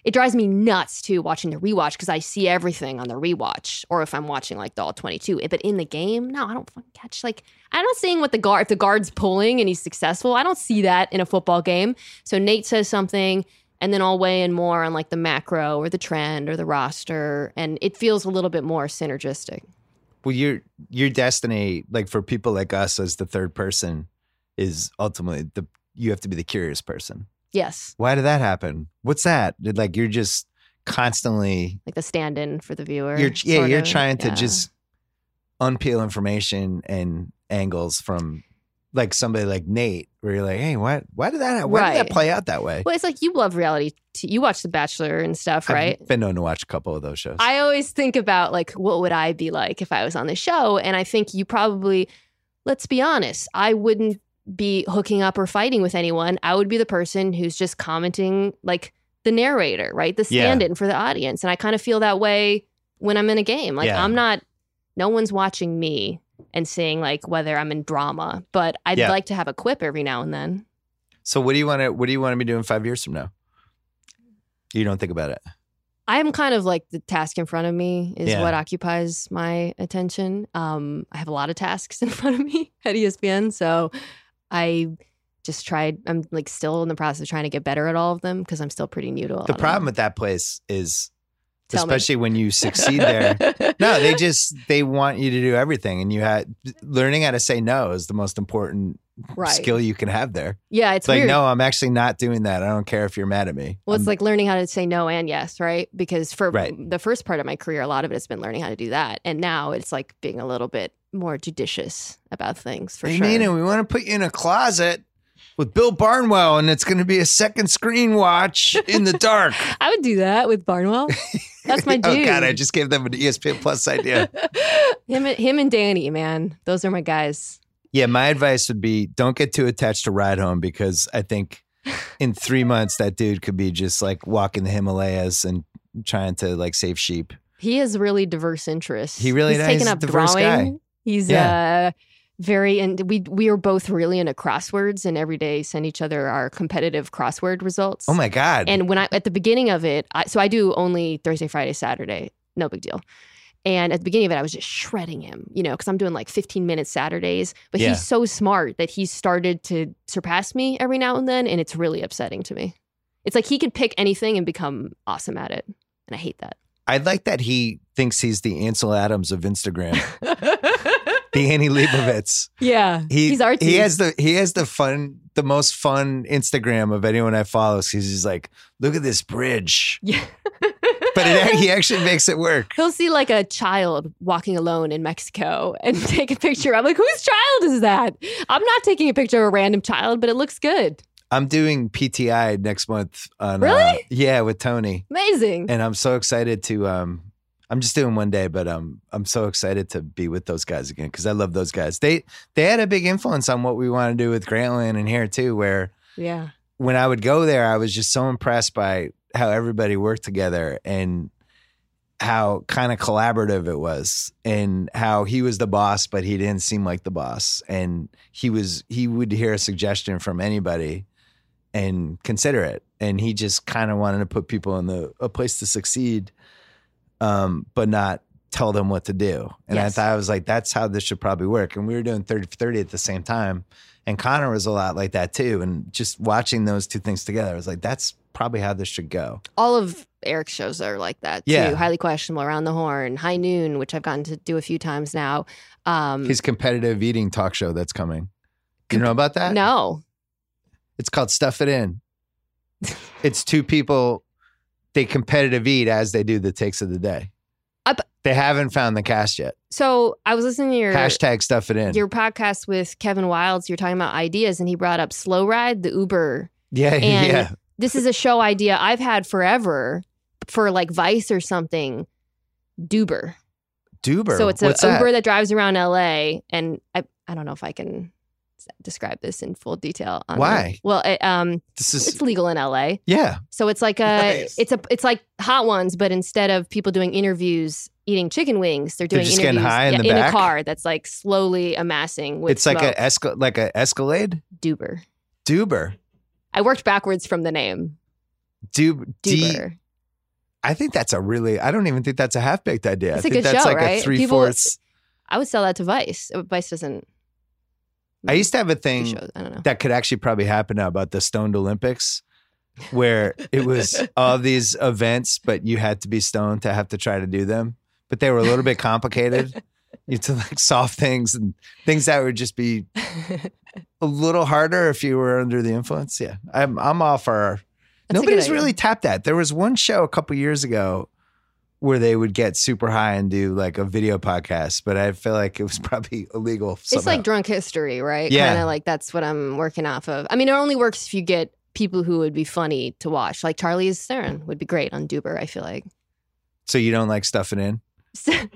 [SPEAKER 2] it drives me nuts too watching the rewatch because I see everything on the rewatch or if I'm watching like the all 22. Eh, but in the game, no, I don't fucking catch like I'm not seeing what the guard if the guard's pulling and he's successful. I don't see that in a football game. So Nate says something and then I'll weigh in more on like the macro or the trend or the roster and it feels a little bit more synergistic.
[SPEAKER 1] Well your your destiny, like for people like us as the third person, is ultimately the you have to be the curious person.
[SPEAKER 2] Yes.
[SPEAKER 1] Why did that happen? What's that? Did like you're just constantly
[SPEAKER 2] like the stand-in for the viewer.
[SPEAKER 1] you're yeah you're
[SPEAKER 2] of.
[SPEAKER 1] trying to
[SPEAKER 2] Yeah.
[SPEAKER 1] just unpeel information and angles from like somebody like Nate, where you're like, hey, what? Why did that? Why did that play out that way?
[SPEAKER 2] Well, it's like you love reality. T- you watch The Bachelor and stuff, right?
[SPEAKER 1] I've been known to watch a couple of those shows.
[SPEAKER 2] I always think about like what would I be like if I was on the show, and I think you probably, let's be honest, I wouldn't be hooking up or fighting with anyone. I would be the person who's just commenting like the narrator, right? The stand-in for the audience, and I kind of feel that way when I'm in a game. Like
[SPEAKER 1] Yeah.
[SPEAKER 2] I'm not, no one's watching me and seeing like whether I'm in drama, but I'd
[SPEAKER 1] Yeah.
[SPEAKER 2] like to have a quip every now and then.
[SPEAKER 1] so what do you want to? What do you want to be doing five years from now? You don't think about it.
[SPEAKER 2] I'm kind of like the task in front of me is
[SPEAKER 1] Yeah.
[SPEAKER 2] what occupies my attention. Um, I have a lot of tasks in front of me at ESPN, so I just tried. I'm like still in the process of trying to get better at all of them because I'm still pretty new to a lot
[SPEAKER 1] The problem with that place is,
[SPEAKER 2] Tell me.
[SPEAKER 1] especially when you succeed there. No, they just they want you to do everything, and you had learning how to say no is the most important
[SPEAKER 2] Right.
[SPEAKER 1] skill you can have there.
[SPEAKER 2] Yeah, it's
[SPEAKER 1] It's like, no, I'm actually not doing that. I don't care if you're mad at me.
[SPEAKER 2] Well, it's
[SPEAKER 1] I'm-
[SPEAKER 2] like learning how to say no and yes, right? Because for
[SPEAKER 1] Right.
[SPEAKER 2] the first part of my career, a lot of it has been learning how to do that. And now it's like being a little bit more judicious about things for
[SPEAKER 1] Hey,
[SPEAKER 2] sure.
[SPEAKER 1] Mina, we want to put you in a closet with Bill Barnwell, and it's going to be a second screen watch in the dark.
[SPEAKER 2] I would do that with Barnwell. That's my dude.
[SPEAKER 1] oh God, I just gave them an ESPN Plus idea.
[SPEAKER 2] him, and, him and Danny, man. Those are my guys.
[SPEAKER 1] yeah, my advice would be don't get too attached to Rydholm because I think in three months that dude could be just like walking the Himalayas and trying to like save sheep.
[SPEAKER 2] He has really diverse interests.
[SPEAKER 1] He really
[SPEAKER 2] He's
[SPEAKER 1] does.
[SPEAKER 2] taken
[SPEAKER 1] He's
[SPEAKER 2] up drawing.
[SPEAKER 1] guy.
[SPEAKER 2] He's uh very and we we are both really into crosswords and every day send each other our competitive crossword results.
[SPEAKER 1] Oh my God.
[SPEAKER 2] And when I at the beginning of it, I, so I do only Thursday, Friday, Saturday, no big deal. And at the beginning of it, I was just shredding him, you know, because I'm doing like 15 minute Saturdays. But
[SPEAKER 1] Yeah.
[SPEAKER 2] he's so smart that he's started to surpass me every now and then, and it's really upsetting to me. It's like he could pick anything and become awesome at it, and I hate that.
[SPEAKER 1] I like that he thinks he's the Ansel Adams of Instagram, the Annie Leibovitz.
[SPEAKER 2] yeah,
[SPEAKER 1] He,
[SPEAKER 2] he's artsy.
[SPEAKER 1] He has the he has the fun, the most fun Instagram of anyone I follow. Because he's like, look at this bridge.
[SPEAKER 2] yeah.
[SPEAKER 1] But it, he actually makes it work.
[SPEAKER 2] He'll see like a child walking alone in Mexico and take a picture. I'm like, whose child is that? I'm not taking a picture of a random child, but it looks good.
[SPEAKER 1] I'm doing PTI next month. On,
[SPEAKER 2] Really?
[SPEAKER 1] Uh, yeah, with Tony,
[SPEAKER 2] Amazing.
[SPEAKER 1] and I'm so excited to. um I'm just doing one day, but um, I'm so excited to be with those guys again because I love those guys. They they had a big influence on what we want to do with Grantland and here too. Where
[SPEAKER 2] yeah.
[SPEAKER 1] when I would go there, I was just so impressed by how everybody worked together and how kind of collaborative it was and how he was the boss but he didn't seem like the boss and he was he would hear a suggestion from anybody and consider it and he just kind of wanted to put people in the a place to succeed um but not tell them what to do and
[SPEAKER 2] Yes.
[SPEAKER 1] i thought i was like that's how this should probably work and we were doing 30 for 30 at the same time and connor was a lot like that too and just watching those two things together i was like that's probably how this should go
[SPEAKER 2] All of Eric's shows are like that too.
[SPEAKER 1] Yeah.
[SPEAKER 2] Highly questionable, around the horn, high noon, which I've gotten to do a few times now. Um,
[SPEAKER 1] his competitive eating talk show that's coming you know about that
[SPEAKER 2] no.
[SPEAKER 1] It's called Stuff It In. it's two people, they competitive eat as they do the takes of the day.
[SPEAKER 2] Up-
[SPEAKER 1] they haven't found the cast yet.
[SPEAKER 2] So I was listening to your
[SPEAKER 1] Hashtag Stuff It In.
[SPEAKER 2] your podcast with Kevin Wildes. You're talking about ideas, and he brought up Slow Ride, the Uber
[SPEAKER 1] yeah,
[SPEAKER 2] And-
[SPEAKER 1] yeah.
[SPEAKER 2] this is a show idea I've had forever for like Vice or something. Duber.
[SPEAKER 1] Duber.
[SPEAKER 2] So it's a Uber
[SPEAKER 1] that?
[SPEAKER 2] that drives around LA, and I I don't know if I can describe this in full detail. On the-
[SPEAKER 1] Why?
[SPEAKER 2] well, it, um,
[SPEAKER 1] This is
[SPEAKER 2] it's legal in LA,
[SPEAKER 1] yeah.
[SPEAKER 2] so it's like a
[SPEAKER 1] Nice.
[SPEAKER 2] it's a it's like Hot Ones, but instead of people doing interviews eating chicken wings, they're doing
[SPEAKER 1] getting
[SPEAKER 2] interviews
[SPEAKER 1] in
[SPEAKER 2] yeah,
[SPEAKER 1] the
[SPEAKER 2] in a car that's like slowly amassing with
[SPEAKER 1] It's like a escal like a Escalade.
[SPEAKER 2] Duber.
[SPEAKER 1] Duber.
[SPEAKER 2] I worked backwards from the name
[SPEAKER 1] Dub. D-
[SPEAKER 2] Duber.
[SPEAKER 1] I think that's a really. I don't even think that's a half baked idea.
[SPEAKER 2] It's
[SPEAKER 1] I
[SPEAKER 2] a
[SPEAKER 1] think
[SPEAKER 2] good
[SPEAKER 1] that's
[SPEAKER 2] show,
[SPEAKER 1] like a
[SPEAKER 2] right?
[SPEAKER 1] three
[SPEAKER 2] People-
[SPEAKER 1] fourths.
[SPEAKER 2] I would sell that to Vice. Vice doesn't.
[SPEAKER 1] I mm. used to have a thing.
[SPEAKER 2] shows. I don't know.
[SPEAKER 1] that could actually probably happen now about the stoned olympics where it was all these events but you had to be stoned to have to try to do them but they were a little bit complicated you had to like solve things and things that would just be a little harder if you were under the influence yeah i'm, I'm all for
[SPEAKER 2] That's
[SPEAKER 1] nobody's really tapped that there was one show a couple years ago where they would get super high and do like a video podcast but i feel like it was probably illegal
[SPEAKER 2] It's like drunk history, right?
[SPEAKER 1] Yeah.
[SPEAKER 2] Kind of like that's what I'm working off of. I mean, it only works if you get people who would be funny to watch. Like Charlize Theron would be great on Duber, I feel like.
[SPEAKER 1] so you don't like stuffing in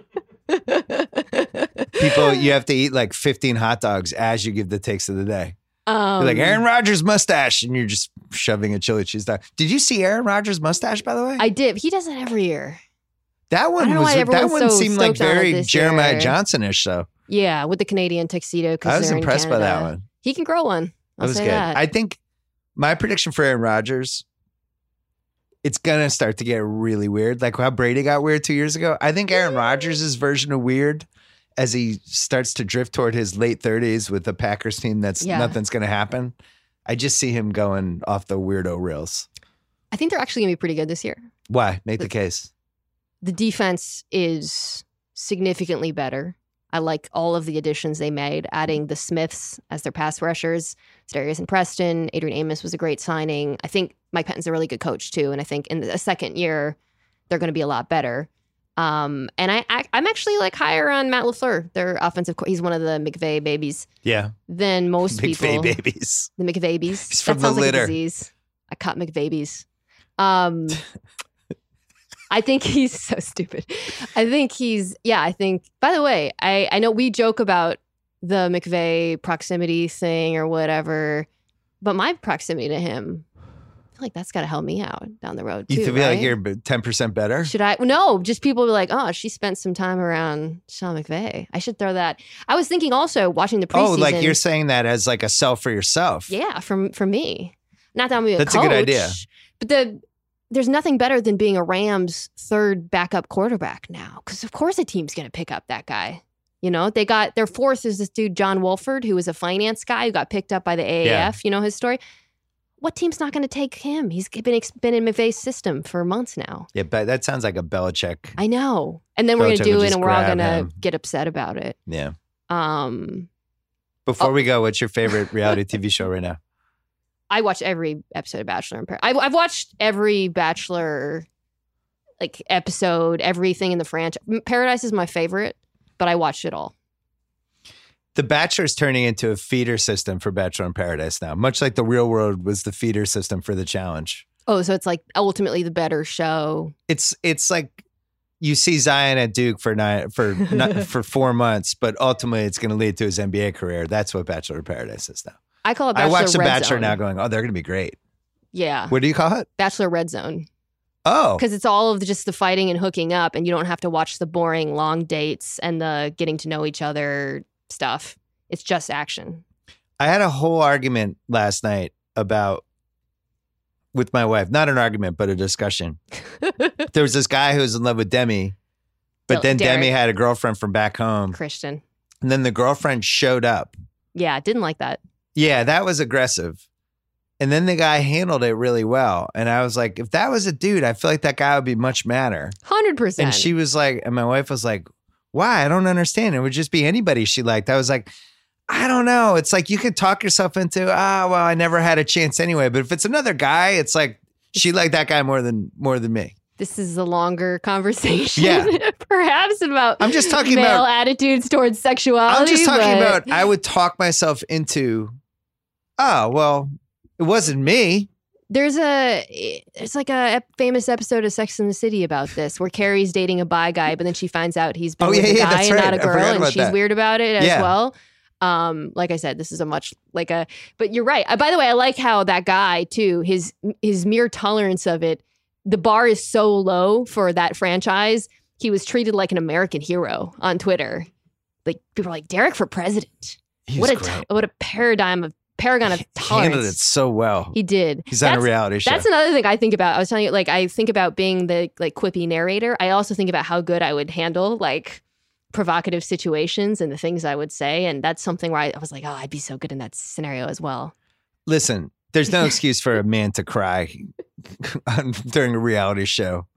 [SPEAKER 1] people you have to eat like 15 hot dogs as you give the takes of the day
[SPEAKER 2] um,
[SPEAKER 1] like aaron Rodgers mustache and you're just shoving a chili cheese dog did you see aaron Rodgers mustache by the way
[SPEAKER 2] I did. He does it every year.
[SPEAKER 1] That one was that one
[SPEAKER 2] so
[SPEAKER 1] seemed like
[SPEAKER 2] stoked on it
[SPEAKER 1] very jeremiah
[SPEAKER 2] year.
[SPEAKER 1] johnson-ish though
[SPEAKER 2] Yeah, with the Canadian tuxedo.
[SPEAKER 1] i was impressed by that one
[SPEAKER 2] He can grow one. I'll
[SPEAKER 1] that was good
[SPEAKER 2] that.
[SPEAKER 1] i think my prediction for aaron Rodgers it's gonna start to get really weird like how brady got weird two years ago i think aaron Rodgers' version of weird as he starts to drift toward his late 30s with the packers team that's
[SPEAKER 2] Yeah.
[SPEAKER 1] nothing's gonna happen i just see him going off the weirdo rails
[SPEAKER 2] I think they're actually gonna be pretty good this year.
[SPEAKER 1] why make the case
[SPEAKER 2] The defense is significantly better. I like all of the additions they made, adding the Smiths as their pass rushers, Darius and Preston. Adrian Amos was a great signing. I think Mike Pettine's a really good coach too, and I think in the second year they're going to be a lot better. Um, and I, I am actually like higher on Matt LaFleur, their offensive. Co- he's one of the McVay babies
[SPEAKER 1] Yeah.
[SPEAKER 2] than most people.
[SPEAKER 1] McVay
[SPEAKER 2] people.
[SPEAKER 1] babies.
[SPEAKER 2] The McVabies.
[SPEAKER 1] He's
[SPEAKER 2] that
[SPEAKER 1] from the
[SPEAKER 2] sounds like
[SPEAKER 1] litter.
[SPEAKER 2] disease. I caught McVabies. Um, I think he's so stupid. I think he's yeah. I think. By the way, I I know we joke about the McVay proximity thing or whatever, but my proximity to him, I feel like that's got to help me out down the road too.
[SPEAKER 1] You feel like you're 10% better?
[SPEAKER 2] Should I? No, just people be like, oh, she spent some time around Sean McVay." I should throw that. I was thinking also watching the preseason.
[SPEAKER 1] Oh, like you're saying that as like a self for yourself.
[SPEAKER 2] Yeah, from from me. Not that I'm a
[SPEAKER 1] That's a good idea.
[SPEAKER 2] But the there's nothing better than being a Rams third backup quarterback now, because of course a team's going to pick up that guy. You know, they got their fourth is this dude John Wolford, who was a finance guy who got picked up by the AAF.
[SPEAKER 1] Yeah.
[SPEAKER 2] You know his story. What team's not going to take him? He's been been in McVay's system for months now.
[SPEAKER 1] Yeah, but that sounds like a Belichick.
[SPEAKER 2] I know, and then we're going to do it, and we're all going to get upset about it.
[SPEAKER 1] Yeah.
[SPEAKER 2] Um,
[SPEAKER 1] Before
[SPEAKER 2] Oh.
[SPEAKER 1] we go, what's your favorite reality TV show right now?
[SPEAKER 2] I watch every episode of Bachelor in Paradise. I've, I've watched every Bachelor like episode, everything in the franchise. Paradise is my favorite, but I watched it all.
[SPEAKER 1] The Bachelor is turning into a feeder system for Bachelor in Paradise now, much like the real world was the feeder system for the challenge.
[SPEAKER 2] Oh, so it's like ultimately the better show.
[SPEAKER 1] It's it's like you see Zion at Duke for nine for for four months, but ultimately it's going to lead to his NBA career. That's what Bachelor in Paradise is now.
[SPEAKER 2] I call it
[SPEAKER 1] I
[SPEAKER 2] Bachelor
[SPEAKER 1] watch The
[SPEAKER 2] Red
[SPEAKER 1] Bachelor
[SPEAKER 2] Zone.
[SPEAKER 1] now, going, oh, they're going to be great.
[SPEAKER 2] Yeah,
[SPEAKER 1] What do you call it?
[SPEAKER 2] Bachelor Red Zone
[SPEAKER 1] Oh,
[SPEAKER 2] because it's all of the, just the fighting and hooking up, and you don't have to watch the boring long dates and the getting to know each other stuff. It's just action.
[SPEAKER 1] I had a whole argument last night about with my wife. Not an argument, but a discussion. there was this guy who was in love with Demi, but then
[SPEAKER 2] Derek.
[SPEAKER 1] Demi had a girlfriend from back home,
[SPEAKER 2] Kristian.
[SPEAKER 1] and then the girlfriend showed up.
[SPEAKER 2] Yeah, didn't like that.
[SPEAKER 1] Yeah, that was aggressive. And then the guy handled it really well. And I was like, if that was a dude, I feel like that guy would be much madder.
[SPEAKER 2] Hundred percent.
[SPEAKER 1] And she was like, and my wife was like, why? I don't understand. It would just be anybody she liked. I was like, I don't know. It's like you could talk yourself into, ah, well, I never had a chance anyway. But if it's another guy, it's like she liked that guy more than more than me.
[SPEAKER 2] this is a longer conversation,
[SPEAKER 1] Yeah.
[SPEAKER 2] perhaps about.
[SPEAKER 1] I'm just talking
[SPEAKER 2] male
[SPEAKER 1] about
[SPEAKER 2] attitudes towards sexuality.
[SPEAKER 1] I'm just talking
[SPEAKER 2] but
[SPEAKER 1] about I would talk myself into, oh, well, it wasn't me.
[SPEAKER 2] There's a it's like a famous episode of Sex in the City about this, where Carrie's dating a bi guy, but then she finds out he's been
[SPEAKER 1] Oh,
[SPEAKER 2] with
[SPEAKER 1] yeah,
[SPEAKER 2] a
[SPEAKER 1] yeah,
[SPEAKER 2] guy and
[SPEAKER 1] right.
[SPEAKER 2] not a girl, and she's
[SPEAKER 1] that.
[SPEAKER 2] weird about it as
[SPEAKER 1] Yeah.
[SPEAKER 2] well. Um, like I said, this is a much like a. But you're right. Uh, by the way, I like how that guy too. His his mere tolerance of it. The bar is so low for that franchise. He was treated like an American hero on Twitter. Like people are like Derek for president.
[SPEAKER 1] He
[SPEAKER 2] what a t- what a paradigm of paragon of
[SPEAKER 1] He handled it so well.
[SPEAKER 2] He did.
[SPEAKER 1] He's on a reality show.
[SPEAKER 2] That's another thing I think about. I was telling you, like, I think about being the like quippy narrator. I also think about how good I would handle like provocative situations and the things I would say. And that's something where I, I was like, oh, I'd be so good in that scenario as well.
[SPEAKER 1] Listen, there's no excuse for a man to cry during a reality show,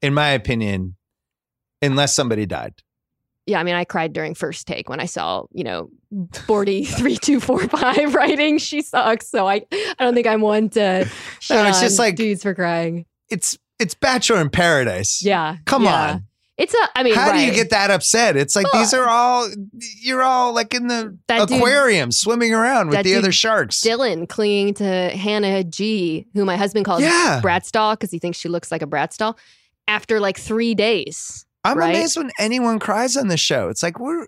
[SPEAKER 1] in my opinion, unless somebody died.
[SPEAKER 2] Yeah, I mean, I cried during first take when I saw, you know, 43245 writing she sucks. So I I don't think I'm one to
[SPEAKER 1] No, it's just like-
[SPEAKER 2] dudes for crying.
[SPEAKER 1] It's it's Bachelor in Paradise.
[SPEAKER 2] Yeah.
[SPEAKER 1] Come
[SPEAKER 2] yeah.
[SPEAKER 1] on.
[SPEAKER 2] It's a I mean,
[SPEAKER 1] How do you get that upset? It's like
[SPEAKER 2] Well,
[SPEAKER 1] these are all you're all like in the
[SPEAKER 2] That dude-
[SPEAKER 1] aquarium swimming around with the other sharks.
[SPEAKER 2] Dylan clinging to Hannah G, who my husband calls
[SPEAKER 1] Yeah.
[SPEAKER 2] Bratz doll because he thinks she looks like a Bratz doll. After like three days,
[SPEAKER 1] I'm
[SPEAKER 2] right?
[SPEAKER 1] amazed when anyone cries on the show. It's like we're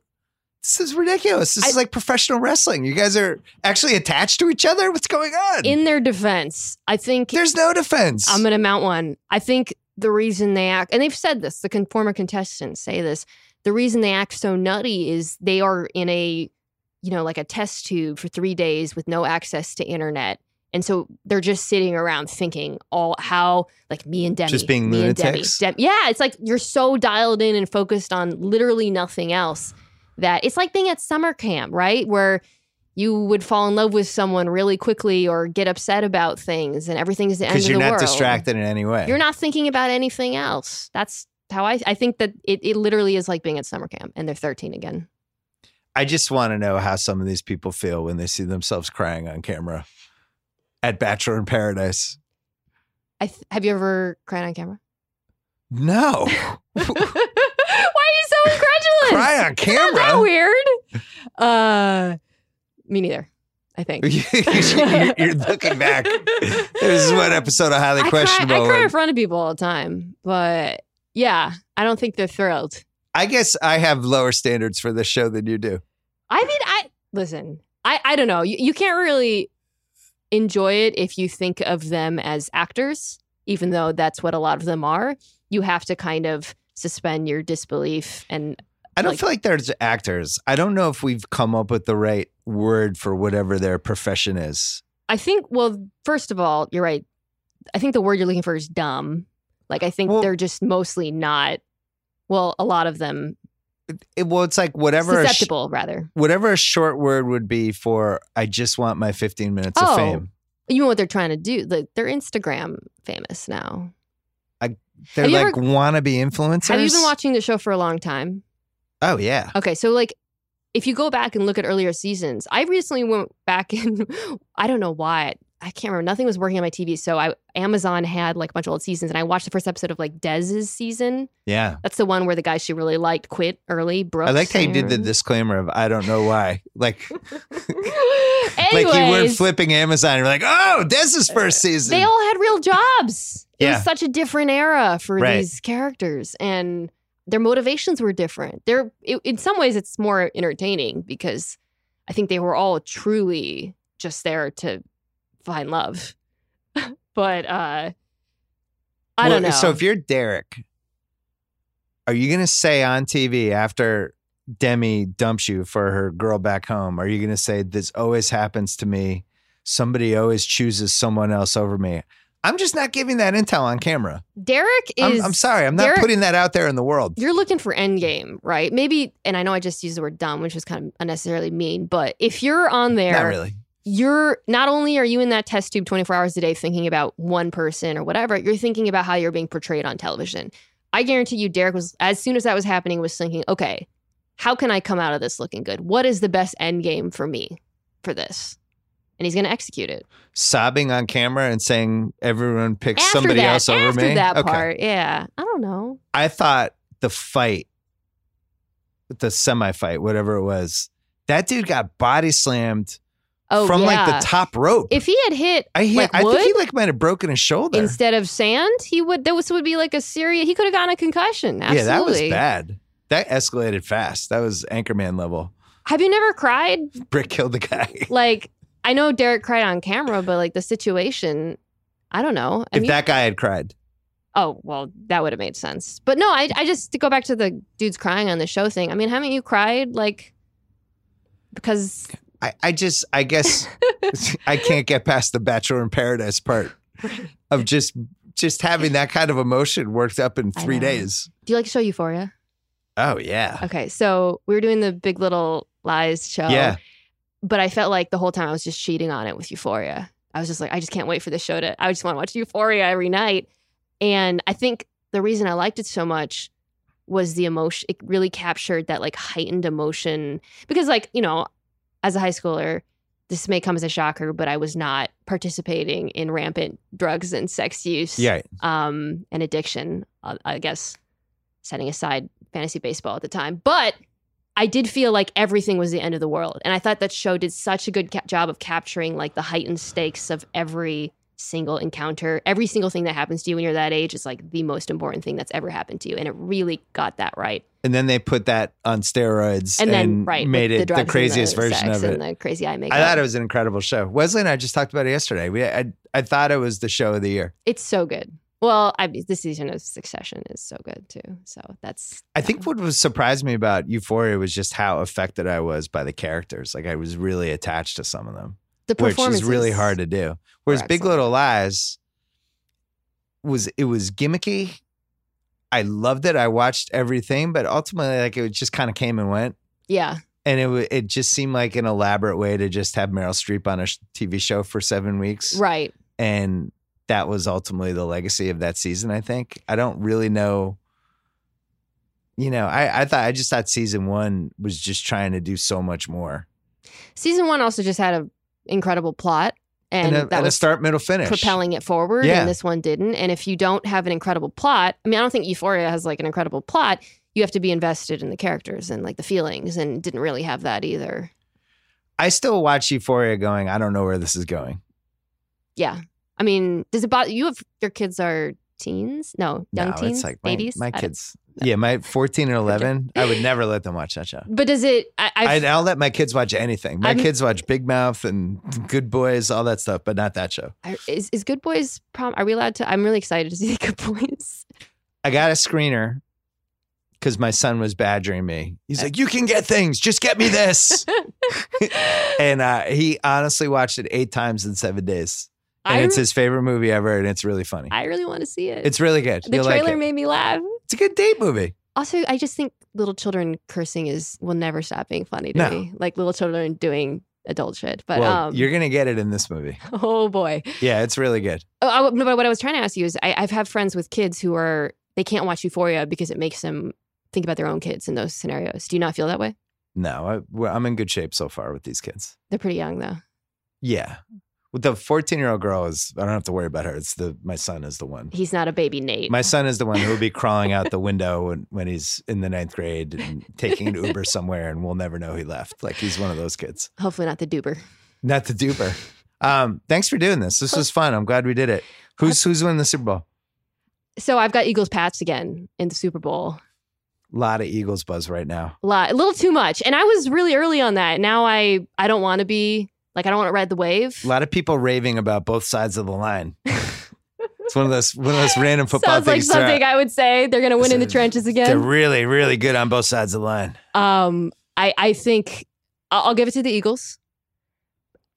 [SPEAKER 1] this is ridiculous. This
[SPEAKER 2] I-
[SPEAKER 1] is like professional wrestling. You guys are actually attached to each other. What's going on?
[SPEAKER 2] in their defense, I think
[SPEAKER 1] There's no defense.
[SPEAKER 2] I'm going to mount one. I think the reason they act, and they've said this, the con- former contestants say this, the reason they act so nutty is they are in a, you know, like a test tube for three days with no access to internet. And so they're just sitting around thinking all how like me and Demi,
[SPEAKER 1] Just being
[SPEAKER 2] me and
[SPEAKER 1] lunatics?
[SPEAKER 2] Yeah, it's like you're so dialed in and focused on literally nothing else that it's like being at summer camp, right? Where you would fall in love with someone really quickly or get upset about things and everything's the end of the world.
[SPEAKER 1] because you're not distracted in any way.
[SPEAKER 2] You're not thinking about anything else. That's how I I think that it, it literally is like being at summer camp and they're 13 again.
[SPEAKER 1] I just want to know how some of these people feel when they see themselves crying on camera at Bachelor in Paradise.
[SPEAKER 2] I th- have you ever cried on camera?
[SPEAKER 1] No.
[SPEAKER 2] Why are you so incredulous?
[SPEAKER 1] Cry on
[SPEAKER 2] Isn't
[SPEAKER 1] camera?
[SPEAKER 2] that weird? Uh, me neither. I think.
[SPEAKER 1] you're, you're looking back. This is one episode of Highly
[SPEAKER 2] I cry, I cry in front of people all the time, but yeah, I don't think they're thrilled.
[SPEAKER 1] I guess I have lower standards for this show than you do.
[SPEAKER 2] I mean, I listen. I I don't know. You you can't really enjoy it if you think of them as actors, even though that's what a lot of them are. You have to kind of suspend your disbelief and
[SPEAKER 1] I don't
[SPEAKER 2] Like-
[SPEAKER 1] feel like they're actors. I don't know if we've come up with the right word for whatever their profession is.
[SPEAKER 2] I think, well, first of all, you're right. I think the word you're looking for is dumb. Like, I think
[SPEAKER 1] Well-
[SPEAKER 2] they're just mostly not, well, a lot of them
[SPEAKER 1] It, well, it's like whatever a sh-
[SPEAKER 2] susceptible, rather.
[SPEAKER 1] whatever a short word would be for I just want my 15 minutes of
[SPEAKER 2] Oh.
[SPEAKER 1] fame.
[SPEAKER 2] You know what they're trying to do? Like, they're Instagram famous now.
[SPEAKER 1] I
[SPEAKER 2] They're like
[SPEAKER 1] like wannabe influencers.
[SPEAKER 2] Have you been watching the show for a long time?
[SPEAKER 1] Oh yeah.
[SPEAKER 2] Okay, so like, if you go back and look at earlier seasons, I recently went back and I don't know why. I can't remember. Nothing was working on my TV, so I Amazon had like a bunch of old seasons, and I watched the first episode of like Dez's season.
[SPEAKER 1] Yeah.
[SPEAKER 2] That's the one where the guy she really liked quit early. Brooks.
[SPEAKER 1] I liked how you did the disclaimer of I don't know why. Like like you weren't flipping Amazon. You're like, oh, is first uh, season.
[SPEAKER 2] they all had real jobs. It
[SPEAKER 1] Yeah.
[SPEAKER 2] was such a different era for
[SPEAKER 1] Right.
[SPEAKER 2] these characters, and their motivations were different. They're it, in some ways it's more entertaining because I think they were all truly just there to find love. but uh I
[SPEAKER 1] Well,
[SPEAKER 2] don't know.
[SPEAKER 1] So if you're Derek, are you going to say on TV after Demi dumps you for her girl back home, are you going to say, this always happens to me? Somebody always chooses someone else over me. I'm just not giving that intel on camera.
[SPEAKER 2] Derek
[SPEAKER 1] I'm,
[SPEAKER 2] is
[SPEAKER 1] I'm sorry. I'm not
[SPEAKER 2] Derek-
[SPEAKER 1] putting that out there in the world.
[SPEAKER 2] you're looking for endgame, right? Maybe, and I know I just used the word dumb, which was kind of unnecessarily mean, but if you're on there,
[SPEAKER 1] Not really.
[SPEAKER 2] You're not only are you in that test tube 24 hours a day thinking about one person or whatever, you're thinking about how you're being portrayed on television. I guarantee you, Derek was, as soon as that was happening, was thinking, okay, how can I come out of this looking good? What is the best end game for me for this? And he's going to execute it.
[SPEAKER 1] Sobbing on camera and saying everyone picks
[SPEAKER 2] After
[SPEAKER 1] somebody
[SPEAKER 2] that,
[SPEAKER 1] else over
[SPEAKER 2] after
[SPEAKER 1] me.
[SPEAKER 2] that
[SPEAKER 1] Okay.
[SPEAKER 2] part, yeah. I don't know.
[SPEAKER 1] I thought the fight, the semi fight, whatever it was, that dude got body slammed
[SPEAKER 2] Oh,
[SPEAKER 1] from like the top rope.
[SPEAKER 2] If he had hit
[SPEAKER 1] I, he-
[SPEAKER 2] like
[SPEAKER 1] I think he like might have broken his shoulder.
[SPEAKER 2] instead of sand, he would. That was would be like a serious. He could have gotten a concussion. Absolutely.
[SPEAKER 1] Yeah, that was bad. That escalated fast. That was Anchorman level.
[SPEAKER 2] Have you never cried?
[SPEAKER 1] Brick killed the guy.
[SPEAKER 2] Like I know Derek cried on camera, but like the situation, I don't know. I
[SPEAKER 1] if
[SPEAKER 2] mean,
[SPEAKER 1] that guy had cried,
[SPEAKER 2] oh well, that would have made sense. But no, I I just to go back to the dudes crying on the show thing. I mean, haven't you cried like because
[SPEAKER 1] I, I just, I guess, I can't get past the Bachelor in Paradise part of just, just having that kind of emotion worked up in three days.
[SPEAKER 2] do you like show Euphoria?
[SPEAKER 1] Oh yeah,
[SPEAKER 2] Okay, so we were doing the Big Little Lies show.
[SPEAKER 1] yeah.
[SPEAKER 2] but I felt like the whole time I was just cheating on it with Euphoria. I was just like, I just can't wait for this show to. I just want to watch Euphoria every night. And I think the reason I liked it so much was the emotion. It really captured that like heightened emotion because, like, you know, as a high schooler, this may come as a shocker, but I was not participating in rampant drugs and sex use
[SPEAKER 1] Yeah,
[SPEAKER 2] um, and addiction. Uh, I guess setting aside fantasy baseball at the time, but I did feel like everything was the end of the world, and I thought that show did such a good ca- job of capturing like the heightened stakes of every single encounter. Every single thing that happens to you when you're that age is like the most important thing that's ever happened to you, and it really got that right.
[SPEAKER 1] And then they put that on steroids
[SPEAKER 2] And then right,
[SPEAKER 1] made it the,
[SPEAKER 2] and
[SPEAKER 1] craziest
[SPEAKER 2] the
[SPEAKER 1] version of it.
[SPEAKER 2] and the crazy eye makeup.
[SPEAKER 1] I thought it was an incredible show. Wesley and I just talked about it yesterday. We, I, I thought it was the show of the year.
[SPEAKER 2] it's so good. Well, I mean, this season of Succession is so good too. So that's
[SPEAKER 1] I think what was surprised me about Euphoria was just how affected I was by the characters. Like I was really attached to some of them,
[SPEAKER 2] the
[SPEAKER 1] which
[SPEAKER 2] performance
[SPEAKER 1] is really hard to do. Whereas Big. Little Lies was it was gimmicky. I loved it. I watched everything, but ultimately, like it just kind of came and went.
[SPEAKER 2] Yeah,
[SPEAKER 1] And it it just seemed like an elaborate way to just have Meryl Streep on a TV show for seven weeks.
[SPEAKER 2] right.
[SPEAKER 1] and that was ultimately the legacy of that season i think i don't really know you know, I, I thought I just thought season one was just trying to do so much more.
[SPEAKER 2] Season one also just had an incredible plot, and,
[SPEAKER 1] And, a,
[SPEAKER 2] that
[SPEAKER 1] and a start, middle, finish.
[SPEAKER 2] propelling it forward.
[SPEAKER 1] Yeah.
[SPEAKER 2] And this one didn't. And if you don't have an incredible plot, I mean, I don't think Euphoria has like an incredible plot. You have to be invested in the characters and like the feelings, and didn't really have that either.
[SPEAKER 1] I still watch Euphoria going, I don't know where this is going.
[SPEAKER 2] Yeah, I mean, does it bother you? Have your kids are teens? No, young
[SPEAKER 1] no,
[SPEAKER 2] teens,
[SPEAKER 1] it's like my,
[SPEAKER 2] babies.
[SPEAKER 1] my kids. Yeah, my 14 and 11, I would never let them watch that show.
[SPEAKER 2] But does it? I, I've,
[SPEAKER 1] I, I'll let my kids watch anything. My
[SPEAKER 2] I'm-
[SPEAKER 1] kids watch Big Mouth and Good Boys, all that stuff, but not that show.
[SPEAKER 2] I, is is Good Boys prom? Are we allowed to? I'm really excited to see Good Boys.
[SPEAKER 1] I got a screener because my son was badgering me. He's like, "You can get things, just get me this." and uh, he honestly watched it eight times in seven days, and
[SPEAKER 2] I,
[SPEAKER 1] it's his favorite movie ever, and it's really funny.
[SPEAKER 2] I really want to see it.
[SPEAKER 1] it's really good.
[SPEAKER 2] the
[SPEAKER 1] You'll
[SPEAKER 2] trailer
[SPEAKER 1] it.
[SPEAKER 2] made me laugh.
[SPEAKER 1] It's a good date movie.
[SPEAKER 2] Also, I just think little children cursing is will never stop being funny to
[SPEAKER 1] No.
[SPEAKER 2] me. Like little children doing adult shit. But
[SPEAKER 1] well,
[SPEAKER 2] um,
[SPEAKER 1] you're gonna get it in this movie.
[SPEAKER 2] oh boy.
[SPEAKER 1] Yeah, it's really good.
[SPEAKER 2] Oh, I, no, but what I was trying to ask you is, I, I've had friends with kids who are they can't watch Euphoria because it makes them think about their own kids in those scenarios. Do you not feel that way?
[SPEAKER 1] No, I, I'm in good shape so far with these kids.
[SPEAKER 2] They're pretty young though.
[SPEAKER 1] Yeah. With the 14 year old girl is I don't have to worry about her. It's the my son is the one.
[SPEAKER 2] He's not a baby Nate.
[SPEAKER 1] My son is the one who will be crawling out the window when, when he's in the ninth grade and taking an Uber somewhere and we'll never know he left. Like he's one of those kids.
[SPEAKER 2] Hopefully not the duper.
[SPEAKER 1] Not the duper. Um, thanks for doing this. This was fun. I'm glad we did it. Who's who's winning the Super Bowl?
[SPEAKER 2] So I've got Eagles Pats again in the Super Bowl.
[SPEAKER 1] A lot of Eagles buzz right now.
[SPEAKER 2] A lot, a little too much, and I was really early on that. Now I I don't want to be like I don't want to ride the wave.
[SPEAKER 1] A lot of people raving about both sides of the line. it's one of those one of those random football
[SPEAKER 2] Sounds like
[SPEAKER 1] things. They're-
[SPEAKER 2] something I would say. They're going to win in the trenches again.
[SPEAKER 1] They're really, really good on both sides of the line.
[SPEAKER 2] Um, I I think I'll, I'll give it to the Eagles,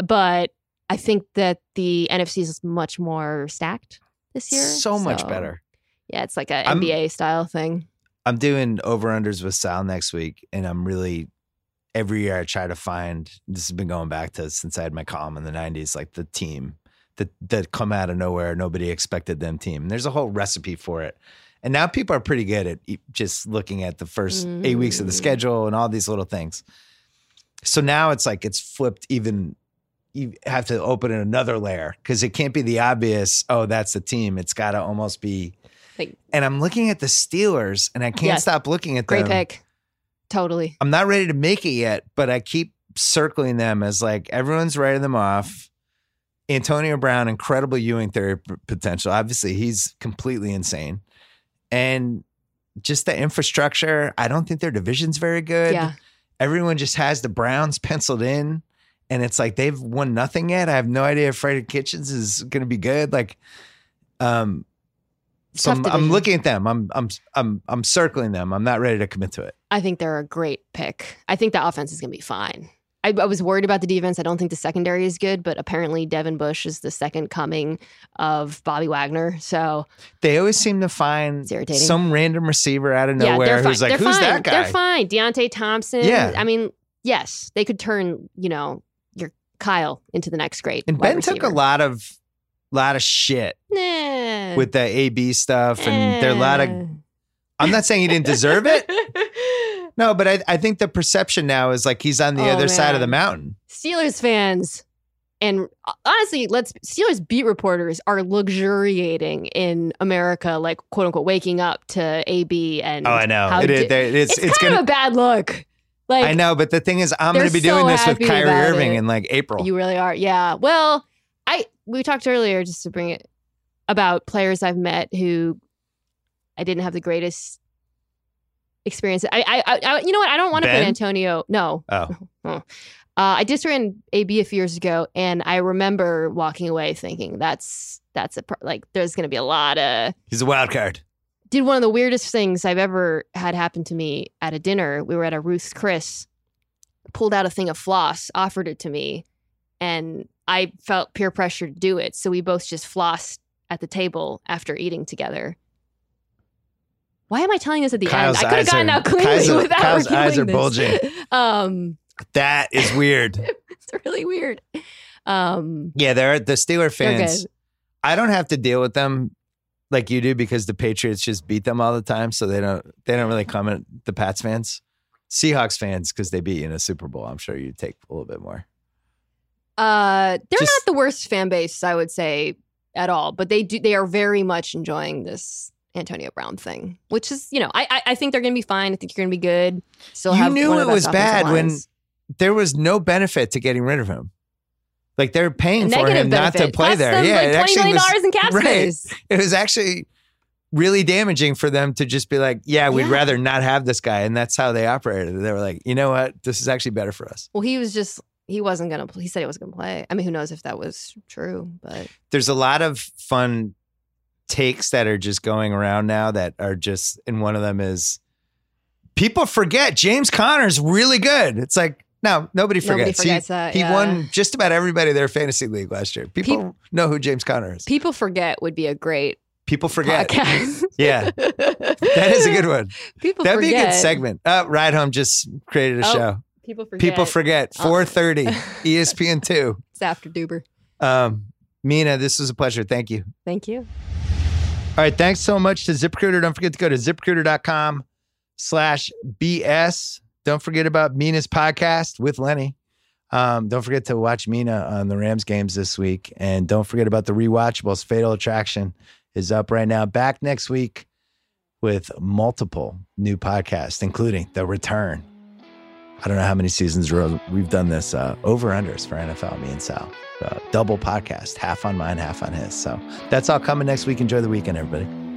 [SPEAKER 2] but I think that the NFC is much more stacked this year.
[SPEAKER 1] So much better.
[SPEAKER 2] Yeah, it's like a
[SPEAKER 1] I'm-
[SPEAKER 2] NBA style thing.
[SPEAKER 1] I'm doing over unders with Sal next week, and I'm really every year I try to find. This has been going back to since I had my column in the '90s, like the team that that come out of nowhere, nobody expected them team. And there's a whole recipe for it. And now people are pretty good at just looking at the first eight weeks of the
[SPEAKER 2] Mm.
[SPEAKER 1] schedule and all these little things. So now it's like it's flipped even. You have to open another layer because it can't be the obvious. Oh, that's the team. It's got to almost be.
[SPEAKER 2] Like-
[SPEAKER 1] and I'm looking at the Steelers, and I can't
[SPEAKER 2] Yes.
[SPEAKER 1] stop looking at
[SPEAKER 2] Great
[SPEAKER 1] them.
[SPEAKER 2] pick. Totally.
[SPEAKER 1] I'm not ready to make it yet, but I keep circling them as like everyone's writing them off. Antonio Brown, incredible Ewing theory p- potential. Obviously, he's completely insane. And just the infrastructure, I don't think their division's very good.
[SPEAKER 2] Yeah.
[SPEAKER 1] Everyone just has the Browns penciled in. And it's like they've won nothing yet. I have no idea if Freddie Kitchens is going to be good. Like, um, so I'm, I'm looking at them. I'm I'm I'm I'm circling them. I'm not ready to commit to it.
[SPEAKER 2] I think they're a great pick. I think the offense is going to be fine. I, I was worried about the defense. I don't think the secondary is good, but apparently Devin Bush is the second coming of Bobby Wagner. So
[SPEAKER 1] They always seem to find some random receiver out of
[SPEAKER 2] yeah,
[SPEAKER 1] nowhere
[SPEAKER 2] fine.
[SPEAKER 1] who's like,
[SPEAKER 2] they're
[SPEAKER 1] "Who's
[SPEAKER 2] fine.
[SPEAKER 1] that guy?"
[SPEAKER 2] They're fine. Diontae Thompson.
[SPEAKER 1] Yeah.
[SPEAKER 2] I mean, yes, they could turn you know your Kyle into the next great.
[SPEAKER 1] And Ben took a lot of lot of shit
[SPEAKER 2] Nah.
[SPEAKER 1] with the AB stuff, and there are a lot of.
[SPEAKER 2] Eh.
[SPEAKER 1] I'm not saying he didn't deserve it. No, but I, I think the perception now is like he's on the
[SPEAKER 2] Oh,
[SPEAKER 1] other side of the mountain.
[SPEAKER 2] Steelers fans and uh, honestly, let's Steelers beat reporters are luxuriating in America, like quote unquote, waking up to AB and
[SPEAKER 1] Oh, I know.
[SPEAKER 2] how
[SPEAKER 1] It,
[SPEAKER 2] di-
[SPEAKER 1] it, it's
[SPEAKER 2] it's,
[SPEAKER 1] it's,
[SPEAKER 2] kind
[SPEAKER 1] gonna.
[SPEAKER 2] of a bad look. Like
[SPEAKER 1] I know, but the thing is, I'm going to be
[SPEAKER 2] so
[SPEAKER 1] doing this with Kyrie Irving
[SPEAKER 2] it.
[SPEAKER 1] in like April.
[SPEAKER 2] you really are, yeah. Well, I we talked earlier just to bring it about players I've met who I didn't have the greatest experience. I, I, I, you know what? I don't want to put
[SPEAKER 1] Ben?
[SPEAKER 2] Antonio. No,
[SPEAKER 1] oh,
[SPEAKER 2] Uh, I just ran AB a few years ago, and I remember walking away thinking that's that's a like there's going to be a lot of.
[SPEAKER 1] he's a wild card.
[SPEAKER 2] Did one of the weirdest things I've ever had happen to me at a dinner. We were at a Ruth's Chris, pulled out a thing of floss, offered it to me, and I felt peer pressure to do it. So we both just flossed at the table after eating together. Why am I telling this at the
[SPEAKER 1] Kyle's
[SPEAKER 2] end? I could have gotten
[SPEAKER 1] are-
[SPEAKER 2] out cleanly
[SPEAKER 1] Kyle's-
[SPEAKER 2] without
[SPEAKER 1] Kyle's eyes are
[SPEAKER 2] this.
[SPEAKER 1] bulging.
[SPEAKER 2] Um,
[SPEAKER 1] That is weird.
[SPEAKER 2] it's really weird. Um,
[SPEAKER 1] yeah, they're the Steeler fans. I don't have to deal with them like you do because the Patriots just beat them all the time, so they don't they don't really comment the Pats fans. Seahawks fans because they beat you in a Super Bowl. I'm sure you take a little bit more.
[SPEAKER 2] Uh, they're
[SPEAKER 1] Just-
[SPEAKER 2] not the worst fan base, I would say, at all. But they do. They are very much enjoying this Antonio Brown thing, which is, you know, I I, I think they're going to be fine. I think you're going to be good. Still
[SPEAKER 1] You knew it was bad when. There was no benefit to getting rid of him. Like they're paying for him
[SPEAKER 2] benefit.
[SPEAKER 1] not to play
[SPEAKER 2] Cost
[SPEAKER 1] there. yeah,
[SPEAKER 2] like
[SPEAKER 1] it actually was,
[SPEAKER 2] dollars in cap
[SPEAKER 1] right.
[SPEAKER 2] space.
[SPEAKER 1] it was actually really damaging for them to just be like, yeah, we'd
[SPEAKER 2] Yeah.
[SPEAKER 1] rather not have this guy. And that's how they operated. They were like, you know what? This is actually better for us.
[SPEAKER 2] Well, he was just he wasn't going to. He said he wasn't going to play. I mean, who knows if that was true? But
[SPEAKER 1] There's a lot of fun takes that are just going around now that are just, and one of them is people forget James Conner's really good. It's like, no, nobody forgets.
[SPEAKER 2] nobody
[SPEAKER 1] He-
[SPEAKER 2] forgets that.
[SPEAKER 1] he
[SPEAKER 2] yeah.
[SPEAKER 1] won just about everybody their fantasy league last year. People
[SPEAKER 2] Peop-
[SPEAKER 1] know who James Conner is.
[SPEAKER 2] People forget would be a great
[SPEAKER 1] People forget.
[SPEAKER 2] podcast.
[SPEAKER 1] Yeah. That is a good one.
[SPEAKER 2] People
[SPEAKER 1] That'd
[SPEAKER 2] forget.
[SPEAKER 1] be a good segment. Uh, Ride Home just created a
[SPEAKER 2] Oh,
[SPEAKER 1] show.
[SPEAKER 2] People forget.
[SPEAKER 1] People forget.
[SPEAKER 2] Uh,
[SPEAKER 1] 430, ESPN two.
[SPEAKER 2] It's after Duber.
[SPEAKER 1] Um, Mina, this was a pleasure. Thank you.
[SPEAKER 2] Thank you.
[SPEAKER 1] All right. Thanks so much to ZipRecruiter. Don't forget to go to ziprecruiter.com slash BS. Don't forget about Mina's podcast with Lenny. Um, don't forget to watch Mina on the Rams games this week. And don't forget about the rewatchables. Fatal Attraction is up right now. Back next week with multiple new podcasts, including The Return. I don't know how many seasons we've done this uh, over unders for NFL, me and Sal. Uh, double podcast, half on mine, half on his. So that's all coming next week. Enjoy the weekend, everybody.